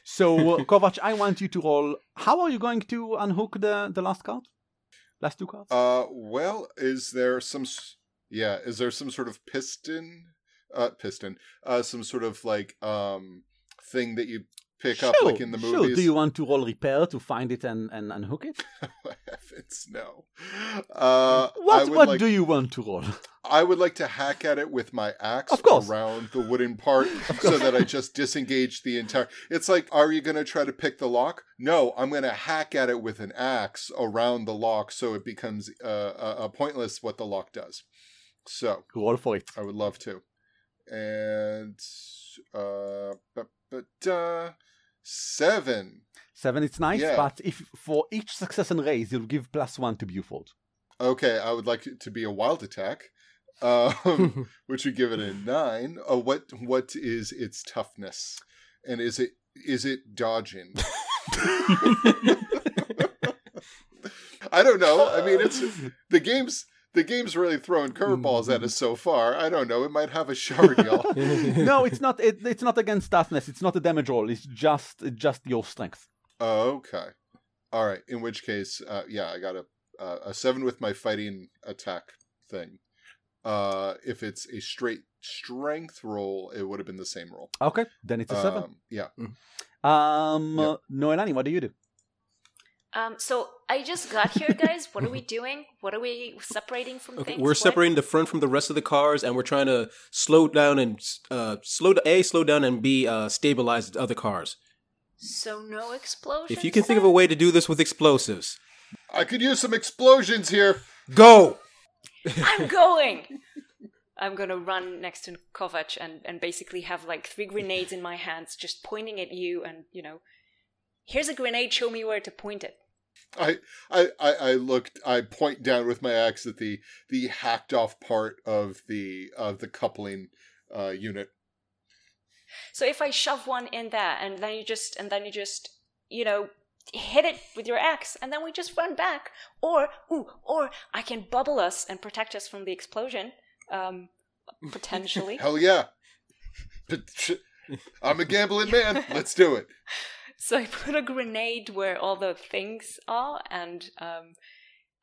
C: So, uh, Kovac, I want you to roll. How are you going to unhook the, the last card? Last two cards?
B: Uh, well, is there some? Yeah, is there some sort of piston? Uh, piston. Uh, some sort of like um thing that you pick up like in the
C: sure. Do you want to roll repair to find it and, and unhook it?
B: Heavens, no. Uh,
C: What what
B: like,
C: do you want to roll?
B: I would like to hack at it with my axe
C: Of course.
B: around the wooden part so that I just disengage the entire. It's like, are you going to try to pick the lock? No, I'm going to hack at it with an axe around the lock so it becomes uh, uh, pointless what the lock does. So
C: Roll for it.
B: I would love to. And uh, but, but uh, seven.
C: Seven, it's nice,
B: Yeah.
C: but if for each success and raise, you'll give plus one to Buford.
B: Okay, I would like it to be a wild attack, um, which would give it a nine. Uh, what what is its toughness, and is it is it dodging? I don't know. I mean, it's the game's the game's really throwing curveballs at us so far. I don't know. It might have a shard, y'all.
C: no, it's not. It, it's not against toughness. It's not a damage roll. It's just just your strength.
B: Oh, okay. All right. In which case, uh, yeah, I got a uh, a seven with my fighting attack thing. Uh, if it's a straight strength roll, it would have been the same roll.
C: Okay, then it's a seven.
B: Um, yeah.
C: Um,
B: yeah.
C: Noelani, what do you do?
D: Um, so I just got here, guys. What are we doing? What are we separating from
A: Okay,
D: things?
A: we're
D: What-
A: separating the front from the rest of the cars, and we're trying to slow down and uh, slow a slow down and b uh, stabilize the other cars.
D: So no explosions.
A: If you can think of a way to do this with explosives,
B: I could use some explosions here.
A: go.
D: I'm going. I'm gonna run next to Kovac and, and basically have like three grenades in my hands, just pointing at you, and you know, here's a grenade. Show me where to point it.
B: I, I, I, I looked. I point down with my axe at the the hacked off part of the of the coupling uh, unit.
D: So if I shove one in there, and then you just, and then you just, you know, hit it with your axe, and then we just run back, or, ooh, or I can bubble us and protect us from the explosion, um, potentially.
B: Hell yeah! I'm a gambling man. Let's do it.
D: So I put a grenade where all the things are, and um,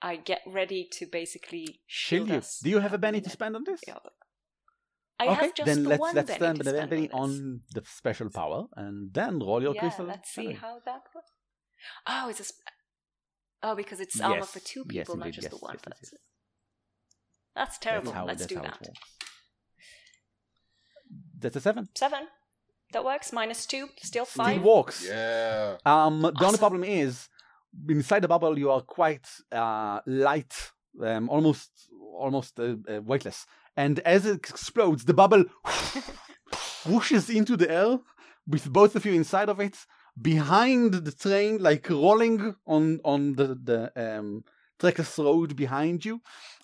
D: I get ready to basically shield
C: Shield you.
D: us.
C: Do you have a Benny to spend on this?
D: yeah. I
C: okay,
D: have just
C: then
D: the
C: let's
D: one
C: let's
D: to
C: the
D: spend
C: Benny
D: on,
C: on the special power, and then roll your
D: yeah,
C: crystal.
D: let's see
C: Benny.
D: how that works. Oh, it's a. Sp- oh, because it's armor
C: Yes,
D: for two
C: yes,
D: people, not
C: indeed,
D: just the one
C: yes, yes,
D: person.
C: yes.
D: That's terrible.
C: That's how,
D: Let's
C: that's
D: do that.
C: That's a seven.
D: Seven. That works. Minus two. Still
C: Still
D: five.
C: works.
B: Yeah.
C: Um, the only problem is inside the bubble you are quite uh, light, um, almost almost uh, uh, weightless, and as it explodes, the bubble whooshes into the air with both of you inside of it, behind the train, like rolling on on the the um, trackless road behind you.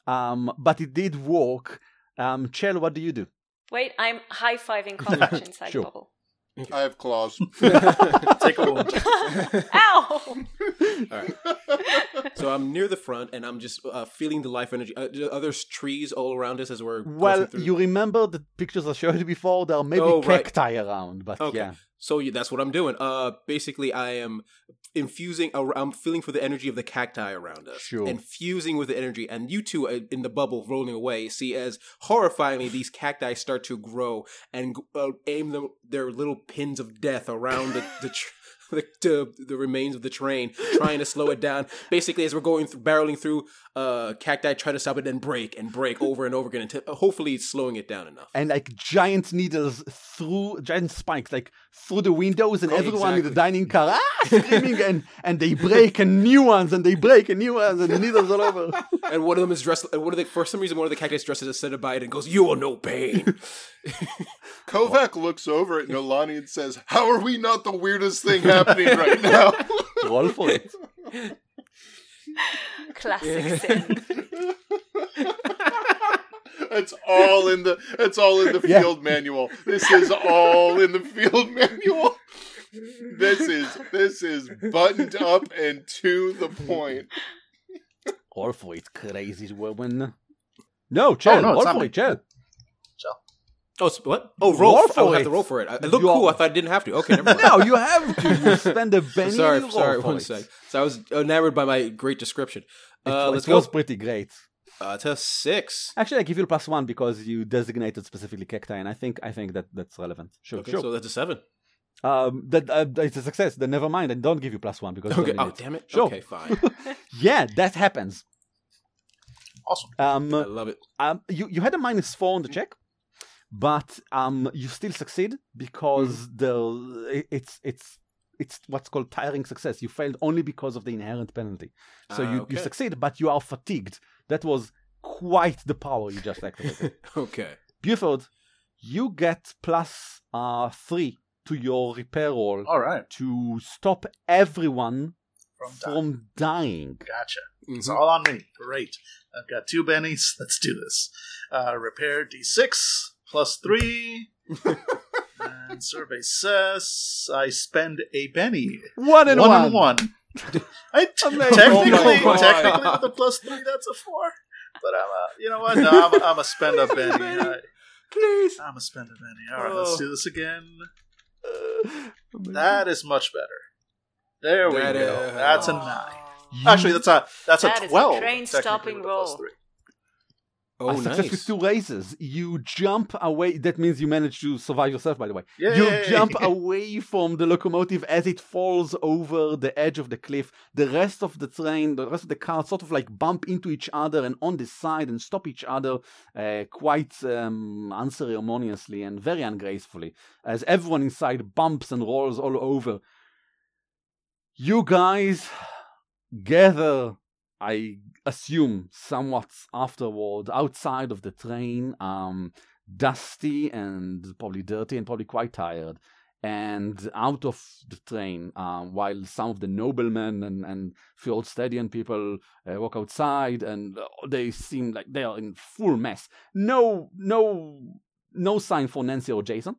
C: Um, but it did work. Um, Chell, what do you do?
D: Wait, I'm high fiving College inside
C: Sure.
D: the bubble.
B: I have claws.
E: Take a wound.
D: Ow!
A: All right. So I'm near the front, and I'm just uh, feeling the life energy. Uh, are there trees all around us as we're
C: Well, you remember the pictures I showed you before? There are maybe
A: Oh, right.
C: cacti around, but
A: Okay.
C: yeah.
A: So yeah, that's what I'm doing. Uh, basically, I am infusing. I'm feeling for the energy of the cacti around us,
C: Sure.
A: and fusing with the energy. And you two uh, in the bubble rolling away see as horrifyingly these cacti start to grow and uh, aim them, their little pins of death around the the, tr- the, the the remains of the train, trying to slow it down. Basically, as we're going through, barreling through, uh, cacti try to stop it, then break and break over and over again until uh, hopefully it's slowing it down enough.
C: and like giant needles through giant spikes like through the windows and
A: Oh,
C: everyone in the dining car ah, screaming and and they break and new ones and they break and new ones and the needles all over
A: and one of them is dressed. And one of the for some reason one of the cacti is dressed as a Cenobite and goes, "You will know pain."
B: Kovac looks over at Noelani and says, How are we not the weirdest thing happening right now?
C: roll for it
D: Classic Syn.
B: It's all in the it's all in the
C: Yeah.
B: field manual. This is all in the field manual. This is this is buttoned up and to the point.
C: roll for it crazy woman no chill
E: no, it's
C: roll
E: not
C: for
E: me.
C: chill
A: oh, s- what? Oh, roll.
C: Roll
A: for
C: for
A: I have
C: it.
A: to roll for it. I, it looked
C: You are-
A: cool. I thought I didn't have to. Okay, never mind.
C: no you have to you spend a Benny
A: sorry,
C: roll
A: sorry. One sec. So I was enamored by my great description.
C: it,
A: Uh,
C: it
A: let's
C: was
A: go.
C: pretty great
A: Uh, to six.
C: actually i give you plus one because you designated specifically cacti and i think i think that that's relevant sure
A: Okay,
C: sure
A: so that's a seven.
C: um that uh, it's a success then never mind and don't give you plus one because
A: Okay. Oh,
C: it.
A: damn it.
C: Sure.
A: Okay, fine.
C: yeah that happens
E: Awesome.
C: um
A: I love it.
C: Um, you you had a minus four on the check, but um, you still succeed because the it's it's it's what's called tiring success. You failed only because of the inherent penalty. So
A: Ah,
C: you, you succeed, but you are fatigued. That was quite the power you just activated.
A: okay.
C: Buford, you get plus uh three to your repair roll
E: All right.
C: to stop everyone
E: From,
C: from dying.
E: Gotcha. It's
A: Mhm.
E: all on me. Great. I've got two bennies. Let's do this. Uh, repair D6 plus three. and survey says I spend a Benny.
C: One and
E: one,
C: one.
E: and one. I t-
C: Amazing.
E: technically,
A: Oh
E: technically with the plus three, that's a four. But I'm a, you know what? No, I'm a, I'm a spend a benny. I,
A: Please.
E: I'm a spend a benny. All right, let's
A: Oh.
E: do this again. That is much better. There we
A: That
E: go.
A: is-
E: That's a nine. Actually, that's a that's
D: That
E: a
D: is a
E: twelve.
D: train-stopping
E: technically, with a plus
D: roll.
E: three.
A: Oh,
C: success with
A: nice.
C: two races. You jump away. That means you manage to survive yourself, by the way.
E: Yay!
C: You jump away from the locomotive as it falls over the edge of the cliff. The rest of the train, the rest of the car, sort of like bump into each other and on the side and stop each other uh, quite um, unceremoniously and very ungracefully as everyone inside bumps and rolls all over. You guys gather I assume somewhat afterward outside of the train, um, dusty and probably dirty and probably quite tired. And out of the train, um, while some of the noblemen and, and Fjordstadian people uh, walk outside, and uh, they seem like they are in full mess. No, no, no sign for Nancy or Jason.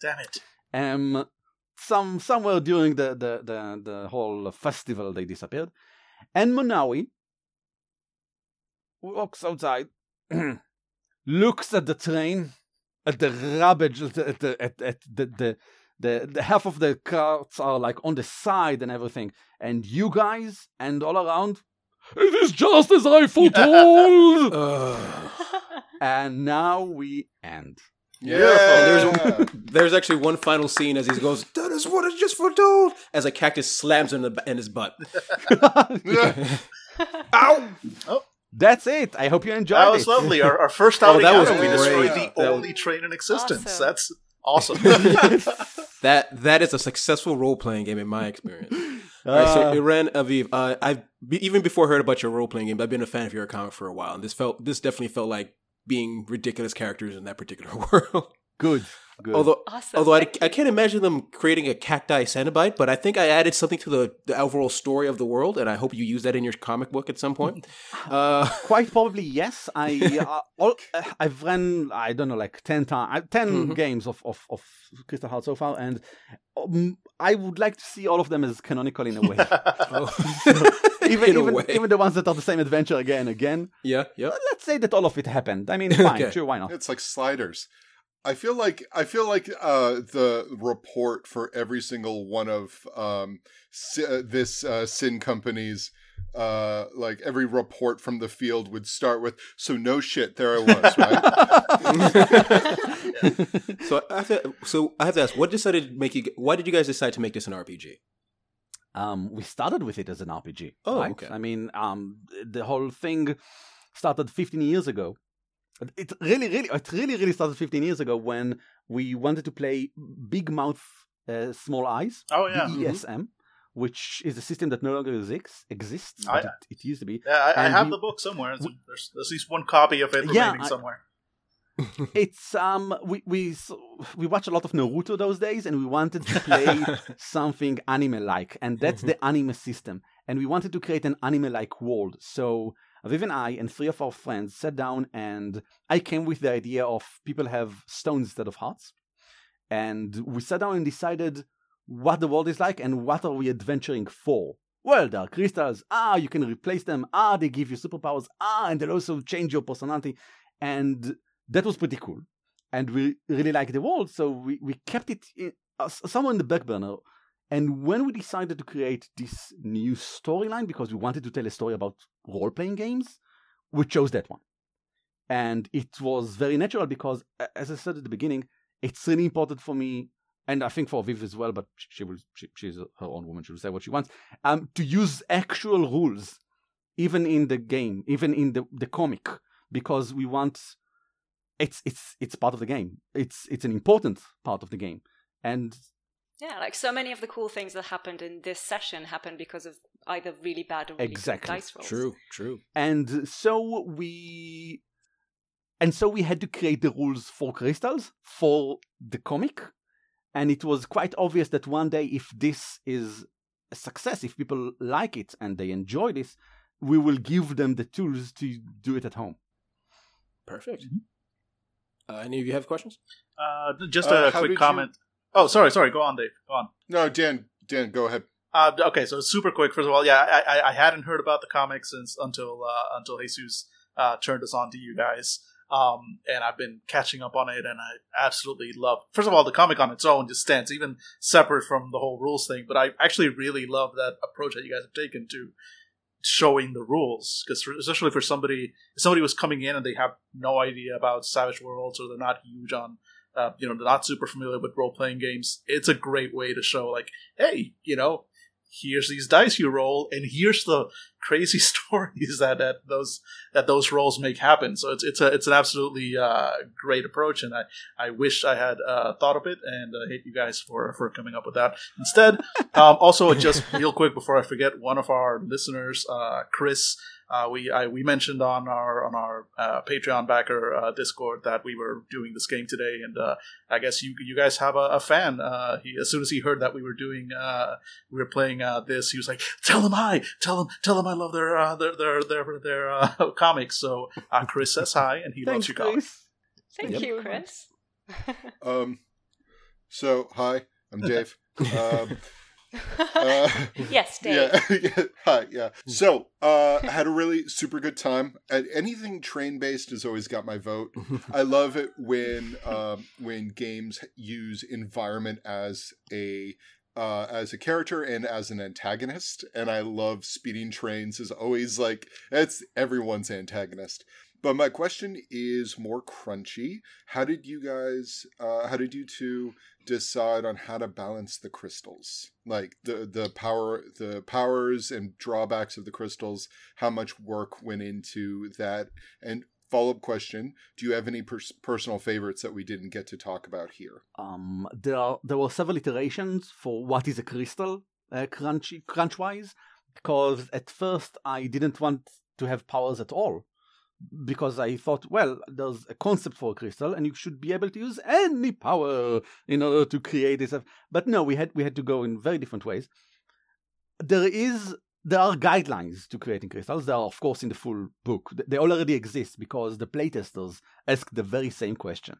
E: Damn it.
C: Um, some somewhere during the the the, the whole festival, they disappeared. And Monawi walks outside, looks at the train, at the rubbish, at the, at the, at, at the, the, the, the half of the carts are like on the side and everything. And you guys and all around, it is just as I foretold.
A: Ugh.
C: and now we end.
B: Yeah.
A: There's, there's actually one final scene as he goes, "That is what I just foretold." As a cactus slams him in, the, in his butt. Ow! Oh.
C: That's it. I hope you enjoyed
E: That was
C: it.
E: lovely. Our, our first
A: Oh,
E: outing
A: that was
E: ever. We
B: great.
E: destroyed
B: That
E: the
A: was-
E: only train in existence.
D: Awesome.
E: That's awesome.
A: That that is a successful role playing game in my experience. All right, so
C: Uh,
A: Eran Aviv, uh, I've be, even before I heard about your role playing game, I've been a fan of your comic for a while, and this felt this definitely felt like being ridiculous characters in that particular world.
C: good. Good.
A: although
D: Awesome.
A: although I, I can't imagine them creating a cacti Cenobite, but I think I added something to the, the overall story of the world, and I hope you use that in your comic book at some point. Uh,
C: Quite probably yes. I uh, all, uh, I've run I don't know like ten times, 10
A: Mhm.
C: games of, of of Crystal Heart so far, and um, I would like to see all of them as canonical in a way. even
A: in a
C: even
A: way.
C: even the ones that are the same adventure again and again.
A: yeah, yeah.
C: Let's say that all of it happened. I mean, fine,
A: Okay.
C: sure, why not?
B: It's like sliders. I feel like I feel like uh, the report for every single one of um, si- uh, this uh, Syn company's uh, like every report from the field would start with "So no shit, there I was." Right?
A: So I have to, so I have to ask, what decided to make you? Why did you guys decide to make this an RPG?
C: um, we started with it as an RPG.
A: Oh,
C: right?
A: okay.
C: I mean, um, the whole thing started 15 years ago. It really, really, it really, really started 15 years ago when we wanted to play Big Mouth, uh, Small Eyes,
E: oh yeah.
C: BESM, which is a system that no longer exists. Exists,
E: I-
C: it, it used to be.
E: Yeah, I, I have
C: we-
E: the book somewhere. There's, there's, there's at least one copy of it
C: Yeah,
E: remaining
C: I-
E: somewhere.
C: it's um we we we watch a lot of Naruto those days, and we wanted to play something anime like, and that's the anime system. And we wanted to create an anime like world. So Aviv and I and three of our friends sat down, and I came with the idea of people have stones instead of hearts, and we sat down and decided what the world is like and what are we adventuring for. Well, there are crystals. Ah, you can replace them. Ah, they give you superpowers. Ah, and they'll also change your personality. And that was pretty cool. And we really liked the world, so we, we kept it in, uh, somewhere in the back burner. And when we decided to create this new storyline, because we wanted to tell a story about role playing games, we chose that one. And it was very natural because, as I said at the beginning, it's really important for me, and I think for Viv as well, but she will, she, she's her own woman, she will say what she wants, um, to use actual rules, even in the game, even in the, the comic, because we want it's it's it's part of the game. It's it's an important part of the game, and
D: Yeah, like so many of the cool things that happened in this session happened because of either really bad or really
C: Exactly.
D: good dice rolls.
A: True, true.
C: and so we and so we had to create the rules for crystals for the comic, and it was quite obvious that one day, if this is a success, if people like it and they enjoy this, we will give them the tools to do it at home.
A: Perfect. Uh, any of you have questions?
E: Uh, just
B: Uh,
E: a quick
B: did you-
E: comment. Oh, sorry, sorry. Go on, Dave. Go on.
B: no, Dan, Dan, go ahead.
E: Uh, okay, so super quick. First of all, yeah, I, I, I hadn't heard about the comics since until uh, until Jesus uh, turned us on to you guys, um, and I've been catching up on it, and I absolutely love. First of all, the comic on its own just stands, even separate from the whole rules thing. But I actually really love that approach that you guys have taken to showing the rules, because especially for somebody, if somebody was coming in and they have no idea about Savage Worlds or they're not huge on uh, you know, not super familiar with role playing games, it's a great way to show, like, hey, you know, here's these dice you roll, and here's the crazy stories that, that those that those rolls make happen. So it's it's a it's an absolutely uh, great approach, and I, I wish I had uh, thought of it, and I hate you guys for for coming up with that instead. um, also, just real quick before I forget, one of our listeners, uh, Chris. Uh, we I, we mentioned on our on our uh, Patreon backer uh, Discord that we were doing this game today, and uh, I guess you you guys have a, a fan. Uh, he as soon as he heard that we were doing uh, we were playing this, he was like, "Tell him hi, tell him tell him I love their their their their, their comics." So Chris says hi, and he
C: Thanks,
E: loves your comics.
D: Thank
C: Yep.
D: you, Chris.
B: Um, so hi, I'm Dave. Um, uh,
D: yes, Dave.
B: yeah, yeah, hi, yeah. So, uh, had a really super good time. Anything train based has always got my vote. I love it when um, when games use environment as a uh, as a character and as an antagonist, and I love speeding trains is always like it's everyone's antagonist. But my question is more crunchy. How did you guys? Uh, how did you two decide on how to balance the crystals? Like the the power, the powers and drawbacks of the crystals. How much work went into that? And follow up question: Do you have any pers- personal favorites that we didn't get to talk about here?
C: Um, there are there were several iterations for what is a crystal, uh, crunchy crunch wise, because at first I didn't want to have powers at all, because I thought, well, there's a concept for a crystal, and you should be able to use any power in order to create this. But no, we had we had to go in very different ways. There is there are guidelines to creating crystals. They are, of course, in the full book. They already exist because the playtesters asked the very same question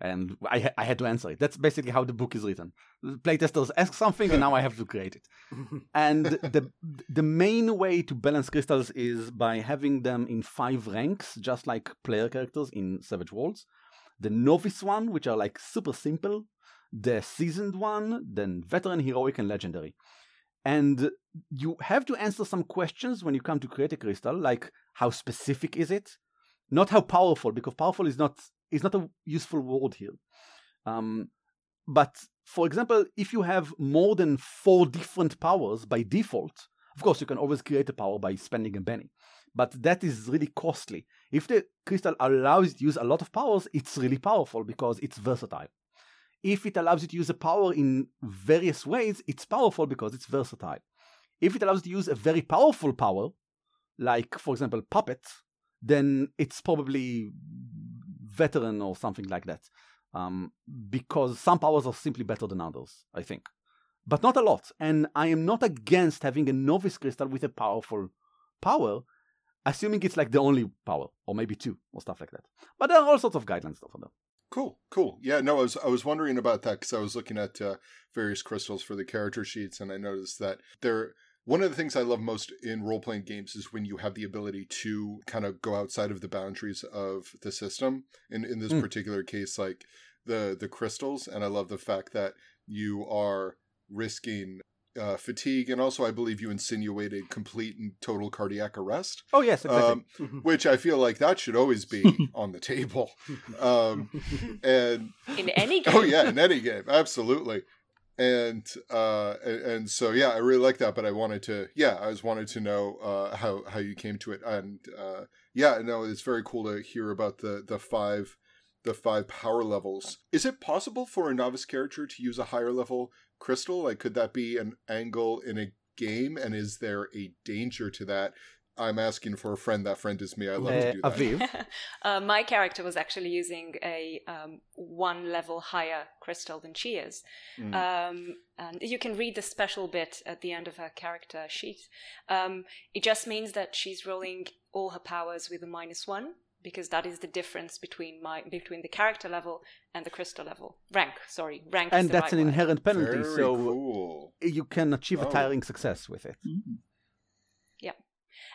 C: and I, ha- I had to answer it. That's basically how the book is written. Playtesters ask something, and now I have to create it. and the the main way to balance crystals is by having them in five ranks, just like player characters in Savage Worlds. The novice one, which are like super simple. The seasoned one, then veteran, heroic, and legendary. And you have to answer some questions when you come to create a crystal, like how specific is it? Not how powerful, because powerful is not is not a useful word here. Um, but for example, if you have more than four different powers by default, of course you can always create a power by spending a Benny, but that is really costly. If the crystal allows you to use a lot of powers, it's really powerful because it's versatile. If it allows you to use a power in various ways, it's powerful because it's versatile. If it allows you to use a very powerful power, like for example puppet, then it's probably veteran or something like that. Um, because some powers are simply better than others, I think. But not a lot. And I am not against having a novice crystal with a powerful power, assuming it's like the only power, or maybe two, or stuff like that. But there are all sorts of guidelines for them.
B: Cool, cool. Yeah, no, I was I was wondering about that because I was looking at uh, various crystals for the character sheets, and I noticed that they're one of the things I love most in role playing games is when you have the ability to kind of go outside of the boundaries of the system. In in this
C: Mm.
B: particular case, like the the crystals, and I love the fact that you are risking uh, fatigue, and also I believe you insinuated complete and total cardiac arrest,
C: Oh, yes, exactly.
B: um, which I feel like that should always be on the table. Um, and
D: In any game.
B: oh yeah, in any game, absolutely. And uh, and, so yeah, I really like that. But I wanted to yeah, I just wanted to know uh, how how you came to it, and uh, yeah, no, it's very cool to hear about the the five the five power levels. Is it possible for a novice character to use a higher level crystal? Like, could that be an angle in a game? And is there a danger to that? I'm asking for a friend. That friend is me. I love to
C: Uh,
B: do that.
C: Aviv.
D: uh, my character was actually using a um, one level higher crystal than she is.
B: Mm.
D: Um, and you can read the special bit at the end of her character sheet. Um, it just means that she's rolling all her powers with a minus one because that is the difference between my between the character level and the crystal level rank. Sorry, rank. is
C: and
D: the
C: that's
D: right
C: an
D: word.
C: inherent penalty,
B: Very
C: so
B: cool.
C: you can achieve a
B: Oh.
C: tiring success with it.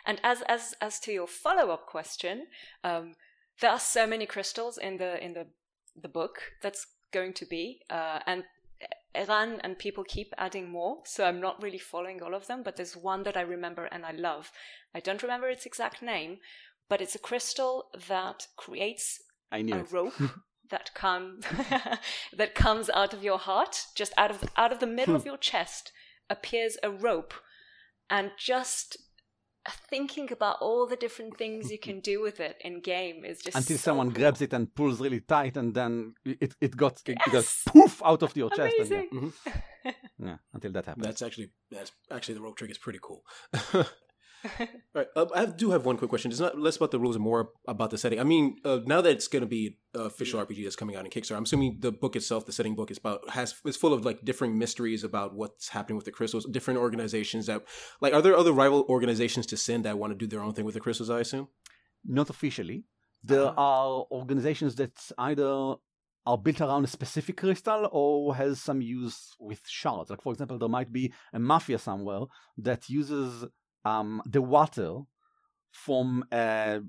D: And as as as to your follow up question, um, there are so many crystals in the in the the book that's going to be, uh, and Eran and people keep adding more. So I'm not really following all of them, but there's one that I remember and I love. I don't remember its exact name, but it's a crystal that creates a
C: it.
D: rope that come that comes out of your heart, just out of out of the middle of your chest appears a rope, and just thinking about all the different things you can do with it in game is just
C: Until
D: so
C: someone
D: cool.
C: grabs it and pulls really tight, and then it it got it goes poof out of your chest. And,
D: Amazing.
C: yeah, yeah, until that happens.
A: That's actually that's actually the rope trick is pretty cool. right, uh, I do have one quick question. It's not less about the rules and more about the setting. I mean, uh, now that it's going to be an official RPG that's coming out in Kickstarter, I'm assuming the book itself, the setting book, is about has is full of like different mysteries about what's happening with the crystals. Different organizations that like are there other rival organizations to Syn that want to do their own thing with the crystals? I assume.
C: Not officially. There
A: Uh-huh.
C: are organizations that either are built around a specific crystal or has some use with shards. Like for example, there might be a mafia somewhere that uses um, the water from a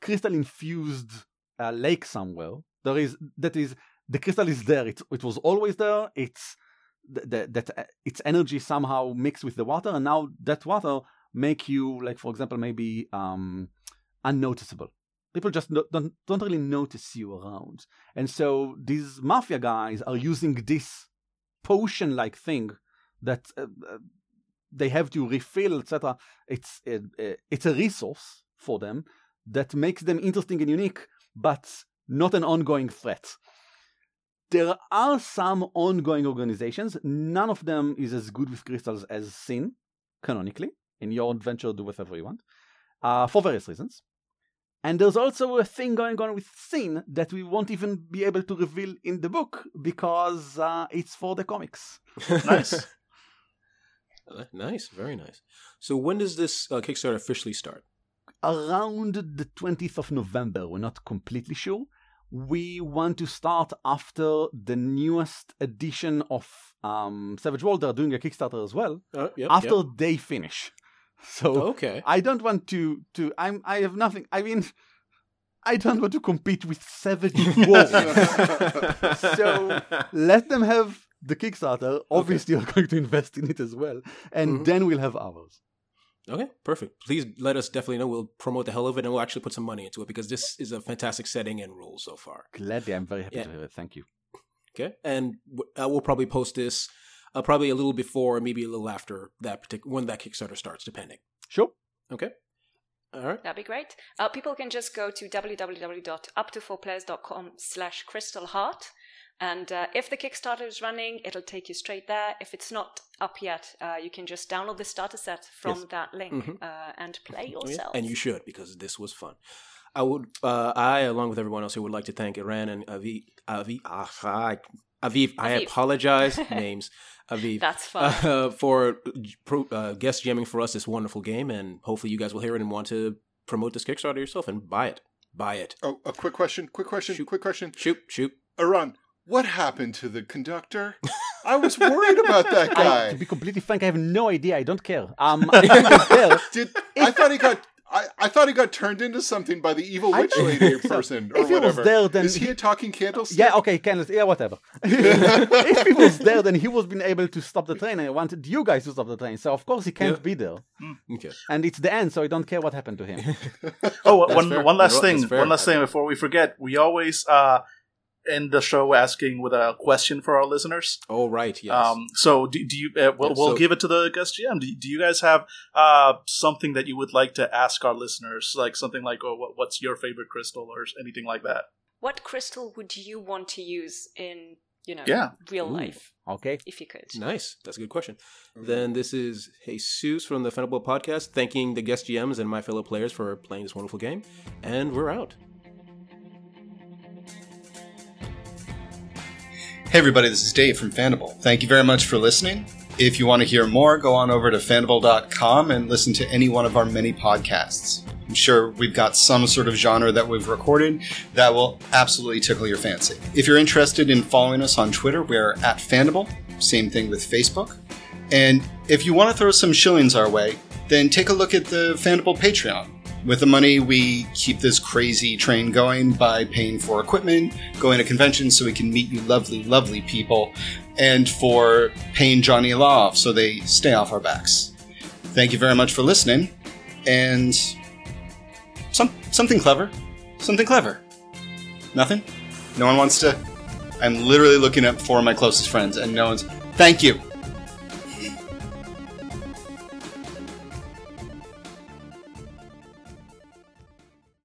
C: crystal infused uh, lake somewhere. There is that is the crystal is there. It it was always there. It's th- th- that uh, its energy somehow mixed with the water, and now that water make you like for example maybe um, unnoticeable. People just no- don't don't really notice you around, and so these mafia guys are using this potion-like thing that uh, uh, they have to refill, etc. It's uh, uh, it's a resource for them that makes them interesting and unique, but not an ongoing threat. There are some ongoing organizations. None of them is as good with crystals as Syn, canonically. In your adventure, do whatever you want, uh, for various reasons. And there's also a thing going on with Syn that we won't even be able to reveal in the book because uh, it's for the comics.
E: Nice.
A: Uh, nice, very nice. So when does this uh, Kickstarter officially start?
C: around the 20th of November. We're not completely sure. We want to start after the newest edition of um, Savage World. They're doing a Kickstarter as well.
A: Uh, yep,
C: after
A: yep.
C: they finish. So
A: okay.
C: I don't want to to I'm I have nothing. I mean, I don't want to compete with Savage World. so let them have the Kickstarter. Obviously, we're going to invest in it as well, and
A: Mhm.
C: then we'll have ours.
A: Okay, perfect. Please let us definitely know. We'll promote the hell of it, and we'll actually put some money into it because this is a fantastic setting and rules so far.
C: Gladly, I'm very happy
A: Yeah.
C: to hear it. Thank you.
A: Okay, and w- I will probably post this uh, probably a little before, maybe a little after that particular when that Kickstarter starts, depending.
C: Sure.
A: Okay. All right.
D: That'd be great. Uh, people can just go to www.up4players.com slash crystal heart. And uh, if the Kickstarter is running, it'll take you straight there. If it's not up yet, uh, you can just download the starter set from
C: Yes.
D: that link
A: Mhm.
D: uh, and play
A: Oh, yeah.
D: yourself.
A: And you should because this was fun. I would, uh, I along with everyone else here would like to thank Eran and Aviv. Aviv, ah, I- Aviv, I apologize. names, Aviv.
D: That's fun.
A: uh, for uh, guest jamming for us this wonderful game, and hopefully you guys will hear it and want to promote this Kickstarter yourself and buy it. Buy it.
B: Oh, a quick question. Quick question.
A: Shoot.
B: Quick question.
A: Shoot, shoot.
B: Eran, what happened to the conductor? I was worried about that
C: I,
B: guy.
C: to be completely frank, I have no idea. I don't care. Um, he was there.
B: Did I thought he got? I, I thought he got turned into something by the evil witch lady
C: think so.
B: person or
C: If he was
B: whatever.
C: there, then
B: is he,
C: he-
B: a talking candlestick?
C: Yeah, okay, can yeah, whatever. if he was there, then he was been able to stop the train, and I wanted you guys to stop the train. So of course he can't
A: Yeah.
C: be there,
A: Okay.
C: and it's the end. So I don't care what happened to him.
E: Oh,
A: That's
E: one
A: fair.
E: one last thing. One last thing before we forget. We always uh, end the show asking with a question for our listeners.
A: Oh, right. Yes.
E: Um, so do, do you? Uh, we'll,
A: Yeah,
E: we'll
A: so-
E: give it to the guest GM. Do, do you guys have uh, something that you would like to ask our listeners? Like something like, "Oh, what, what's your favorite crystal?" or anything like that.
D: what crystal would you want to use in, you know,
E: Yeah.
D: real
C: Ooh.
D: life,
C: Okay,
D: if you could?
A: nice. That's a good question. Then this is Jesus from the Fandible Podcast, thanking the guest GMs and my fellow players for playing this wonderful game. And we're out.
F: Hey everybody, this is Dave from Fandible. Thank you very much for listening. If you want to hear more, go on over to fandible.com and listen to any one of our many podcasts. I'm sure we've got some sort of genre that we've recorded that will absolutely tickle your fancy. If you're interested in following us on Twitter, we're at Fandible. Same thing with Facebook. And if you want to throw some shillings our way, then take a look at the Fandible Patreon. With the money, we keep this crazy train going by paying for equipment, going to conventions so we can meet you lovely, lovely people, and for paying Johnny Law off so they stay off our backs. Thank you very much for listening, and some something clever, something clever. Nothing. No one wants to. I'm literally looking at four of my closest friends, and no one's. Thank you.